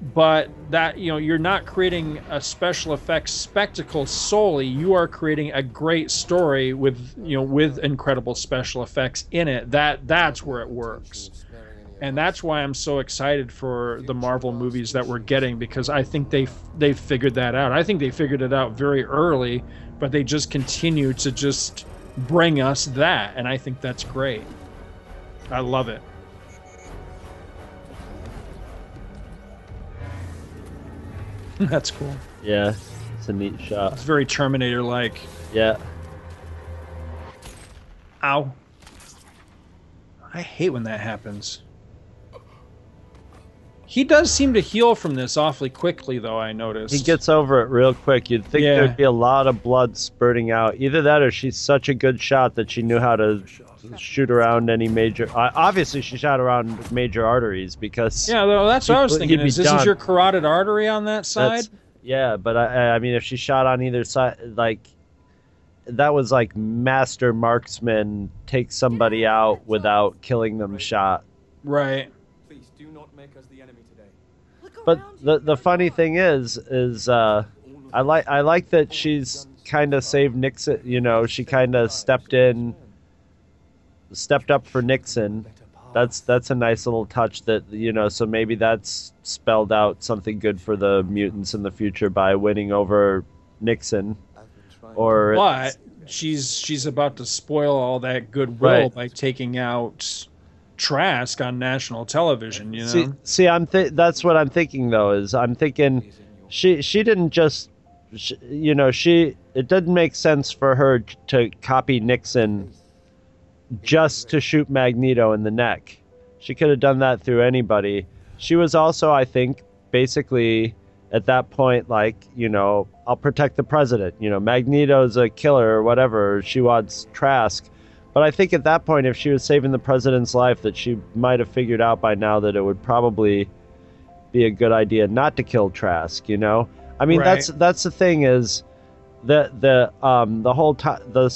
but that, you know, you're not creating a special effects spectacle solely. You are creating a great story with, you know, with incredible special effects in it. That that's where it works. And that's why I'm so excited for the Marvel movies that we're getting because I think they they figured that out. I think they figured it out very early, but they just continue to just bring us that, and I think that's great. I love it. That's cool. Yeah, it's a neat shot. It's very Terminator-like. Yeah. Ow. I hate when that happens. He does seem to heal from this awfully quickly, though. I noticed. He gets over it real quick. You'd think Yeah. there'd be a lot of blood spurting out. Either that, or she's such a good shot that she knew how to shoot around any major. Uh, obviously, she shot around major arteries because. Yeah, though that's what I was thinking. Is this is done. your carotid artery on that side? That's- yeah, but I, I mean, if she shot on either side, like that was like master marksman take somebody out without killing them shot. Right. But the the funny thing is, is uh, I like I like that she's kind of saved Nixon. You know, she kind of stepped in, stepped up for Nixon. That's that's a nice little touch. That you know, so maybe that's spelled out something good for the mutants in the future by winning over Nixon. Or But she's she's about to spoil all that goodwill Right. by taking out Trask on national television. You know. See, see, I'm th- that's what I'm thinking though. Is I'm thinking she she didn't just, sh you know, she it didn't make sense for her to copy Nixon just to shoot Magneto in the neck. She could have done that through anybody. She was also, I think, basically at that point like, you know, I'll protect the president. You know, Magneto's a killer or whatever. She wants Trask. But I think at that point, if she was saving the president's life, that she might have figured out by now that it would probably be a good idea not to kill Trask. You know, I mean, that's Right. that's the thing is the the um the whole time the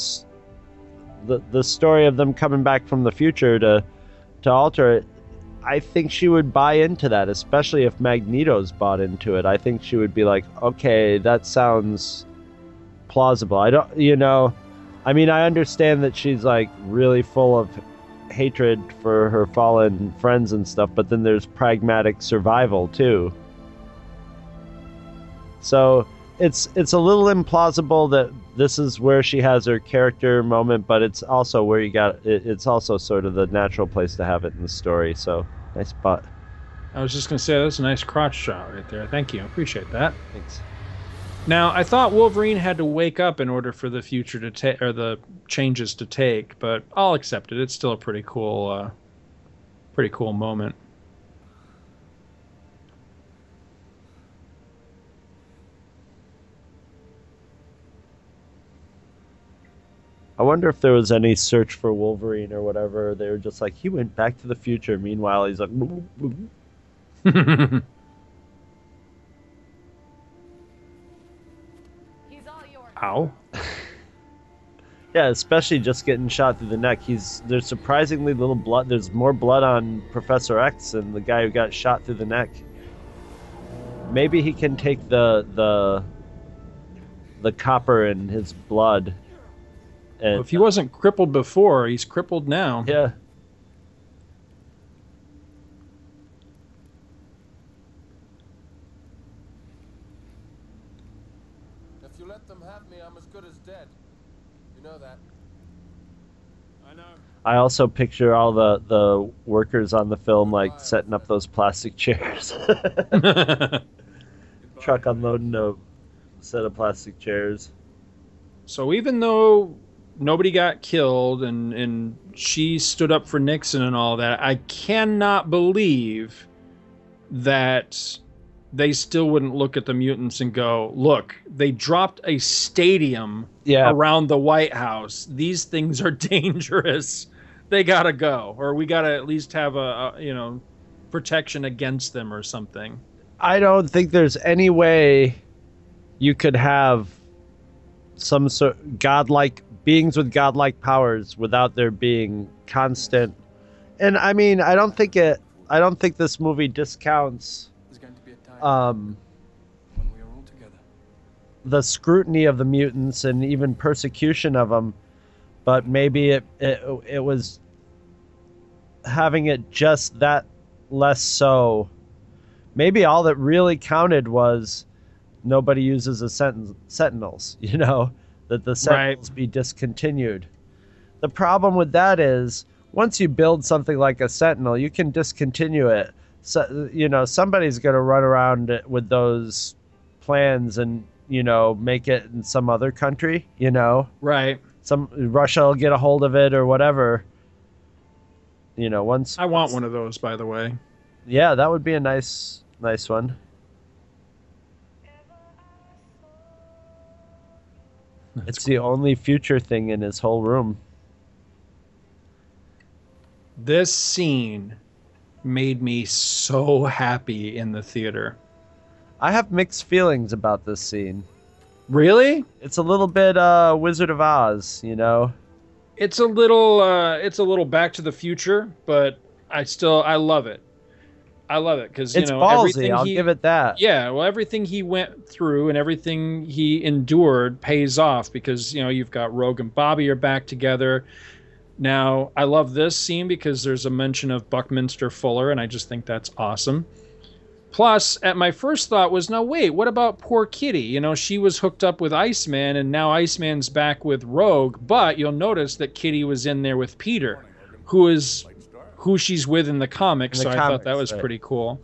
the the story of them coming back from the future to to alter it. I think she would buy into that, especially if Magneto's bought into it. I think she would be like, okay, that sounds plausible. I don't, you know, I mean, I understand that she's like really full of hatred for her fallen friends and stuff, but then there's pragmatic survival too. So it's it's a little implausible that this is where she has her character moment, but it's also where you got it, it's also sort of the natural place to have it in the story. So nice butt. I was just gonna say that's a nice crotch shot right there. Thank you. Appreciate that. Thanks. Now I thought Wolverine had to wake up in order for the future to take or the changes to take, but I'll accept it. It's still a pretty cool, uh, pretty cool moment. I wonder if there was any search for Wolverine or whatever. They were just like he went back to the future. Meanwhile, he's like. Ow. Yeah, especially just getting shot through the neck. He's there's surprisingly little blood. There's more blood on Professor X than the guy who got shot through the neck. Maybe he can take the the the copper in his blood. And Well, if he wasn't crippled before, he's crippled now. Yeah. If you let them have me, I'm as good as dead. You know that. I know. I also picture all the the workers on the film like setting up those plastic chairs. Truck unloading a set of plastic chairs. So even though nobody got killed and and she stood up for Nixon and all that, I cannot believe that they still wouldn't look at the mutants and go, "Look, they dropped a stadium Yeah. around the White House. These things are dangerous. They got to go or we got to at least have a, a, you know, protection against them or something." I don't think there's any way you could have some sort godlike beings with godlike powers without there being constant. And I mean, I don't think it. I don't think this movie discounts There's going to be a time um, when we are all together. the scrutiny of the mutants and even persecution of them. But maybe it it, it was having it just that less so. Maybe all that really counted was nobody uses the senten- sentinels. You know that the sentinels be discontinued. The problem with that is once you build something like a sentinel, you can discontinue it. So you know somebody's going to run around with those plans and you know make it in some other country. You know, Right. Some Russia will get a hold of it or whatever. You know, once I want one of those, by the way. yeah, that would be a nice nice one. it's the only future thing in his whole room. This scene made me so happy in the theater. I have mixed feelings about this scene. Really? It's a little bit uh Wizard of Oz, you know. It's a little uh it's a little back to the future, but I still I love it. I love it because you It's know ballsy, everything I'll he, give it that. Yeah, well, everything he went through and everything he endured pays off because you know you've got Rogue and Bobby are back together. Now, I love this scene because there's a mention of Buckminster Fuller, and I just think that's awesome. Plus, at my first thought was, no, wait, what about poor Kitty? You know, she was hooked up with Iceman, and now Iceman's back with Rogue. But you'll notice that Kitty was in there with Peter, who is who she's with in the comics. In the so I thought that was right. pretty cool.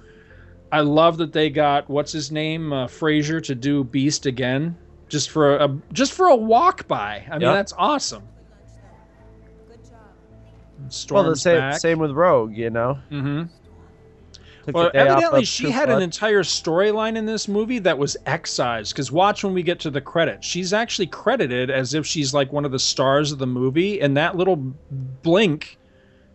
I love that they got what's his name, uh, Frasier, to do Beast again, just for a just for a walk by. I mean, Yep. that's awesome. well, the same back. same with Rogue, you know. Mm-hmm. Well, a day off evidently she had an entire storyline in this movie that was excised. Because watch when we get to the credits, she's actually credited as if she's like one of the stars of the movie, and that little blink,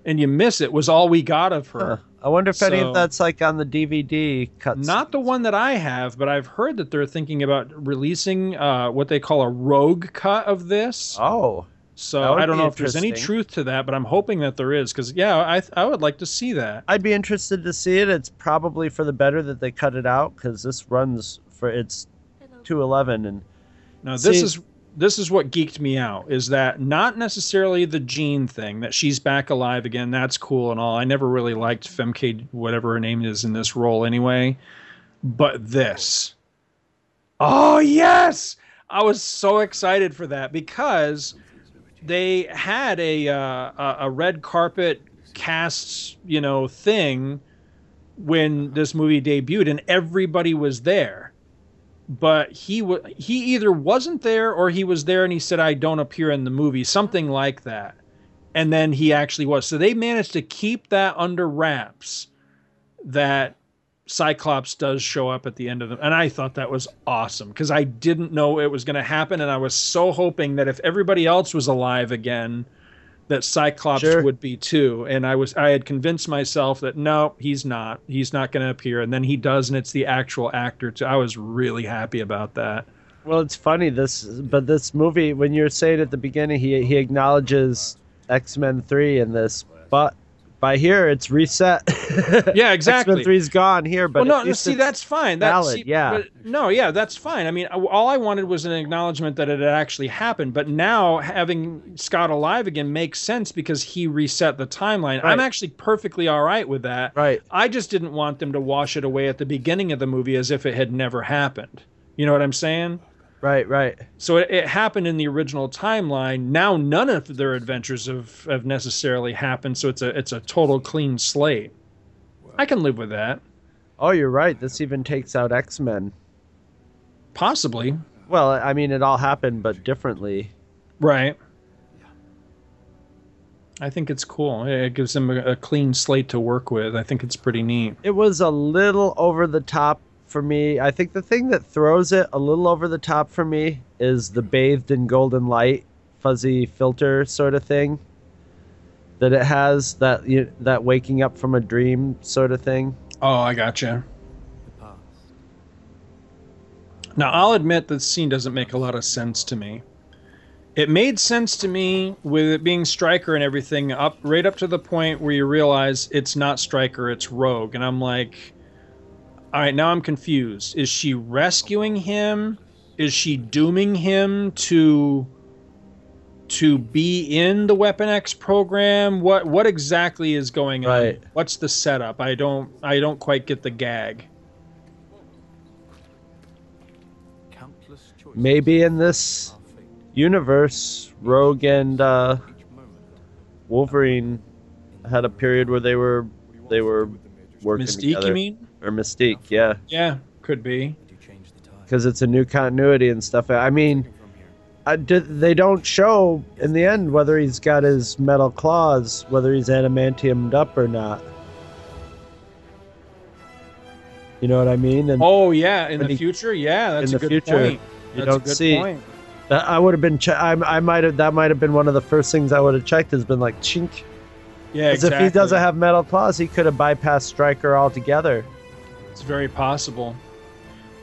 and you miss it, was all we got of her. Huh. I wonder if any of that's like on the DVD cuts. Not the one that I have, but I've heard that they're thinking about releasing uh, what they call a rogue cut of this. Oh, so I don't know if there's any truth to that, but I'm hoping that there is. Because yeah, I I would like to see that. I'd be interested to see it. It's probably for the better that they cut it out because this runs for it's two eleven and No, this See- is this is what geeked me out is that not necessarily the Jean thing that she's back alive again. That's cool and all. I never really liked Famke, whatever her name is in this role anyway. But this, oh yes, I was so excited for that because they had a uh, a, red carpet casts you know, thing when this movie debuted, and everybody was there but he wa he either wasn't there or he was there and he said I don't appear in the movie, something like that. And then he actually was. So they managed to keep that under wraps that Cyclops does show up at the end of them. And I thought that was awesome because I didn't know it was going to happen and I was so hoping that if everybody else was alive again that Cyclops Sure. would be too. And I was I had convinced myself that no, he's not. He's not going to appear. And then he does, and it's the actual actor too. I was really happy about that. Well, it's funny this, but this movie when you're saying at the beginning he he acknowledges X Men Three in this, but by here it's reset. Yeah, exactly. X Men Three's gone here, but well, no, see, that's fine. That's valid, see, yeah. but- no, yeah, that's fine. I mean, all I wanted was an acknowledgement that it had actually happened. But now having Scott alive again makes sense because he reset the timeline. I'm actually perfectly all right with that. Right. I just didn't want them to wash it away at the beginning of the movie as if it had never happened. You know what I'm saying? Right, right. So it, it happened in the original timeline. Now none of their adventures have, have necessarily happened. So it's a it's a total clean slate. I can live with that. Oh, you're right. This even takes out X Men. Possibly. Well, I mean, it all happened, but differently. Right. I think it's cool. It gives them a, a clean slate to work with. I think it's pretty neat. It was a little over the top for me. I think the thing that throws it a little over the top for me is the bathed in golden light, fuzzy filter sort of thing that it has. That you, that waking up from a dream sort of thing. Oh, I gotcha. Now, I'll admit that scene doesn't make a lot of sense to me. It made sense to me with it being Stryker and everything up right up to the point where you realize it's not Stryker, it's Rogue, and I'm like, all right, now I'm confused. Is she rescuing him? Is she dooming him to to be in the Weapon X program? What what exactly is going on? Right. What's the setup? I don't I don't quite get the gag. Maybe in this universe, Rogue and uh, Wolverine had a period where they were they were working Mystique, you mean? Or Mystique, yeah. Yeah, could be. because it's a new continuity and stuff. I mean, I did, they don't show in the end whether he's got his metal claws, whether he's adamantiumed up or not. You know what I mean? And Oh yeah, in the he- future, yeah, that's in a the good future, point. you That's don't a good see- point. I would have been. Che- I, I might have. That might have been one of the first things I would have checked. Has been like chink. Yeah, Because if he doesn't have metal claws, he could have bypassed Stryker altogether. It's very possible.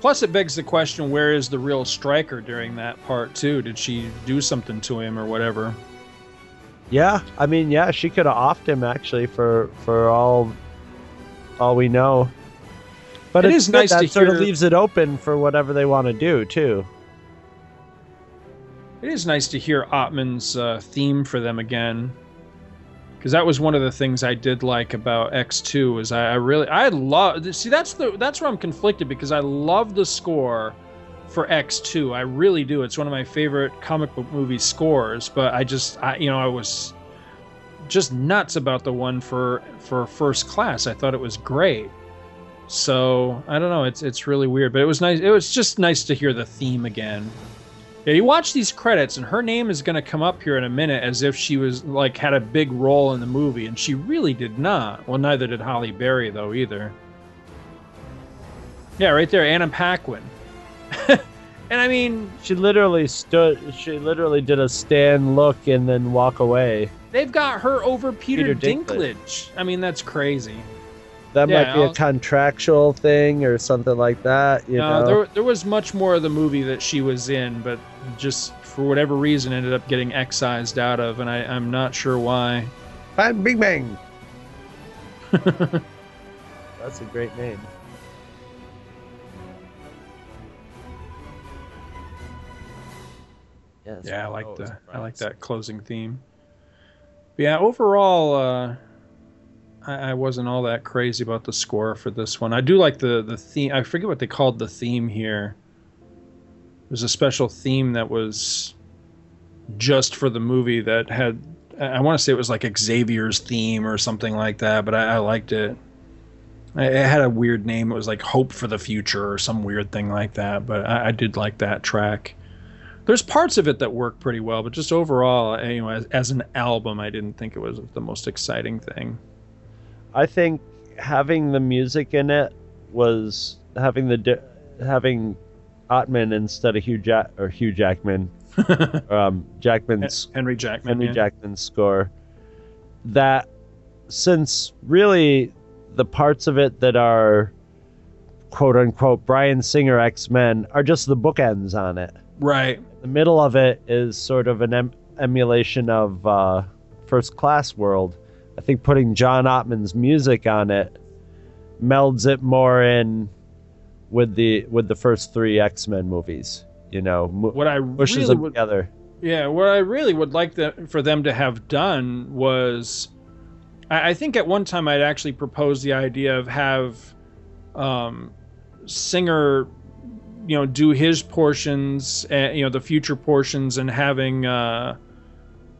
Plus, it begs the question: Where is the real Stryker during that part too? Did she do something to him or whatever? Yeah, I mean, yeah, she could have offed him actually for for all all we know. But It is nice that to sort of leaves it open for whatever they want to do too. It is nice to hear Ottman's uh, theme for them again, because that was one of the things I did like about X Two. Is I, I really I love see that's the that's where I'm conflicted because I love the score for X Two. I really do. It's one of my favorite comic book movie scores. But I just I you know I was just nuts about the one for for First Class. I thought it was great. So I don't know. It's it's really weird, but it was nice. It was just nice to hear the theme again. Yeah, you watch these credits, and her name is going to come up here in a minute as if she was like had a big role in the movie, and she really did not. Well, neither did Halle Berry though either. Yeah, right there, Anna Paquin. and I mean, She literally stood. She literally did a stand, look, and then walk away. they've got her over Peter, Peter Dinklage. Dinklage. I mean, that's crazy. That Yeah, might be a I'll- contractual thing or something like that. You no, know, there there was much more of the movie that she was in, but just for whatever reason ended up getting excised out of, and I, I'm not sure why. Bang, Big Bang. That's a great name. Yes. Yeah, I like oh, the I like that closing theme. But yeah, overall, uh, I, I wasn't all that crazy about the score for this one. I do like the the theme. I forget what they called the theme here. There's a special theme that was just for the movie that had. I want to say it was like Xavier's theme or something like that, but I, I liked it. It had a weird name. It was like Hope for the Future or some weird thing like that. But I, I did like that track there's parts of it that work pretty well, but just overall, eh, you know, as, as an album, I didn't think it was the most exciting thing. I think having the music in it was having the di- having Ottman instead of Hugh Jack or Hugh Jackman, um, Jackman's Henry Jackman. Henry yeah. Jackman's score. That since really the parts of it that are quote unquote Bryan Singer X Men are just the bookends on it. Right. The middle of it is sort of an em- emulation of uh, First Class World. I think putting John Ottman's music on it melds it more in with the with the first three X Men movies. You know, mo- What I pushes really them would- together. Yeah, what I really would like the, for them to have done was, I, I think at one time I'd actually proposed the idea of have um, Singer, you know, do his portions, uh, you know, the future portions, and having uh,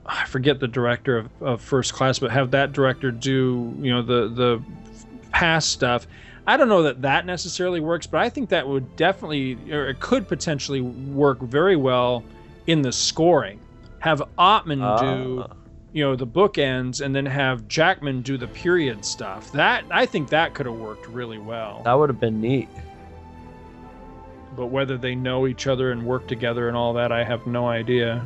I forget the director of, of First Class, but have that director do you know the the past stuff. I don't know that that necessarily works, but I think that would definitely, or it could potentially work very well in the scoring. Have Ottman ah. do, you know, the bookends, and then have Jackman do the period stuff. That I think that could have worked really well. That would have been neat. But whether they know each other and work together and all that, I have no idea.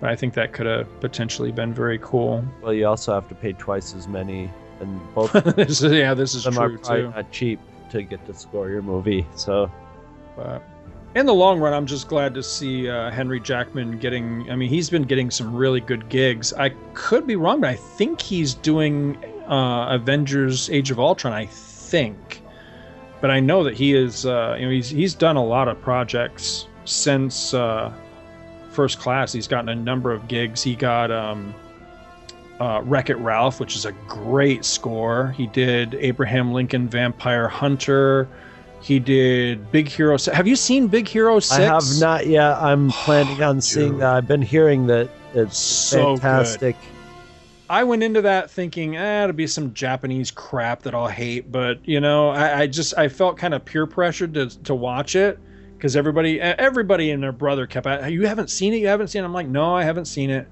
But I think that could have potentially been very cool. Well, you also have to pay twice as many, and both. This is- yeah, this is them are true, probably too. Not cheap to get to score your movie, so. But in the long run, I'm just glad to see uh, Henry Jackman getting. I mean, he's been getting some really good gigs. I could be wrong, but I think he's doing uh, Avengers: Age of Ultron. I think, but I know that he is. Uh, you know, he's he's done a lot of projects since uh, First Class. He's gotten a number of gigs. He got. Um, uh, Wreck It Ralph, which is a great score. He did Abraham Lincoln Vampire Hunter. He did Big Hero. Have you seen Big Hero Six? I have not yet. I'm planning on seeing that. I've been hearing that it's So good. fantastic. I went into that thinking, eh, it'll be some Japanese crap that I'll hate, but you know, I, I just I felt kind of peer pressured to to watch it, because everybody everybody and their brother kept at you haven't seen it you haven't seen it i'm like no i haven't seen it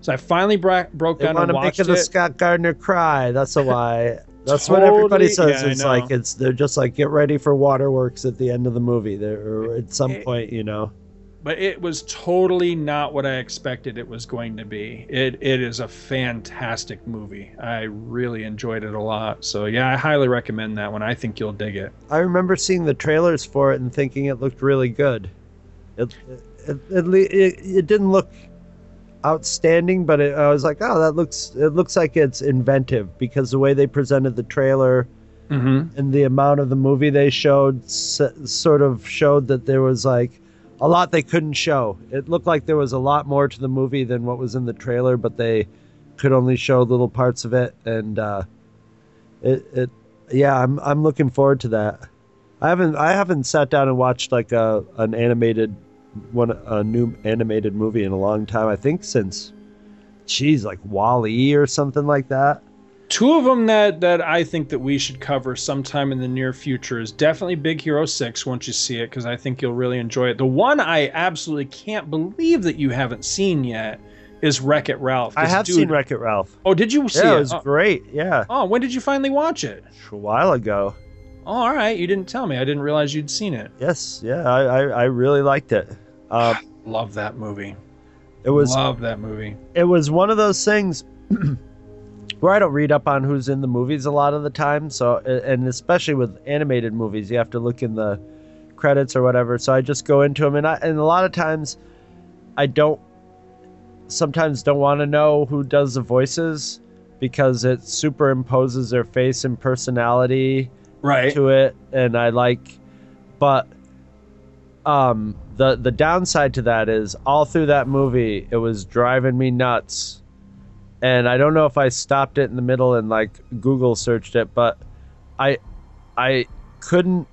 so i finally bra- broke They down want and to make watched it it a Scott Gardner cry. That's a why. That's what everybody says. yeah, it's like it's they're just like get ready for waterworks at the end of the movie. There at some point, you know. but it was totally not what i expected it was going to be it it is a fantastic movie i really enjoyed it a lot so yeah i highly recommend that one i think you'll dig it I remember seeing the trailers for it and thinking it looked really good. It it it, it, it didn't look outstanding, but it, I was like, oh, that looks it looks like it's inventive because the way they presented the trailer mm-hmm. and the amount of the movie they showed s- sort of showed that there was like a lot they couldn't show. It looked like there was a lot more to the movie than what was in the trailer, but they could only show little parts of it and uh it it yeah, I'm I'm looking forward to that. I haven't I haven't sat down and watched like a an animated one a new animated movie in a long time. I think since geez, like Wall-E or something like that. Two of them that that I think that we should cover sometime in the near future is definitely Big Hero 6 once you see it because I think you'll really enjoy it. The one I absolutely can't believe that you haven't seen yet is Wreck It Ralph. I have dude- seen Wreck It Ralph. Oh, did you see yeah, it? it was oh, great. Yeah, oh, when did you finally watch it? a while ago. Oh, all right. You didn't tell me. I didn't realize you'd seen it. Yes, yeah, I I, I really liked it. Um, Love that movie. it was Love that movie. it was one of those things where I don't read up on who's in the movies a lot of the time. So, and especially with animated movies, you have to look in the credits or whatever. So I just go into them, and I and a lot of times I don't. Sometimes don't want to know who does the voices because it superimposes their face and personality Right. to it, and I like, but um the the downside to that is all through that movie it was driving me nuts. And i don't know if i stopped it in the middle and like google searched it but i i couldn't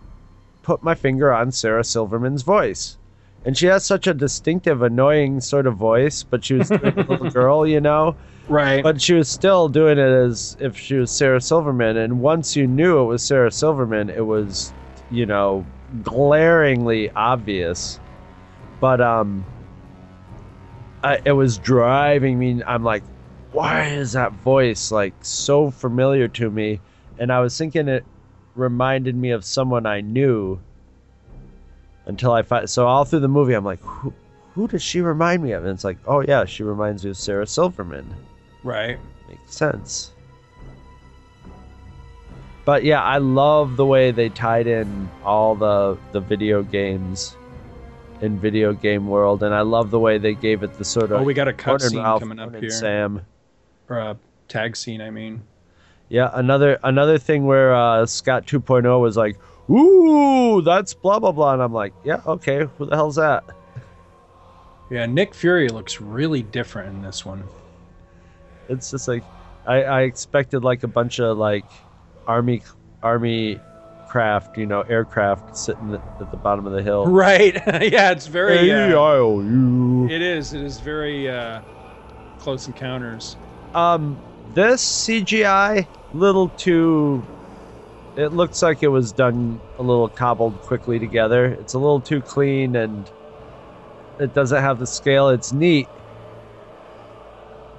put my finger on sarah silverman's voice. And she has such a distinctive annoying sort of voice but she was a little girl you know? Right. but she was still doing it as if she was sarah silverman and once you knew it was sarah silverman it was you know glaringly obvious but um I, it was driving me i'm like why is that voice like so familiar to me? And i was thinking it reminded me of someone i knew until i find so all through the movie i'm like who, who does she remind me of? And it's like oh yeah she reminds me of sarah silverman. Right. makes sense. But yeah i love the way they tied in all the the video games in video game world and i love the way they gave it the sort of Oh, we got a Conan cutscene Ralph, coming up here. sam Or a tag scene, I mean. yeah another another thing where uh scott 2.0 was like ooh that's blah blah blah and i'm like yeah okay who the hell's that Yeah, Nick Fury looks really different in this one. it's just like i i expected like a bunch of like army army craft you know aircraft sitting at the bottom of the hill Right. yeah, it's very. Hey, uh, it is. It is very uh, close encounters. Um, this CGI little too. It looks like it was done a little cobbled quickly together. It's a little too clean and it doesn't have the scale. It's neat,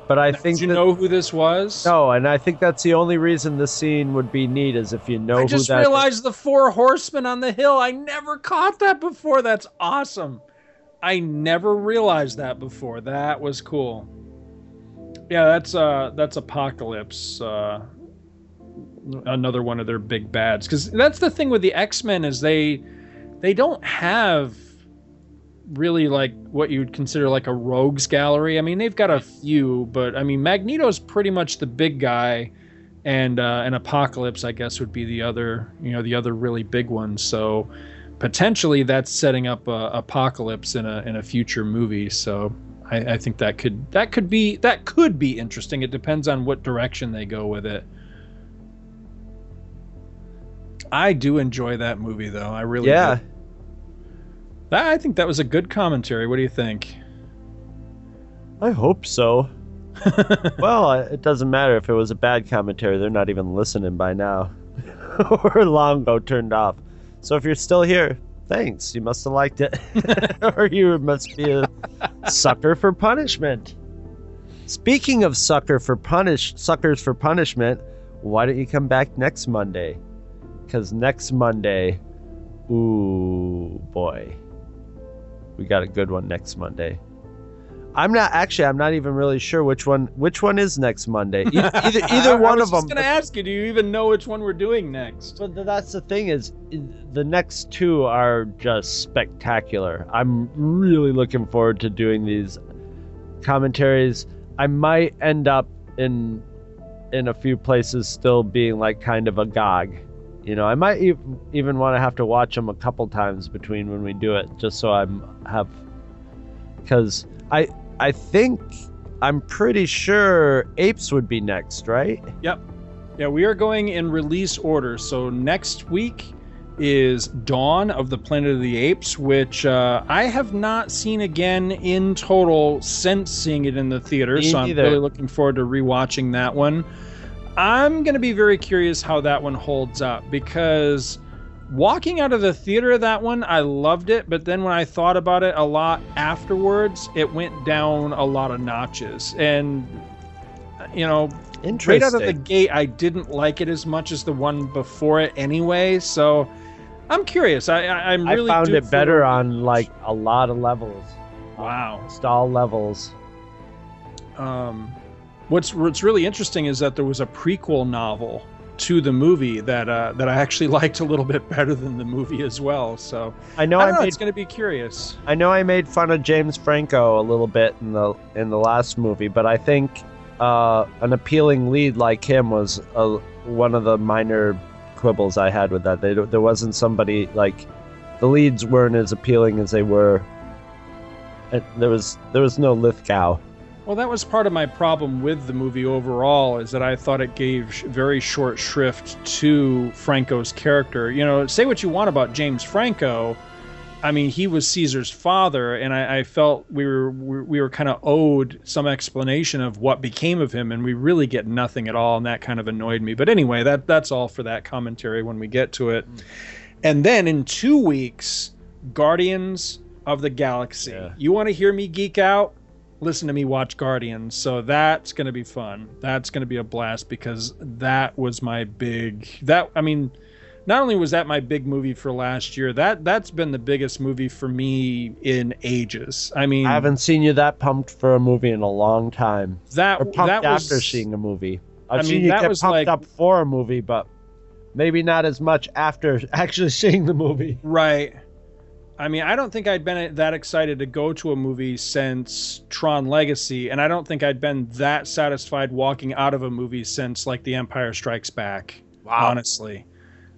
but I think Did you that- know who this was? no, and I think that's the only reason the scene would be neat is if you know I who just that is. realized the four horsemen on the hill. I never caught that before. That's awesome. I never realized that before. That was cool. Yeah, that's uh that's Apocalypse. Uh another one of their big bads cuz that's the thing with the X-Men is they they don't have really like what you would consider like a rogues gallery. I mean, they've got a few, but I mean Magneto's pretty much the big guy and uh, an apocalypse i guess would be the other you know the other really big one so potentially that's setting up a apocalypse in a in a future movie so I, I think that could that could be that could be interesting it depends on what direction they go with it i do enjoy that movie though i really Yeah. do. That- i think that was a good commentary what do you think I hope so. well, it doesn't matter if it was a bad commentary. They're not even listening by now. We're long ago turned off. So if you're still here, Thanks. You must have liked it. or you must be a sucker for punishment. Speaking of sucker for punish suckers for punishment, why don't you come back next Monday? Cause next Monday, ooh boy. We got a good one next Monday. I'm not actually. I'm not even really sure which one. Which one is next Monday? E- either either I- one I was of them. just gonna ask you, do you even know which one we're doing next? But th- that's the thing is, the next two are just spectacular. I'm really looking forward to doing these commentaries. I might end up in in a few places still being like kind of agog. You know, I might e- even want to have to watch them a couple times between when we do it, just so I'm have because I I think I'm pretty sure apes would be next, right? Yep. Yeah, we are going in release order. So next week is Dawn of the Planet of the Apes, which uh, I have not seen again in total since seeing it in the theater. Me so I'm neither. really looking forward to rewatching that one. I'm going to be very curious how that one holds up because walking out of the theater of that one, I loved it, but then when I thought about it a lot afterwards, it went down a lot of notches. And you know, right out of the gate, I didn't like it as much as the one before it anyway. So I'm curious. I, I I'm really I found it better on like a lot of levels. Wow. Just all levels. Um, what's what's really interesting is that there was a prequel novel to the movie that uh, that I actually liked a little bit better than the movie as well. So I know I, I don't know, made- it's going to be curious. I know I made fun of James Franco a little bit in the in the last movie, but I think uh, an appealing lead like him was uh, one of the minor quibbles I had with that. They, there wasn't somebody like the leads weren't as appealing as they were. There was there was no Lithgow. Well, that was part of my problem with the movie overall, is that I thought it gave very short shrift to Franco's character. You know, say what you want about James Franco. I mean, he was Caesar's father, and I, I felt we were we we were kind of owed some explanation of what became of him, and we really get nothing at all, and that kind of annoyed me. But anyway, that that's all for that commentary when we get to it. Mm. And then in two weeks, Guardians of the Galaxy. You want to hear me geek out? Listen to me watch Guardians. So that's going to be fun. That's going to be a blast because that was my big that I mean, not only was that my big movie for last year, that that's been the biggest movie for me in ages. I mean, I haven't seen you that pumped for a movie in a long time. That- or pumped that was- after seeing a movie. I've I seen mean, you that was pumped like- up for a movie, but maybe not as much after actually seeing the movie. Right. I mean, I don't think I'd been that excited to go to a movie since Tron Legacy, and I don't think I'd been that satisfied walking out of a movie since like The Empire Strikes Back. Wow. Honestly,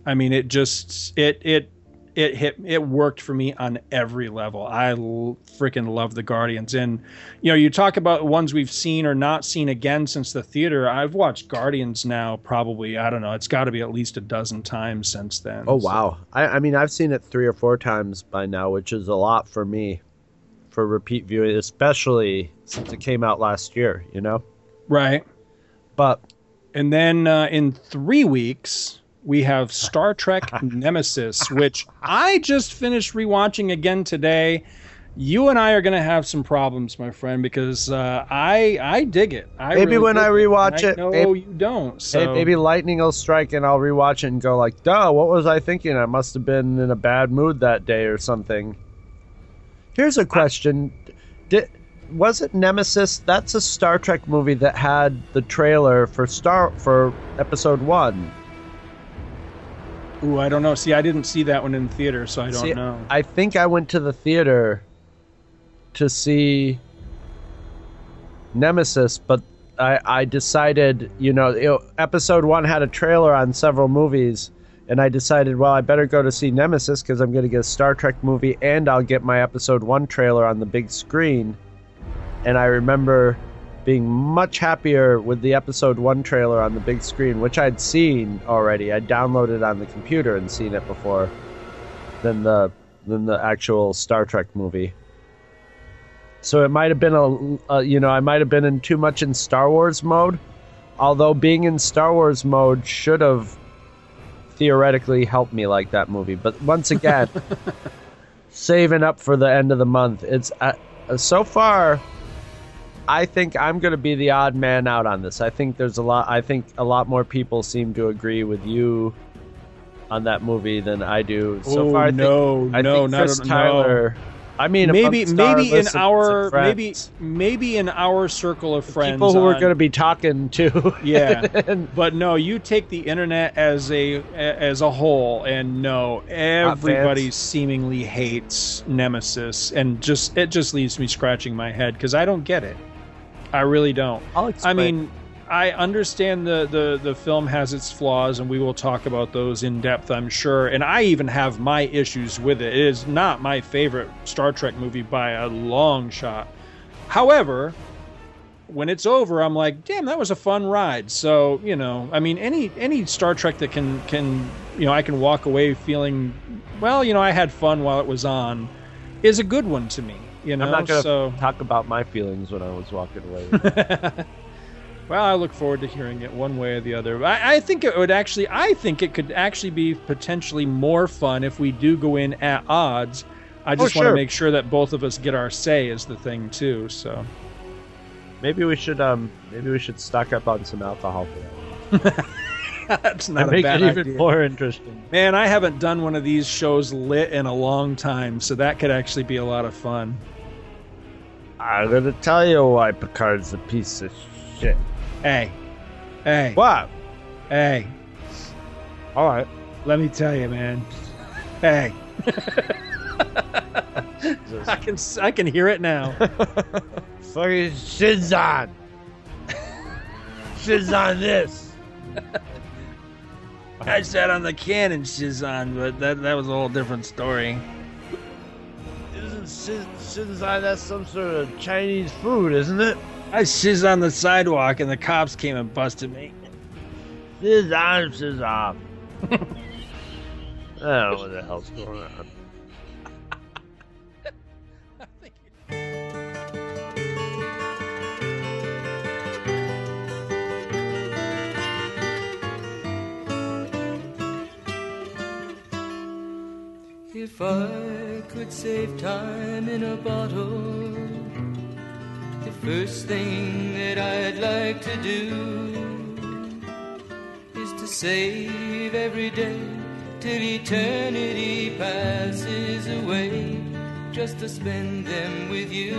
I mean, it just it it it hit it worked for me on every level. I l- freaking love the Guardians, and you know, you talk about ones we've seen or not seen again since the theater. I've watched Guardians now probably I don't know. It's got to be at least a dozen times since then. Oh wow! I, I mean, I've seen it three or four times by now, which is a lot for me, for repeat viewing, especially since it came out last year. You know, Right. But and then uh, in three weeks we have Star Trek Nemesis, which I just finished rewatching again today. You and I are going to have some problems, my friend, because uh, I I dig it. I maybe really when I rewatch it, I know maybe- you don't. So maybe lightning will strike and I'll rewatch it and go like, "Duh, what was I thinking? I must have been in a bad mood that day or something." Here's a question: Did was it Nemesis? That's a Star Trek movie that had the trailer for Star for Episode One. Ooh, I don't know. See, I didn't see that one in theater, so I don't See, know. I think I went to the theater to see Nemesis, but I, I decided, you know, you know, episode one had a trailer on several movies, and I decided, well, I better go to see Nemesis because I'm going to get a Star Trek movie and I'll get my episode one trailer on the big screen. And I remember being much happier with the episode one trailer on the big screen, which I'd seen already. I downloaded it on the computer and seen it before than the than the actual Star Trek movie. So it might have been a, a you know I might have been in too much in Star Wars mode, although being in Star Wars mode should have theoretically help me like that movie. But once again, saving up for the end of the month. It's uh, so far. I think I'm going to be the odd man out on this. I think there's a lot. I think a lot more people seem to agree with you on that movie than I do. So Oh, far, I no, think, I no, think not Chris at- no. Tyler. I mean, maybe maybe in our maybe maybe in our circle of friends, people who are going to be talking to. yeah but no you take the internet as a as a whole and no everybody seemingly hates nemesis and just it just leaves me scratching my head because i don't get it i really don't. I'll i mean i understand the, the the film has its flaws and we will talk about those in depth i'm sure. And i even have my issues with it. It is not my favorite star trek movie by a long shot. However when it's over, I'm like, damn, that was a fun ride. So you know, I mean, any any Star Trek that can can you know I can walk away feeling, well, you know, I had fun while it was on, is a good one to me. You know, I'm not going to so talk about my feelings when I was walking away. well, I look forward to hearing it one way or the other. I, I think it would actually, I think it could actually be potentially more fun if we do go in at odds. I Oh, just want to sure. make sure that both of us get our say is the thing too. So. maybe we should um maybe we should stock up on some alcohol for that. That's not And a make bad it even idea. more interesting. Man, I haven't done one of these shows lit in a long time, so that could actually be a lot of fun. I'm gonna tell you why Picard's a piece of shit. Hey, hey, What? hey, All right. let me tell you, man. Hey, I can I can hear it now. Fucking shit's on. shit's on this. I sat on the can and Shizan, but that that was a whole different story. Isn't shiz, that's some sort of Chinese food, isn't it? I shiz on the sidewalk and the cops came and busted me. Shit's on, shit's off. I don't know what the hell's going on. If I could save time in a bottle, the first thing that I'd like to do is to save every day till eternity passes away, just to spend them with you.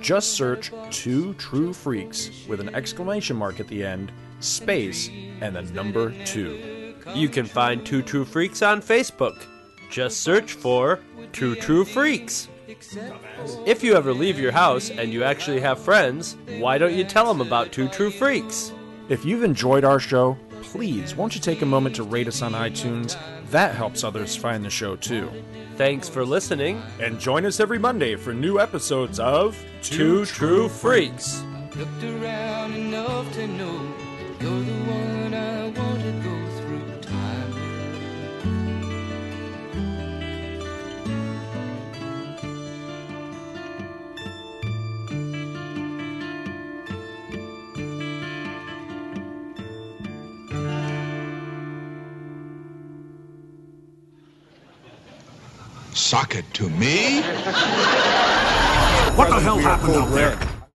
Just search Two True Freaks with an exclamation mark at the end, space, and the number two. You can find Two True Freaks on Facebook. Just search for Two True Freaks. If you ever leave your house and you actually have friends, why don't you tell them about Two True Freaks? If you've enjoyed our show, please won't you take a moment to rate us on iTunes? That helps others find the show too. Thanks for listening. And join us every Monday for new episodes of Two True Freaks. Looked around enough to know you're the one I want to go Sock it to me? What the hell happened out there?